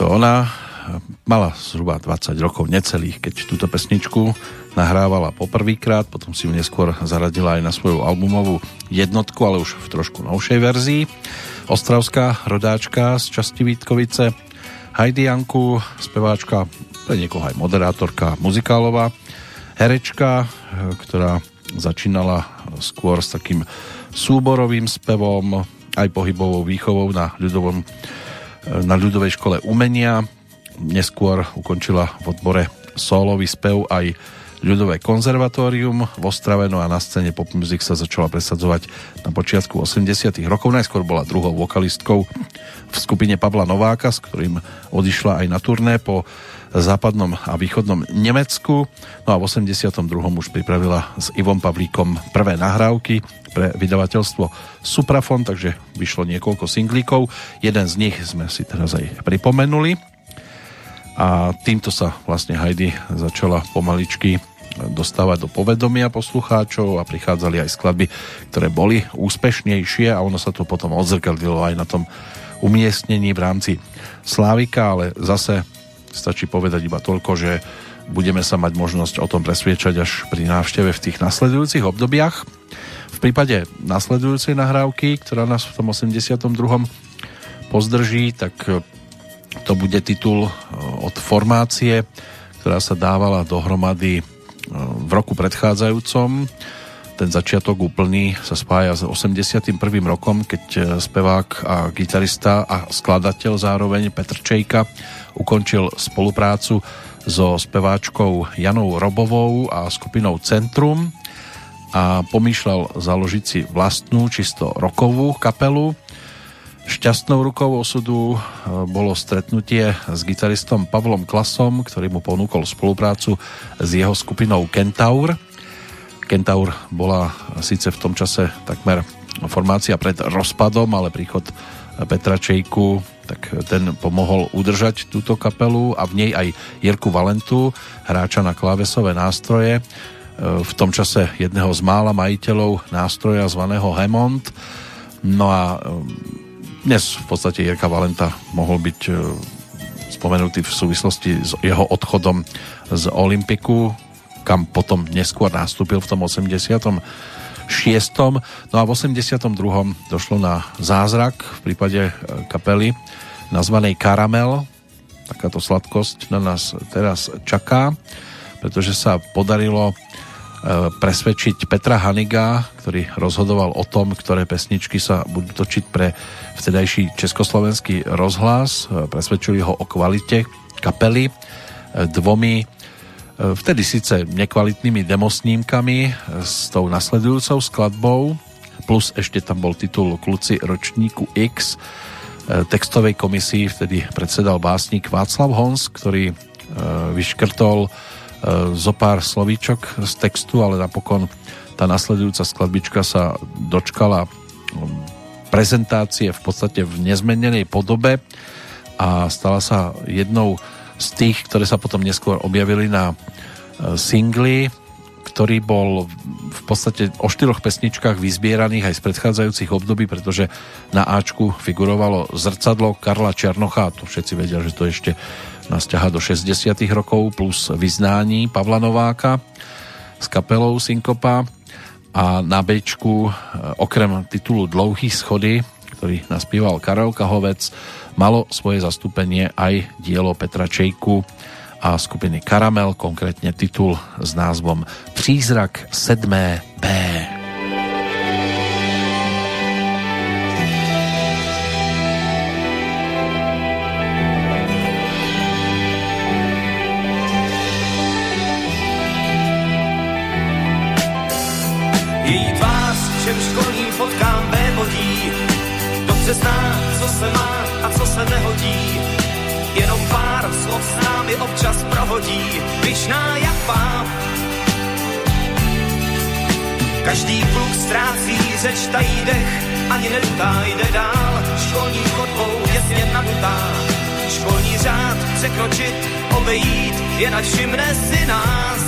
ona. Mala zhruba 20 rokov necelých, keď túto pesničku nahrávala poprvýkrát, potom si ju neskôr zaradila aj na svoju albumovú jednotku, ale už v trošku novšej verzii. Ostravská rodáčka z časti Vítkovice, Heidi Janku, speváčka, pre niekoho aj moderátorka, muzikálová, herečka, ktorá začínala skôr s takým súborovým spevom, aj pohybovou výchovou na ľudovom na ľudovej škole umenia. Neskôr ukončila v odbore solový spev aj ľudové konzervatórium v Ostrave, no a na scéne pop music sa začala presadzovať na počiatku 80 rokov. Najskôr bola druhou vokalistkou v skupine Pavla Nováka, s ktorým odišla aj na turné po západnom a východnom Nemecku. No a v 82. už pripravila s Ivom Pavlíkom prvé nahrávky pre vydavateľstvo Suprafon, takže vyšlo niekoľko singlíkov. Jeden z nich sme si teraz aj pripomenuli. A týmto sa vlastne Heidi začala pomaličky dostávať do povedomia poslucháčov a prichádzali aj skladby, ktoré boli úspešnejšie a ono sa to potom odzrkadlilo aj na tom umiestnení v rámci Slávika, ale zase Stačí povedať iba toľko, že budeme sa mať možnosť o tom presviečať až pri návšteve v tých nasledujúcich obdobiach. V prípade nasledujúcej nahrávky, ktorá nás v tom 82. pozdrží, tak e, to bude titul e, od formácie, ktorá sa dávala dohromady e, v roku predchádzajúcom. Ten začiatok úplný sa spája s 81. rokom, keď spevák a gitarista a skladateľ zároveň Petr Čejka ukončil spoluprácu so speváčkou Janou Robovou a skupinou Centrum a pomýšľal založiť si vlastnú, čisto rokovú kapelu. Šťastnou rukou osudu e, bolo stretnutie s gitaristom Pavlom Klasom, ktorý mu ponúkol spoluprácu s jeho skupinou Kentaur. Kentaur bola síce v tom čase takmer formácia pred rozpadom, ale príchod Petra Čejku tak ten pomohol udržať túto kapelu a v nej aj Jirku Valentu, hráča na klávesové nástroje, v tom čase jedného z mála majiteľov nástroja zvaného Hemond. No a e, dnes v podstate Jirka Valenta mohol byť e, spomenutý v súvislosti s jeho odchodom z Olympiku, kam potom neskôr nastúpil v tom 86. No a v 82. došlo na zázrak v prípade kapely nazvanej Karamel. Takáto sladkosť na nás teraz čaká, pretože sa podarilo e, presvedčiť Petra Haniga, ktorý rozhodoval o tom, ktoré pesničky sa budú točiť pre vtedajší československý rozhlas. E, presvedčili ho o kvalite kapely e, dvomi vtedy síce nekvalitnými demosnímkami s tou nasledujúcou skladbou, plus ešte tam bol titul Kluci ročníku X, E, textovej komisii vtedy predsedal básnik Václav Hons, ktorý e, vyškrtol e, zo pár slovíčok z textu, ale napokon tá nasledujúca skladbička sa dočkala prezentácie v podstate v nezmenenej podobe a stala sa jednou z tých, ktoré sa potom neskôr objavili na singli ktorý bol v podstate o štyroch pesničkách vyzbieraných aj z predchádzajúcich období, pretože na Ačku figurovalo zrcadlo Karla Černocha, to všetci vedia, že to ešte nás ťaha do 60 rokov, plus vyznání Pavla Nováka s kapelou Synkopa a na Bčku e, okrem titulu Dlouhý schody, ktorý naspíval Karel Kahovec, malo svoje zastúpenie aj dielo Petra Čejku, a skupiny Karamel, konkrétne titul s názvom Přízrak 7. B. školním fotkám vévodí, dobře zná, co se má a co se nehodí jenom pár slov s námi občas prohodí, vyšná jak páp. Každý kluk ztrácí řeč, tají dech, ani nedutá, jde dál, školní chodbou jasně nadutá. Školní řád překročit, obejít, jen ať všimne si nás.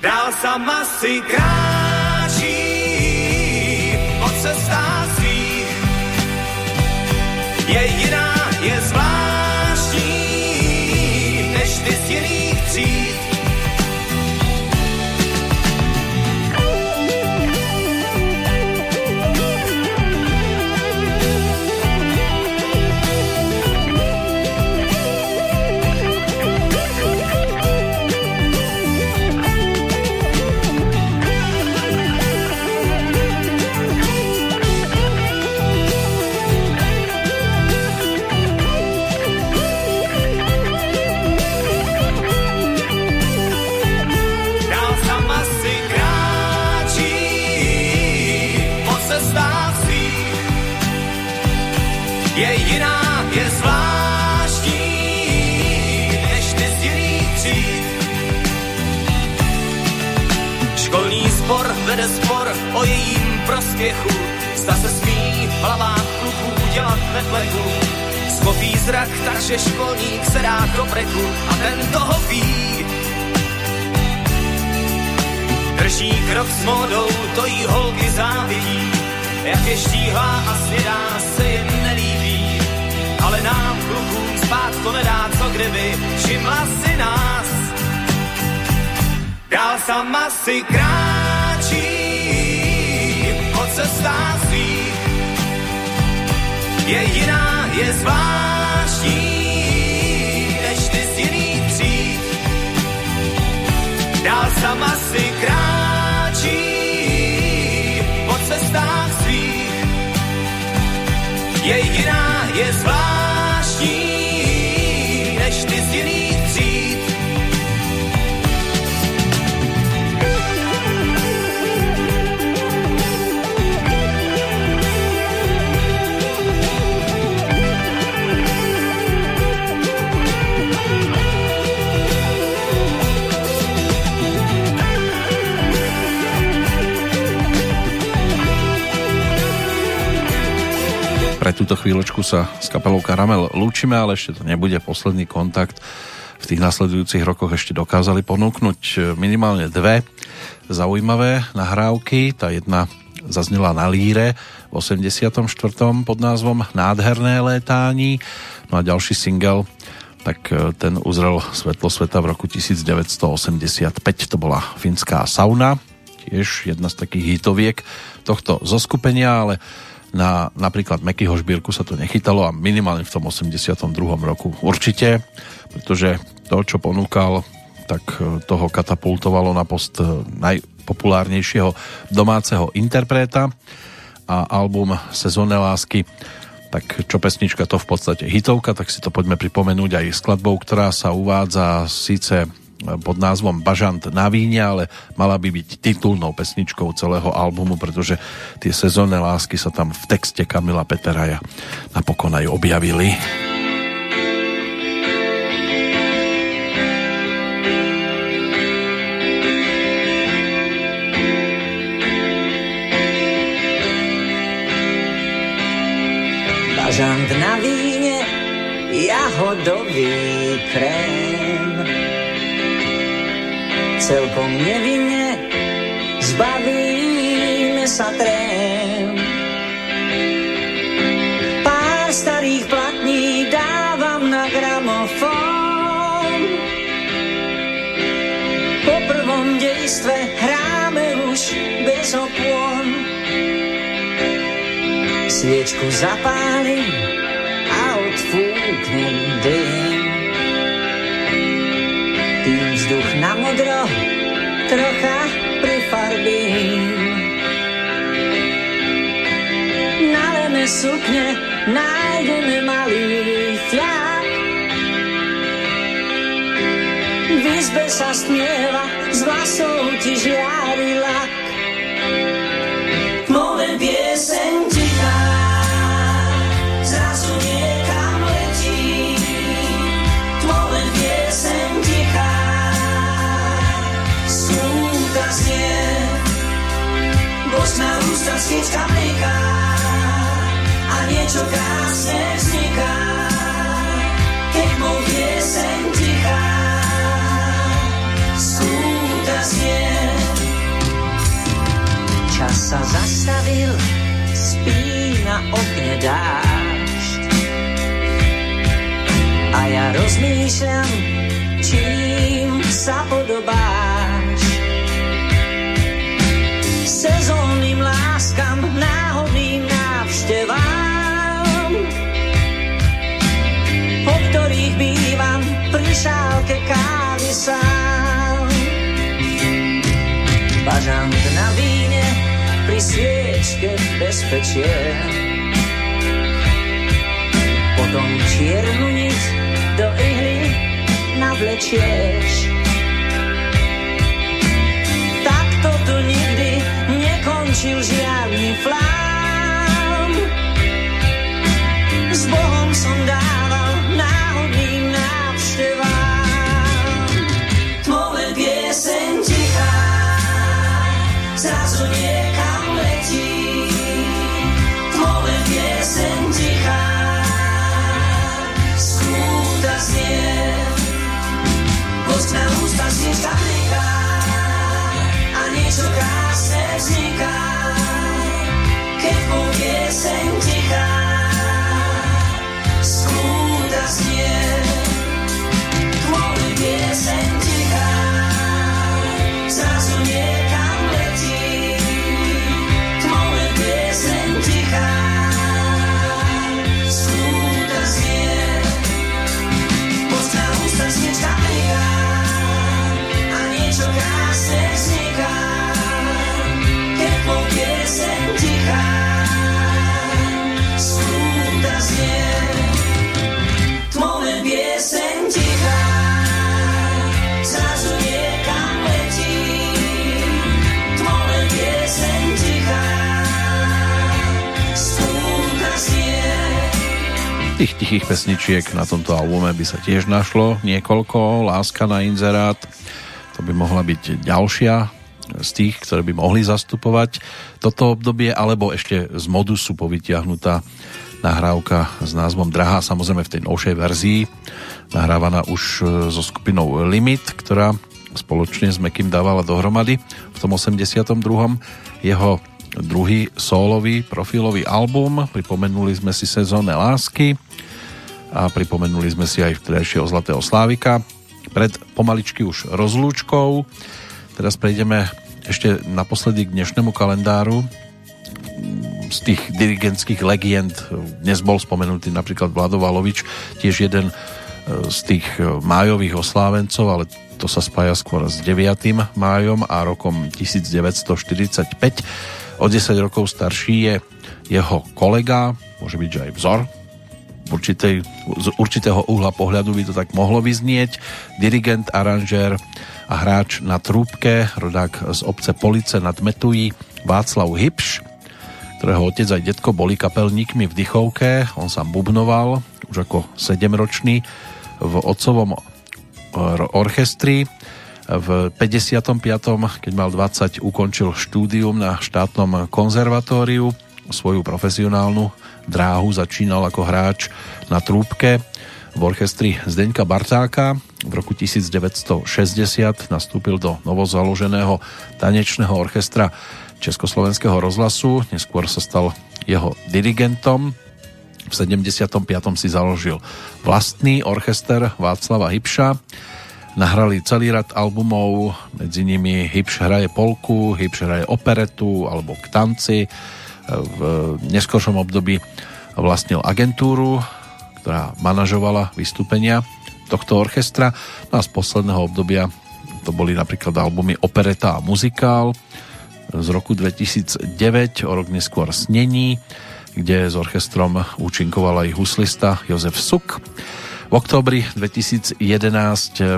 Dál sama si kráčí po cestách svých, je jiná vede spor o jejím prospěchu. Zda se smí v hlavách kluků dělat neplechu. Skopí zrak, takže školník se dá do breku a ten toho ví. Drží krok s modou, to jí holky závidí. Jak je štíhlá a svědá se jim nelíbí. Ale nám klukům spát to nedá, co kdyby všimla si nás. Dál sama si kráčí svých. Je jiná, je zvláštní, než ty z jiných tříd. Dál sama si kráčí po cestách svých. Je jiná, je zvláštní, Pre túto chvíľočku sa s kapelou Karamel lúčime, ale ešte to nebude posledný kontakt. V tých nasledujúcich rokoch ešte dokázali ponúknuť minimálne dve zaujímavé nahrávky. Tá jedna zaznela na Líre v 84. pod názvom Nádherné létání. No a ďalší single tak ten uzrel svetlo sveta v roku 1985. To bola finská sauna, tiež jedna z takých hitoviek tohto zoskupenia, ale na napríklad Mekyho šbírku sa to nechytalo a minimálne v tom 82. roku určite, pretože to, čo ponúkal, tak toho katapultovalo na post najpopulárnejšieho domáceho interpreta a album Sezónne lásky tak čo pesnička to v podstate hitovka, tak si to poďme pripomenúť aj skladbou, ktorá sa uvádza síce pod názvom Bažant na víne, ale mala by byť titulnou pesničkou celého albumu, pretože tie sezónne lásky sa tam v texte Kamila Peteraja napokon aj objavili. Bažant na víne, jahodový krém. Celkom nevinne zbavíme sa trém. Pár starých platní dávam na gramofón. Po prvom dejstve hráme už bez opôn. Sviečku zapálim trocha prifarbím. Na leme sukne nájdeme malý fľak. V izbe sa stmieva, z vlasov ti žiari Bosná ústa sviečka mlieka a niečo krásne vzniká. Keď mou pieseň tichá, smúta znie. Čas sa zastavil, spí na okne dážď. rozmýšľam, čím sa podobáš. Šálke kávy. Bažant na víne, pri sviečke bezpečie. Potom čiernu niť do ihly navlečieš. Pieseň tichá skúta znie. Tých tichých pesničiek na tomto albume by sa tiež našlo niekoľko. Láska na inzerát, to by mohla byť ďalšia z tých, ktoré by mohli zastupovať toto obdobie, alebo ešte z modusu povytiahnutá nahrávka s názvom Drahá, samozrejme v tej novšej verzii, nahrávaná už e, so skupinou Limit, ktorá spoločne s Mekým dávala dohromady v tom 82. jeho druhý sólový profilový album. Pripomenuli sme si sezónne lásky a pripomenuli sme si aj vtedajšieho Zlatého Slávika. Pred pomaličky už rozlúčkou. Teraz prejdeme ešte naposledy k dnešnému kalendáru z tých dirigentských legend dnes bol spomenutý napríklad Vlado Valovič, tiež jeden e, z tých e, májových oslávencov, ale to sa spája skôr s 9. májom a rokom 1945. O 10 rokov starší je jeho kolega, môže byť, že aj vzor, určitej, z určitého uhla pohľadu by to tak mohlo vyznieť, dirigent, aranžér a hráč na trúbke, rodák z obce Police nad Metují, Václav Hybš, ktorého otec aj detko boli kapelníkmi v Dychovke. On sám bubnoval už ako 7-ročný v otcovom orchestri. V 55. keď mal 20, ukončil štúdium na štátnom konzervatóriu. Svoju profesionálnu dráhu začínal ako hráč na trúbke v orchestri Zdeňka Bartáka. V roku 1960 nastúpil do novozaloženého tanečného orchestra Československého rozhlasu. Neskôr sa stal jeho dirigentom. V 75. si založil vlastný orchester Václava Hybša. Nahrali celý rad albumov, medzi nimi Hybš hraje polku, Hybš hraje operetu alebo k tanci. V neskôršom období vlastnil agentúru, ktorá manažovala vystúpenia tohto orchestra. No a z posledného obdobia to boli napríklad albumy Opereta a muzikál z roku 2009, o rok neskôr Snení, kde s orchestrom účinkoval aj huslista Jozef Suk. V októbri 2011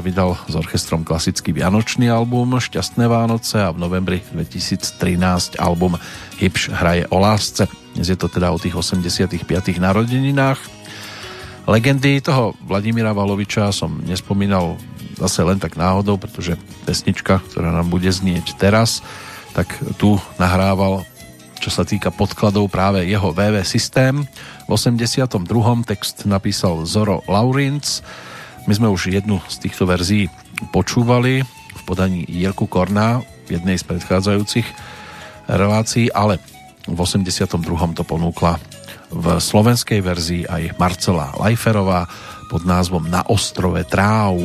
vydal s orchestrom klasický vianočný album Šťastné Vánoce a v novembri 2013 album Hybš hraje o lásce. Dnes je to teda o tých 85. narodeninách. Legendy toho Vladimíra Valoviča som nespomínal zase len tak náhodou, pretože pesnička, ktorá nám bude znieť teraz, tak tu nahrával čo sa týka podkladov práve jeho VV systém. V 82. text napísal Zoro Laurinc. My sme už jednu z týchto verzií počúvali v podaní Jirku Korná v jednej z predchádzajúcich relácií, ale v 82. to ponúkla v slovenskej verzii aj Marcela Lajferová pod názvom Na ostrove tráv.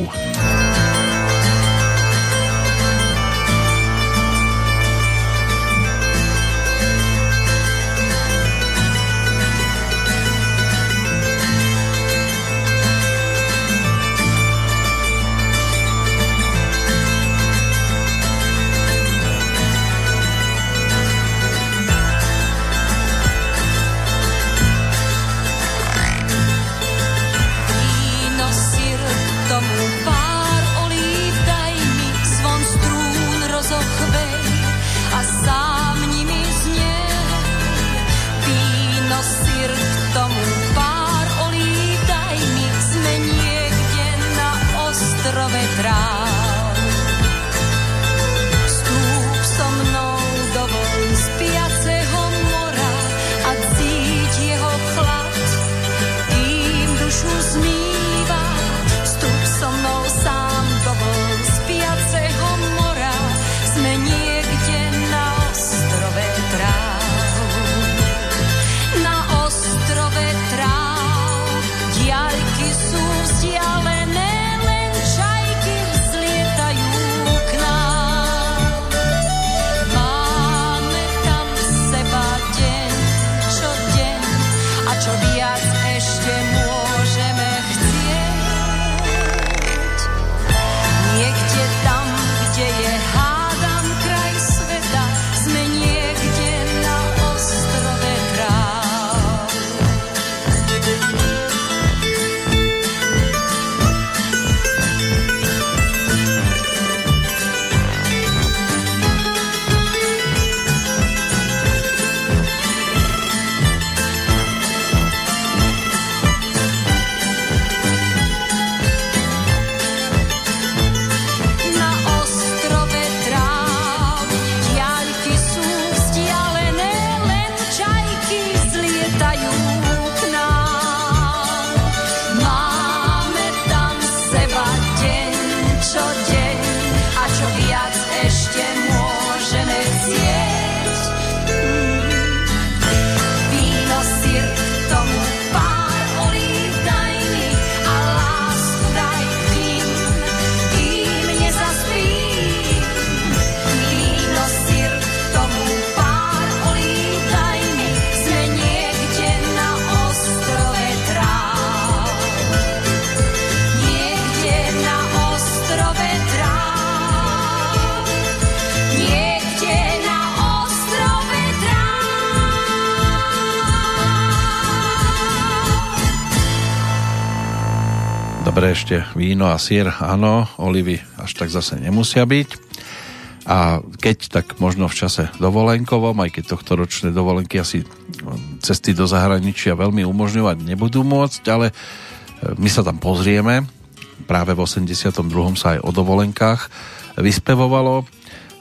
Víno a sír, áno, olivy až tak zase nemusia byť. A keď, tak možno v čase dovolenkovom, aj keď tohto ročné dovolenky asi cesty do zahraničia veľmi umožňovať nebudú môcť, ale e, my sa tam pozrieme. Práve v 82. sa aj o dovolenkách vyspevovalo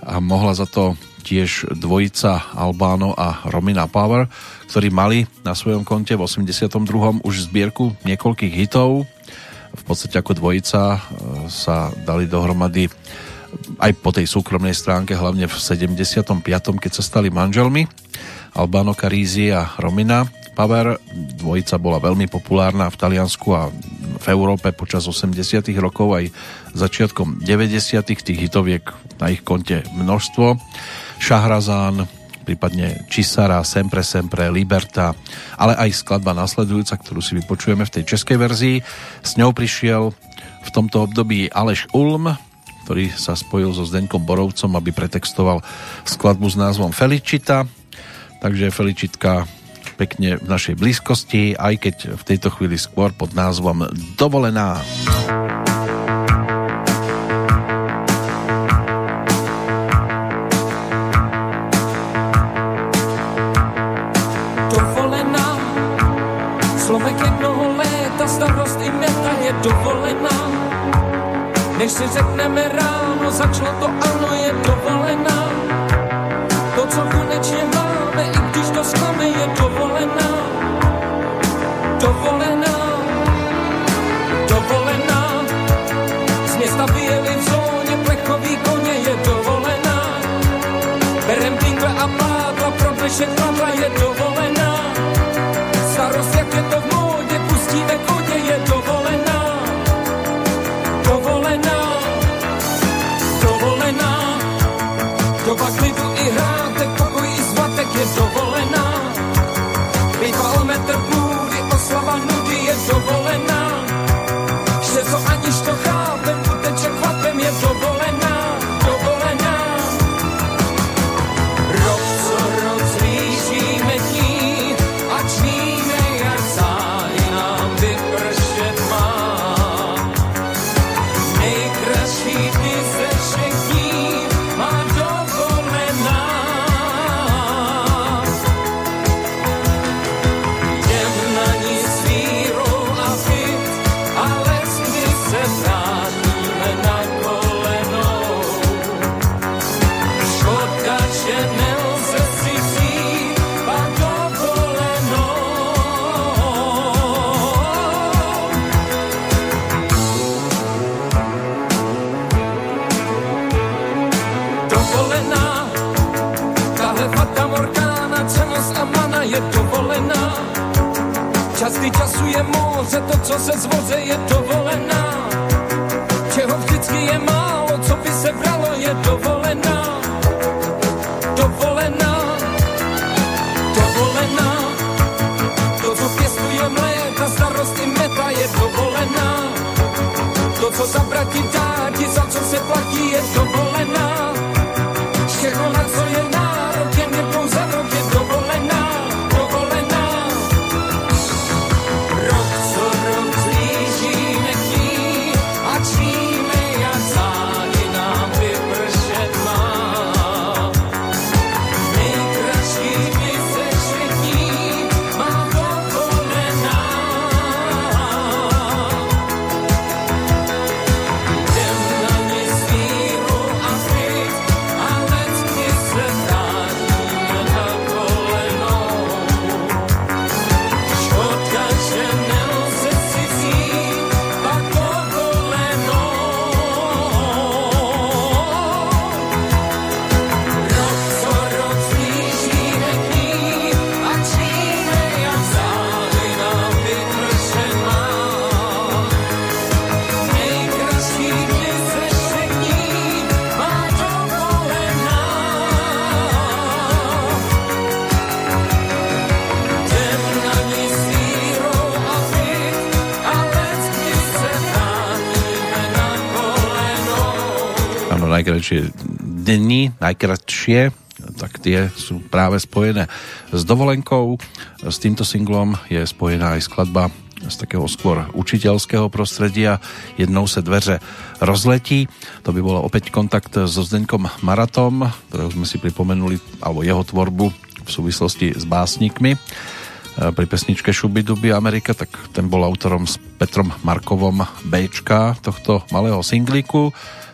a mohla za to tiež dvojica Albáno a Romina Power, ktorí mali na svojom konte v 82. už zbierku niekoľkých hitov. V podstate ako dvojica e, sa dali dohromady aj po tej súkromnej stránke, hlavne v 75. keď sa stali manželmi. Albano Carizzi a Romina Power. Dvojica bola veľmi populárna v Taliansku a v Európe počas 80 rokov aj začiatkom 90 tých hitoviek na ich konte množstvo. Šahrazán, prípadne Čisara, Sempre Sempre, Liberta, ale aj skladba nasledujúca, ktorú si vypočujeme v tej českej verzii. S ňou prišiel v tomto období Aleš Ulm, ktorý sa spojil so Zdeňkom Borovcom, aby pretextoval skladbu s názvom Felicita. Takže Felicitka pekne v našej blízkosti, aj keď v tejto chvíli skôr pod názvom Dovolená. Dovolená, si řekneme ráno, začalo to ano, Časty času je moře, to, co se zvoze, je dovolená. Čeho vždycky je málo, co by se bralo, je dovolená. Dovolená, dovolená. To, co pěstuje mléka, starost i meta, je dovolená. To, co zabrati dá, ti, za co se platí, je dovolená. Áno, najkratšie dni, najkratšie, tak tie sú práve spojené s dovolenkou. S týmto singlom je spojená aj skladba z takého skôr učiteľského prostredia. Jednou se dveře rozletí. To by bolo opäť kontakt so Zdeňkom Maratom, ktorého sme si pripomenuli, alebo jeho tvorbu v súvislosti s básnikmi pri pesničke Šubiduby Amerika, tak ten bol autorom s Petrom Markovom Bčka tohto malého singlíku,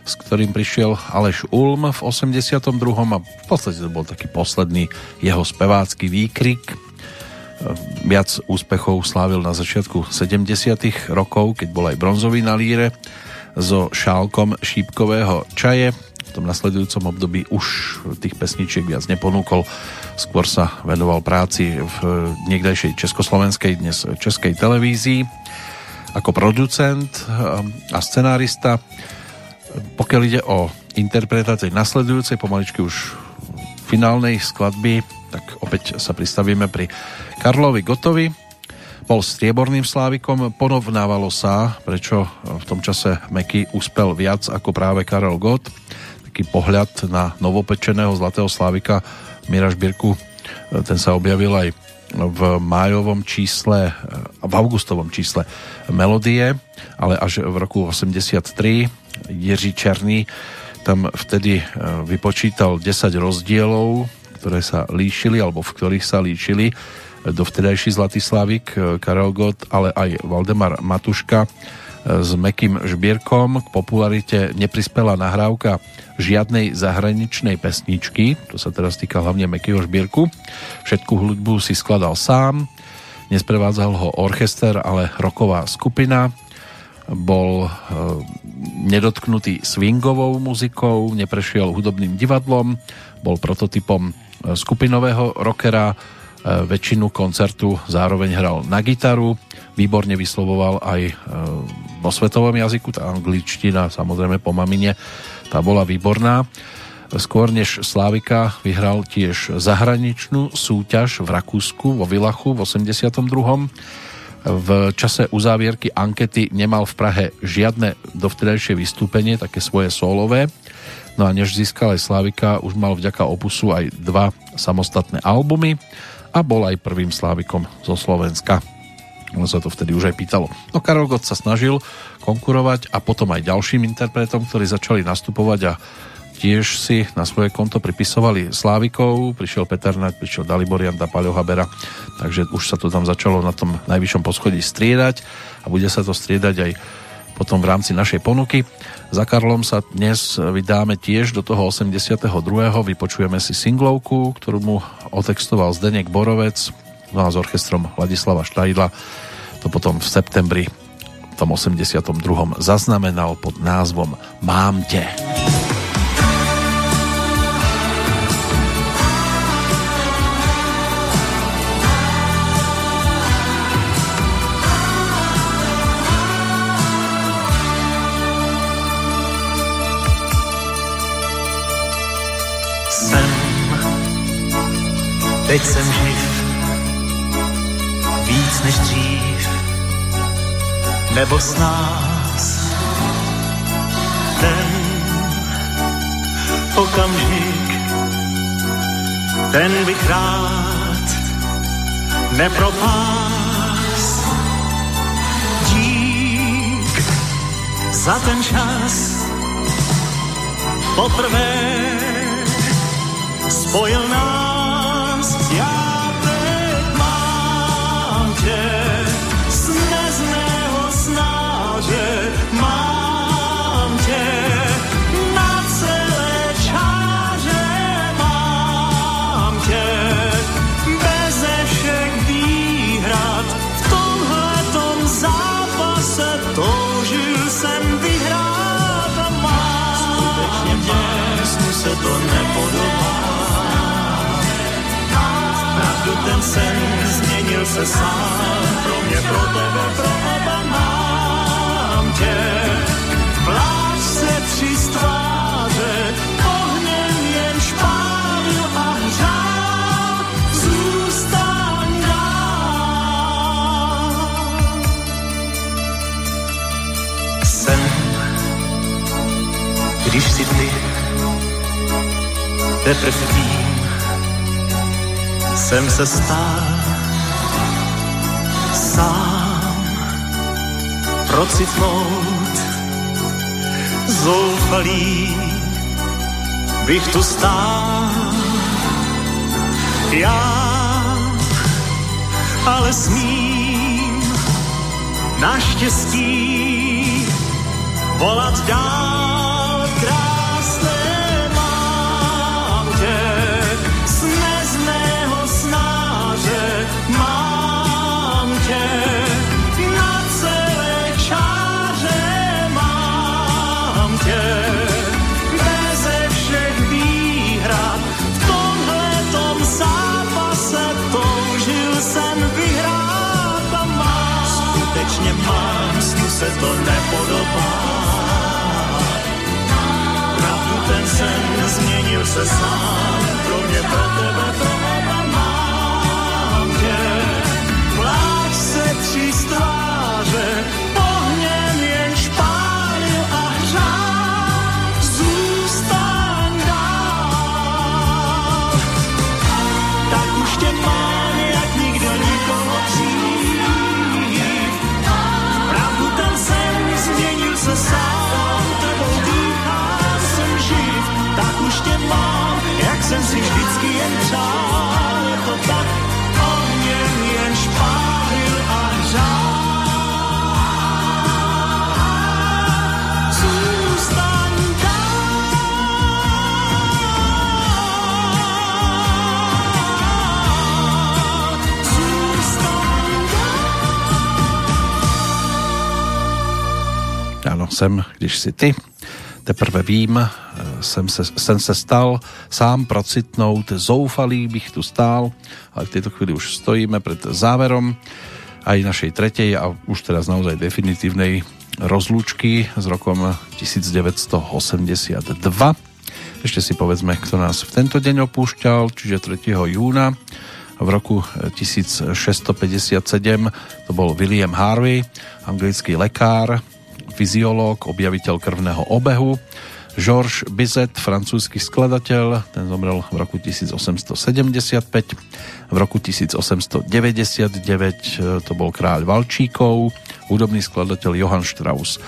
s ktorým prišiel Aleš Ulm v 82. a v podstate to bol taký posledný jeho spevácky výkrik. Viac úspechov slávil na začiatku 70. rokov, keď bol aj bronzový na líre so šálkom šípkového čaje. V tom nasledujúcom období už tých pesničiek viac neponúkol. Skôr sa venoval práci v niekdajšej československej, dnes českej televízii ako producent a scenárista. Pokiaľ ide o interpretácie nasledujúcej, pomaličky už finálnej skladby, tak opäť sa pristavíme pri Karlovi Gotovi. Bol strieborným slávikom, porovnávalo sa, prečo v tom čase Meky uspel viac ako práve Karel Gott. Taký pohľad na novopečeného zlatého slávika Mira Žbírku, ten sa objavil aj v májovom čísle, v augustovom čísle Melodie, ale až v roku 83 Jiří Černý tam vtedy vypočítal 10 rozdielov, ktoré sa líšili, alebo v ktorých sa líšili dovtedajší Zlatý Slavik, Karel Gott, ale aj Valdemar Matuška s Mekým Žbierkom. K popularite neprispela nahrávka žiadnej zahraničnej pesničky, to sa teraz týka hlavne Mekýho Žbierku. Všetku hudbu si skladal sám, nesprevádzal ho orchester, ale roková skupina. Bol e, nedotknutý swingovou muzikou, neprešiel hudobným divadlom, bol prototypom skupinového rockera, väčšinu koncertu zároveň hral na gitaru, výborne vyslovoval aj vo svetovom jazyku, tá angličtina samozrejme po mamine, tá bola výborná. Skôr než Slávika vyhral tiež zahraničnú súťaž v Rakúsku vo Vilachu v 82. V čase uzávierky ankety nemal v Prahe žiadne dovtedajšie vystúpenie, také svoje solové. No a než získal aj Slávika, už mal vďaka opusu aj dva samostatné albumy a bol aj prvým Slávikom zo Slovenska. On sa to vtedy už aj pýtalo. No Karol Gott sa snažil konkurovať a potom aj ďalším interpretom, ktorí začali nastupovať a tiež si na svoje konto pripisovali Slávikov, prišiel Peter Net, prišiel Dalibor Janda, Paľo Habera, takže už sa to tam začalo na tom najvyššom poschodí striedať a bude sa to striedať aj potom v rámci našej ponuky. Za Karlom sa dnes vydáme tiež do toho 82. Vypočujeme si singlovku, ktorú mu otextoval Zdenek Borovec, no a s orchestrom Ladislava Štajdla to potom v septembri v tom 82. zaznamenal pod názvom Mám te. Teď jsem živ, víc než dřív, nebo s nás ten okamžik, ten bych rád nepropás. Dík za ten čas, poprvé spojil nás. Se sám pro mě, pro tebe, pro oba mám tě. Pláč se tři stváře, ohněm jen špálil a hřál, zůstaň dál. Sen, když si ty teprv tím jsem se stal sám. Procitnout zoufalý bych tu stál. Já ale smím naštěstí volat dál se to nepodobá. Pravdu ten sen změnil se sám pro mě, pro tebe, oba mám. Tě pláč se tři jsem si vždycky jen přál to tak ohněm jen špálil a zůstaň Áno, sem, když si ty. Teprve vím, jsem se, jsem se stal sám procitnout, zoufalý bych tu stál, ale v tejto chvíli už stojíme pred záverom aj našej tretej a už teraz naozaj definitívnej rozlúčky s rokom 1982. Ešte si povedzme, kto nás v tento deň opúšťal, čiže 3. júna v roku 1657 to bol William Harvey, anglický lekár, fyziológ, objaviteľ krvného obehu, Georges Bizet, francúzsky skladateľ, ten zomrel v roku 1875. V roku 1899 to bol kráľ Valčíkov, hudobný skladateľ Johann Strauss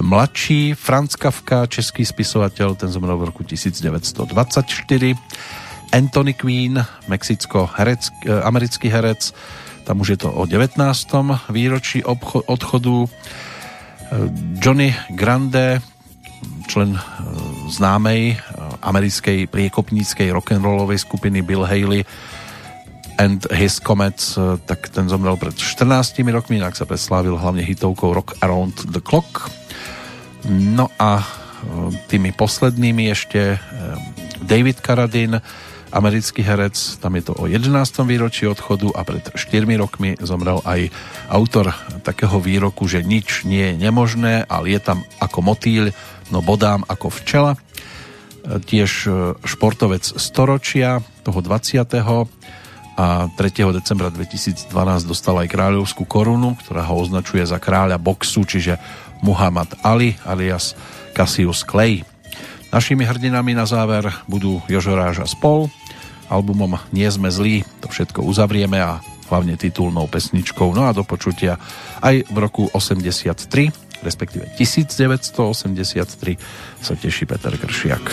mladší, Franz Kafka, český spisovateľ, ten zomrel v roku 1924. Anthony Quinn, mexicko herec, americký herec, tam už je to o 19. výročí obcho- odchodu. Johnny Grande, člen e, známej e, americkej priekopníckej rock'n'rollovej skupiny Bill Haley and His Comets, e, tak ten zomrel pred 14 rokmi, inak sa preslávil hlavne hitovkou Rock Around the Clock. No a tými poslednými ešte David Carradine, americký herec, tam je to o 11. výročí odchodu a pred 4 rokmi zomrel aj autor takého výroku, že nič nie je nemožné, ale je tam ako motýľ, no bodám ako včela. Tiež športovec storočia, toho 20. a a 3. decembra 2012 dostal aj kráľovskú korunu, ktorá ho označuje za kráľa boxu, čiže Muhammad Ali alias Cassius Clay. Našimi hrdinami na záver budú Jožoráž a spol. Albumom Nie sme zlí to všetko uzavrieme a hlavne titulnou pesničkou. No a do počutia aj v roku 83, respektíve 1983 sa teší Peter Kršiak.